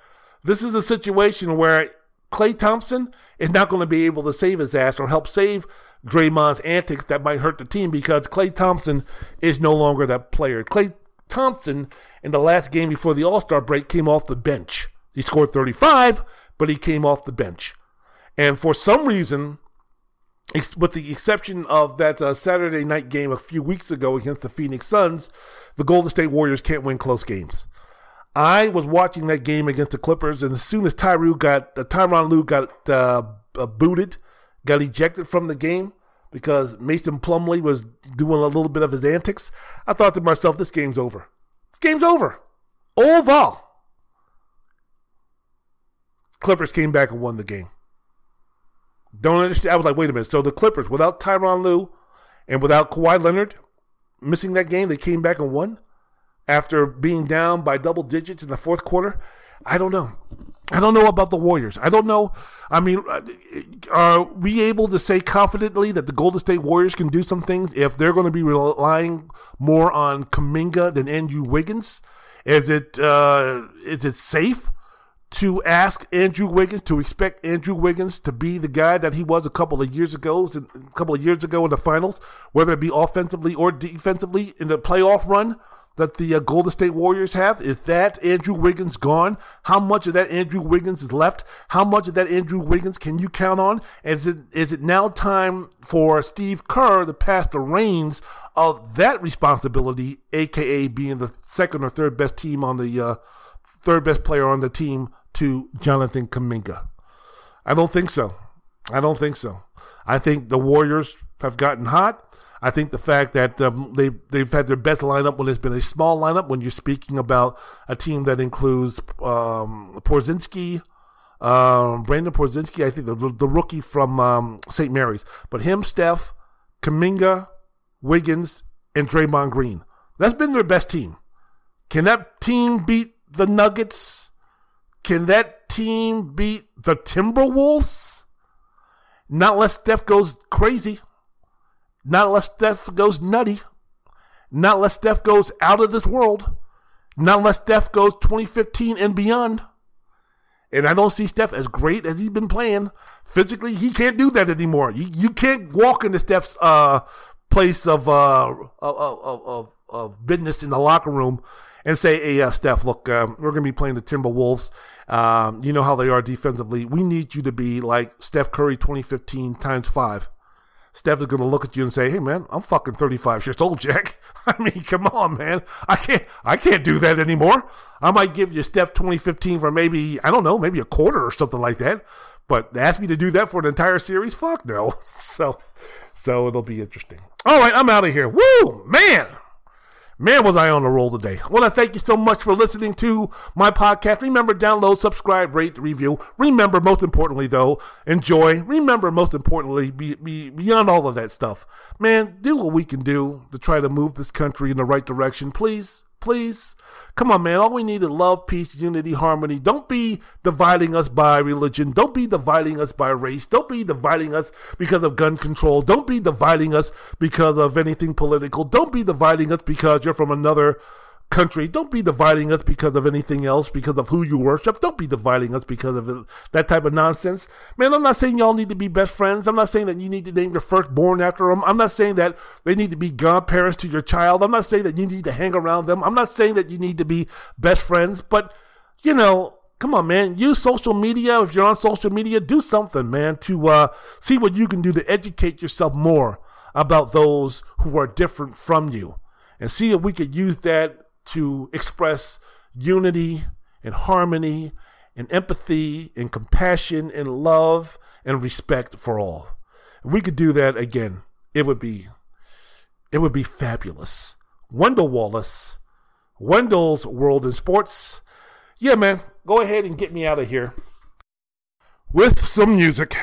This is a situation where Klay Thompson is not going to be able to save his ass or help save Draymond's antics that might hurt the team because Klay Thompson is no longer that player. Klay Thompson, in the last game before the All Star break, came off the bench. He scored 35, but he came off the bench. And for some reason, with the exception of that uh, Saturday night game a few weeks ago against the Phoenix Suns, the Golden State Warriors can't win close games. I was watching that game against the Clippers, and as soon as Tyru got uh, Tyronn Lue got uh, uh, booted, got ejected from the game because Mason Plumlee was doing a little bit of his antics, I thought to myself, "This game's over. This game's over. Over." Clippers came back and won the game. Don't understand. I was like, wait a minute. So the Clippers, without Tyronn Lue and without Kawhi Leonard missing that game, they came back and won after being down by double digits in the fourth quarter. I don't know. I don't know about the Warriors. I don't know. I mean, uh, are we able to say confidently that the Golden State Warriors can do some things if they're going to be relying more on Kuminga than Andrew Wiggins? Is it uh, is it safe to ask Andrew Wiggins to expect Andrew Wiggins to be the guy that he was a couple of years ago, a couple of years ago in the finals, whether it be offensively or defensively in the playoff run that the uh, Golden State Warriors have? Is that Andrew Wiggins gone? How much of that Andrew Wiggins is left? How much of that Andrew Wiggins can you count on? Is it is it now time for Steve Kerr to pass the reins of that responsibility, aka being the second or third best team on the uh, third best player on the team to Jonathan Kuminga? I don't think so. I don't think so. I think the Warriors have gotten hot. I think the fact that um, they they've had their best lineup when it's been a small lineup. When you're speaking about a team that includes um, Podziemski, um, Brandin Podziemski, I think the the rookie from um, St. Mary's, but him, Steph, Kuminga, Wiggins, and Draymond Green. That's been their best team. Can that team beat the Nuggets? Can that team beat the Timberwolves? Not unless Steph goes crazy. Not unless Steph goes nutty. Not unless Steph goes out of this world. Not unless Steph goes 2015 and beyond. And I don't see Steph as great as he's been playing. Physically, he can't do that anymore. You, you can't walk into Steph's uh, place of, uh, of, of, of, business in the locker room and say, hey, uh, Steph, look, um, we're going to be playing the Timberwolves. Um, you know how they are defensively. We need you to be like Steph Curry 2015 times five. Steph is going to look at you and say, "Hey, man, I'm fucking 35 years old, Jack. I mean, come on, man. I can't, I can't do that anymore. I might give you Steph 2015 for maybe, I don't know, maybe a quarter or something like that. But ask me to do that for an entire series? Fuck no. So, so it'll be interesting. All right, I'm out of here. Woo, man. Man, was I on a roll today. I want to thank you so much for listening to my podcast. Remember, download, subscribe, rate, review. Remember, most importantly, though, enjoy. Remember, most importantly, be, be, beyond all of that stuff, man, do what we can do to try to move this country in the right direction. Please, please. Come on, man. All we need is love, peace, unity, harmony. Don't be dividing us by religion. Don't be dividing us by race. Don't be dividing us because of gun control. Don't be dividing us because of anything political. Don't be dividing us because you're from another country. Don't be dividing us because of anything else, because of who you worship. Don't be dividing us because of that type of nonsense. Man, I'm not saying y'all need to be best friends. I'm not saying that you need to name your firstborn after them. I'm not saying that they need to be godparents to your child. I'm not saying that you need to hang around them. I'm not saying that you need to be best friends. But, you know, come on, man. Use social media. If you're on social media, do something, man, to uh, see what you can do to educate yourself more about those who are different from you and see if we could use that to express unity and harmony and empathy and compassion and love and respect for all. If we could do that again, it would be it would be fabulous. Wendell Wallace, Wendell's World in Sports. Yeah, man, go ahead and get me out of here with some music.